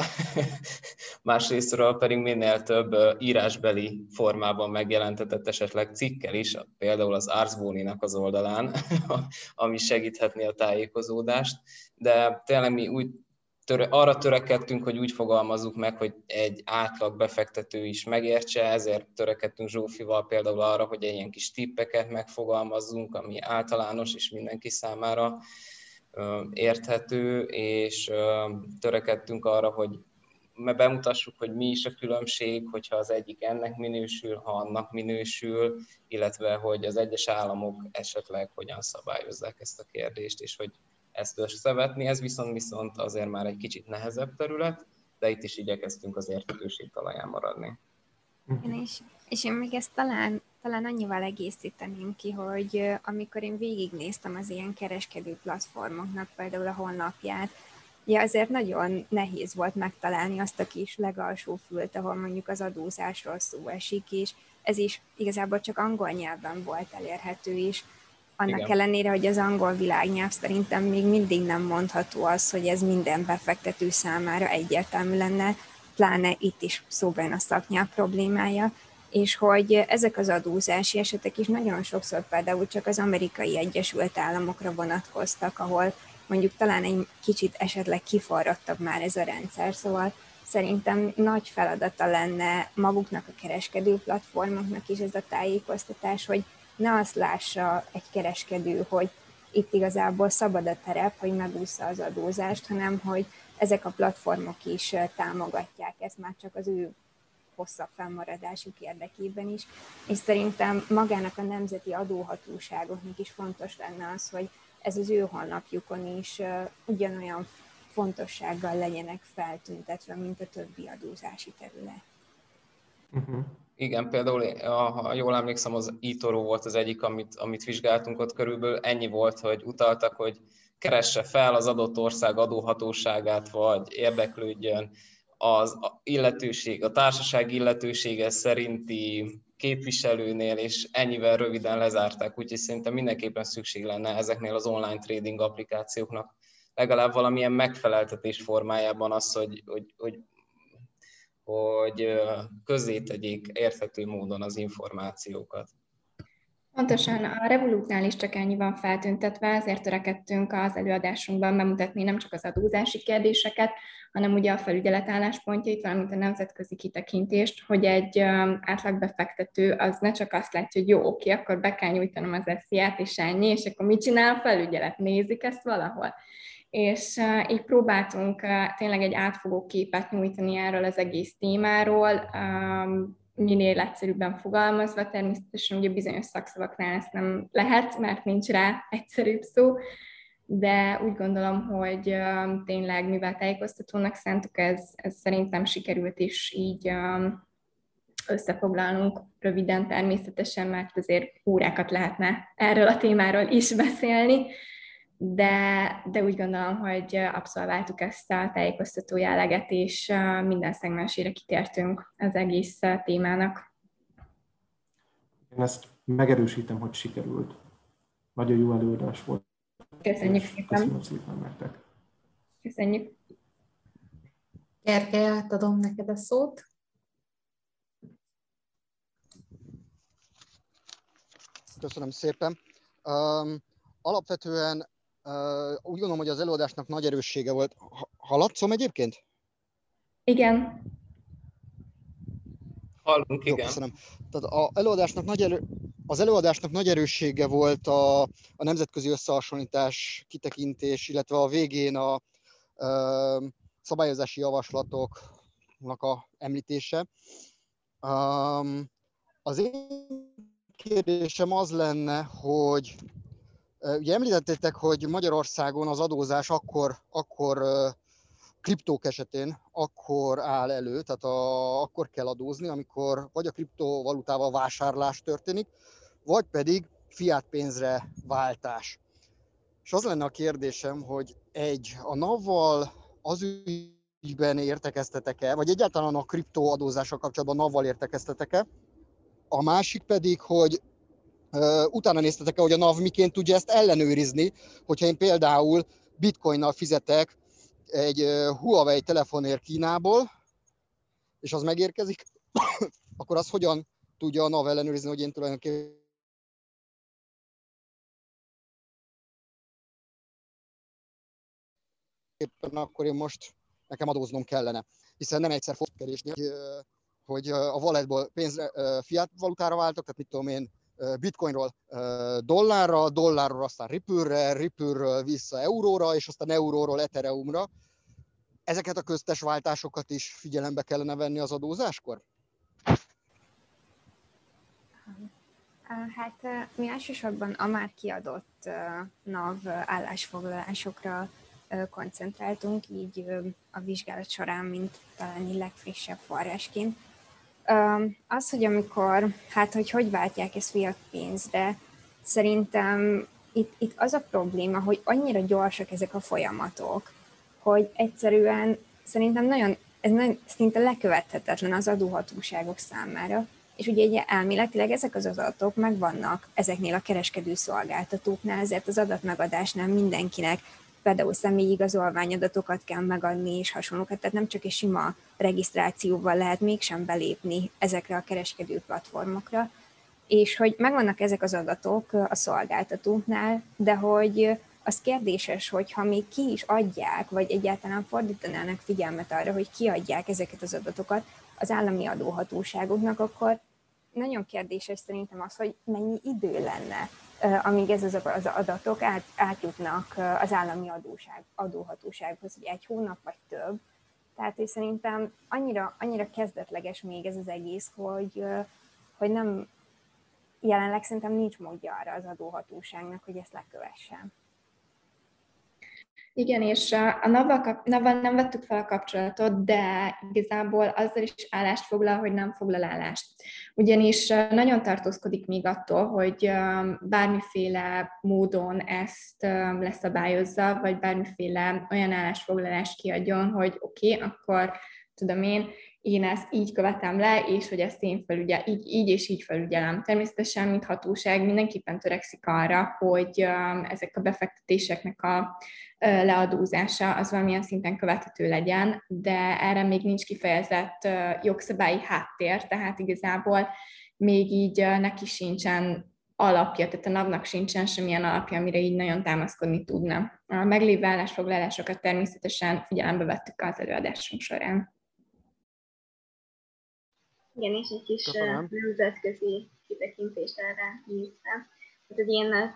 másrésztről pedig minél több írásbeli formában megjelentetett esetleg cikkel is, például az Arzbóninak az oldalán, ami segíthetné a tájékozódást, de tényleg mi úgy töre, arra törekedtünk, hogy úgy fogalmazzuk meg, hogy egy átlag befektető is megértse, ezért törekedtünk Zsófival például arra, hogy ilyen kis tippeket megfogalmazzunk, ami általános és mindenki számára érthető, és törekedtünk arra, hogy bemutassuk, hogy mi is a különbség, hogyha az egyik ennek minősül, ha annak minősül, illetve hogy az egyes államok esetleg hogyan szabályozzák ezt a kérdést, és hogy ezt összevetni, ez viszont viszont azért már egy kicsit nehezebb terület, de itt is igyekeztünk az érthetőség talaján maradni. Igen, és, és én még ezt talán, talán annyival egészíteném ki, hogy amikor én végignéztem az ilyen kereskedő platformoknak például a honlapját, ugye azért nagyon nehéz volt megtalálni azt a kis legalsó fült, ahol mondjuk az adózásról szó esik, és ez is igazából csak angol nyelven volt elérhető is. Annak Igen. ellenére, hogy az angol világnyelv szerintem még mindig nem mondható az, hogy ez minden befektető számára egyértelmű lenne, pláne itt is szóban a szaknyelv problémája, és hogy ezek az adózási esetek is nagyon sokszor például csak az amerikai Egyesült Államokra vonatkoztak, ahol mondjuk talán egy kicsit esetleg kiforradtabb már ez a rendszer, szóval szerintem nagy feladata lenne maguknak a kereskedő platformoknak is ez a tájékoztatás, hogy ne azt lássa egy kereskedő, hogy itt igazából szabad a terep, hogy megúszza az adózást, hanem hogy ezek a platformok is támogatják. Ezt már csak az ő hosszabb fennmaradásuk érdekében is, és szerintem magának a nemzeti adóhatóságoknak is fontos lenne az, hogy ez az ő honlapjukon is ugyanolyan fontossággal legyenek feltüntetve, mint a többi adózási terület. Uh-huh. Igen, például, ha jól emlékszem, az eToro volt az egyik, amit, amit vizsgáltunk ott körülbelül. Ennyi volt, hogy utaltak, hogy keresse fel az adott ország adóhatóságát, vagy érdeklődjön az illetőség, a társaság illetősége szerinti képviselőnél, és ennyivel röviden lezárták, úgyhogy szerintem mindenképpen szükség lenne ezeknél az online trading applikációknak legalább valamilyen megfeleltetés formájában az, hogy, hogy, hogy, hogy közzétegyék érthető módon az információkat. Pontosan a Revolutnál is csak ennyi van feltüntetve, ezért törekedtünk az előadásunkban bemutatni nem csak az adózási kérdéseket, hanem ugye a felügyelet álláspontjait, valamint a nemzetközi kitekintést, hogy egy átlagbefektető az ne csak azt látja, hogy jó, oké, akkor be kell nyújtanom az esziát, és ennyi, és akkor mit csinál a felügyelet? Nézik ezt valahol? és így próbáltunk tényleg egy átfogó képet nyújtani erről az egész témáról, minél egyszerűbben fogalmazva, természetesen ugye bizonyos szakszavaknál ezt nem lehet, mert nincs rá egyszerűbb szó, de úgy gondolom, hogy tényleg, mivel tájékoztatónak szántuk, ez, ez szerintem sikerült is így összefoglalnunk röviden természetesen, mert azért órákat lehetne erről a témáról is beszélni, de, de úgy gondolom, hogy abszolváltuk ezt a tájékoztató jelleget, és minden szegmensére kitértünk az egész témának. Én ezt megerősítem, hogy sikerült. Nagyon jó előadás volt. Köszönjük szépen. Köszönjük szépen nektek. Köszönjük. Gergely, átadom neked a szót. Köszönöm szépen. Um, alapvetően úgy gondolom, hogy az előadásnak nagy erőssége volt. Haladszom egyébként? Igen. Hallunk, igen. Jó, köszönöm. Tehát a előadásnak nagy erő, az előadásnak nagy erőssége volt a, a nemzetközi összehasonlítás, kitekintés, illetve a végén a, a szabályozási javaslatoknak a említése. Um, az én kérdésem az lenne, hogy Ugye említettétek, hogy Magyarországon az adózás akkor, akkor kriptók esetén akkor áll elő, tehát a, akkor kell adózni, amikor vagy a kriptovalutával vásárlás történik, vagy pedig fiat pénzre váltás. És az lenne a kérdésem, hogy egy, a NAV-val az ügyben értekeztetek-e, vagy egyáltalán a kriptoadózással kapcsolatban NAV-val értekeztetek-e? A másik pedig, hogy utána néztetek-e, hogy a NAV miként tudja ezt ellenőrizni, hogyha én például bitcoinnal fizetek egy Huawei telefonért Kínából, és az megérkezik, akkor az hogyan tudja a NAV ellenőrizni, hogy én tulajdonképpen éppen akkor én most nekem adóznom kellene. Hiszen nem egyszer fog keresni, hogy, hogy a walletból pénzre, fiat valutára váltok, tehát mit tudom én, bitcoinról dollárra, dollárról aztán ripple ripple vissza euróra, és aztán euróról ethereumra. Ezeket a köztes váltásokat is figyelembe kellene venni az adózáskor? Hát mi elsősorban a már kiadott NAV állásfoglalásokra koncentráltunk, így a vizsgálat során, mint talán legfrissebb forrásként. Az, hogy amikor, hát hogy hogy váltják ezt fiat pénzre, szerintem itt, itt az a probléma, hogy annyira gyorsak ezek a folyamatok, hogy egyszerűen szerintem nagyon, ez nagyon, szinte lekövethetetlen az adóhatóságok számára, és ugye egy elméletileg ezek az adatok megvannak ezeknél a kereskedő szolgáltatóknál, ezért az adatmegadásnál mindenkinek például személyi igazolványadatokat kell megadni, és hasonlókat, tehát nem csak egy sima regisztrációval lehet mégsem belépni ezekre a kereskedő platformokra, és hogy megvannak ezek az adatok a szolgáltatóknál, de hogy az kérdéses, hogy ha még ki is adják, vagy egyáltalán fordítanának figyelmet arra, hogy kiadják ezeket az adatokat az állami adóhatóságoknak, akkor nagyon kérdéses szerintem az, hogy mennyi idő lenne amíg ez az, az adatok át, átjutnak az állami adóság, adóhatósághoz, hogy egy hónap vagy több. Tehát és szerintem annyira, annyira kezdetleges még ez az egész, hogy, hogy nem jelenleg szerintem nincs módja arra az adóhatóságnak, hogy ezt lekövessen. Igen, és a NAV-val nem vettük fel a kapcsolatot, de igazából azzal is állást foglal, hogy nem foglal állást. Ugyanis nagyon tartózkodik még attól, hogy bármiféle módon ezt leszabályozza, vagy bármiféle olyan állásfoglalást kiadjon, hogy oké, okay, akkor tudom én, én ezt így követem le, és hogy ezt én felügyel, így, így és így felügyelem. Természetesen, mint hatóság mindenképpen törekszik arra, hogy ezek a befektetéseknek a leadózása az valamilyen szinten követhető legyen, de erre még nincs kifejezett jogszabályi háttér, tehát igazából még így neki sincsen alapja, tehát a NAV-nak sincsen semmilyen alapja, amire így nagyon támaszkodni tudna. A meglévő állásfoglalásokat természetesen figyelembe vettük az előadásunk során. Igen, és egy kis Köszönöm. nemzetközi kitekintést erre néztem. Hát, hogy én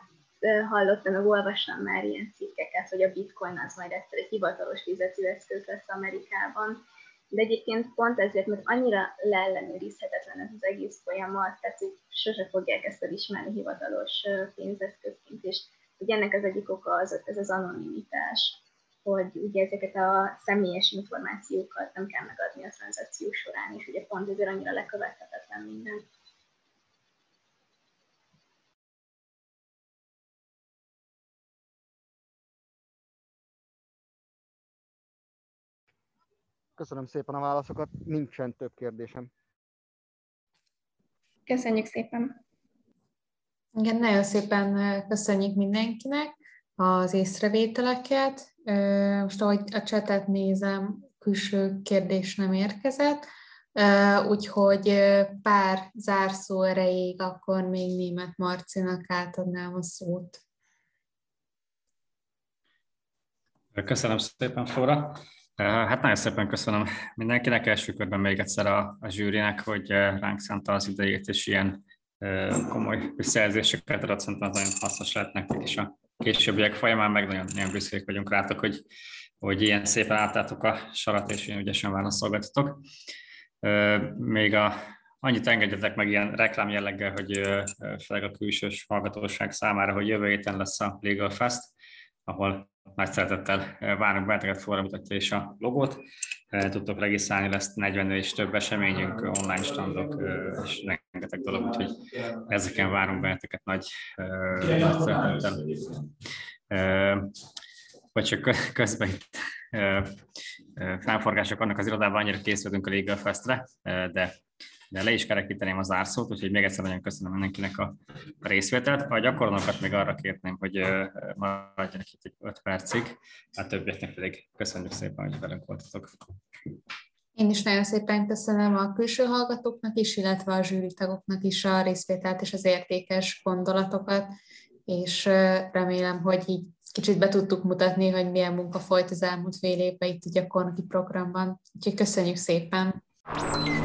hallottam, meg olvastam már ilyen cikkeket, hogy a bitcoin az majd egyszer egy hivatalos fizetőeszköz lesz Amerikában. De egyébként pont ezért, mert annyira leellenőrizhetetlen ez az egész folyamat, tehát hogy sose fogják ezt elismerni hivatalos pénzeszközként, és hogy ennek az egyik oka az, ez az anonimitás hogy ugye ezeket a személyes információkat nem kell megadni a tranzakció során, és ugye pont ezért annyira lekövethetetlen minden. Köszönöm szépen a válaszokat, nincsen több kérdésem. Köszönjük szépen! Igen, nagyon szépen köszönjük mindenkinek az észrevételeket. Most, ahogy a csetet nézem, külső kérdés nem érkezett, úgyhogy pár zárszó erejéig akkor még német Marcinak átadnám a szót. Köszönöm szépen, Flóra. Hát nagyon szépen köszönöm mindenkinek, első körben még egyszer a, a zsűrinek, hogy ránk szánta az idejét, és ilyen komoly visszajelzéseket adott, szerintem nagyon hasznos lehet nektek is a későbbiek folyamán, meg nagyon, nagyon büszkék vagyunk rátok, hogy, hogy ilyen szépen álltátok a sarat, és ilyen ügyesen válaszolgatotok. Még a, annyit engedjetek meg ilyen reklám jelleggel, hogy főleg a külsős hallgatóság számára, hogy jövő héten lesz a Legal Fest, ahol nagy szeretettel várunk benneteket, forramutatja és a logót. Tudtok regisztrálni, lesz 40 és több eseményünk, online standok és rengeteg dolog, úgyhogy ezeken várunk benneteket nagy, nagy szeretettel. Vagy csak közben itt felforgások annak az irodában, annyira készülünk a Legal Festre, de de le is kerekíteném az árszót, úgyhogy még egyszer nagyon köszönöm mindenkinek a részvételt. A gyakorlókat még arra kérném, hogy maradjanak itt egy 5 percig, a többieknek pedig köszönjük szépen, hogy velünk voltatok. Én is nagyon szépen köszönöm a külső hallgatóknak is, illetve a zsűritagoknak is a részvételt és az értékes gondolatokat, és remélem, hogy így kicsit be tudtuk mutatni, hogy milyen munka folyt az elmúlt fél évben itt a gyakornoki programban. Úgyhogy köszönjük szépen! you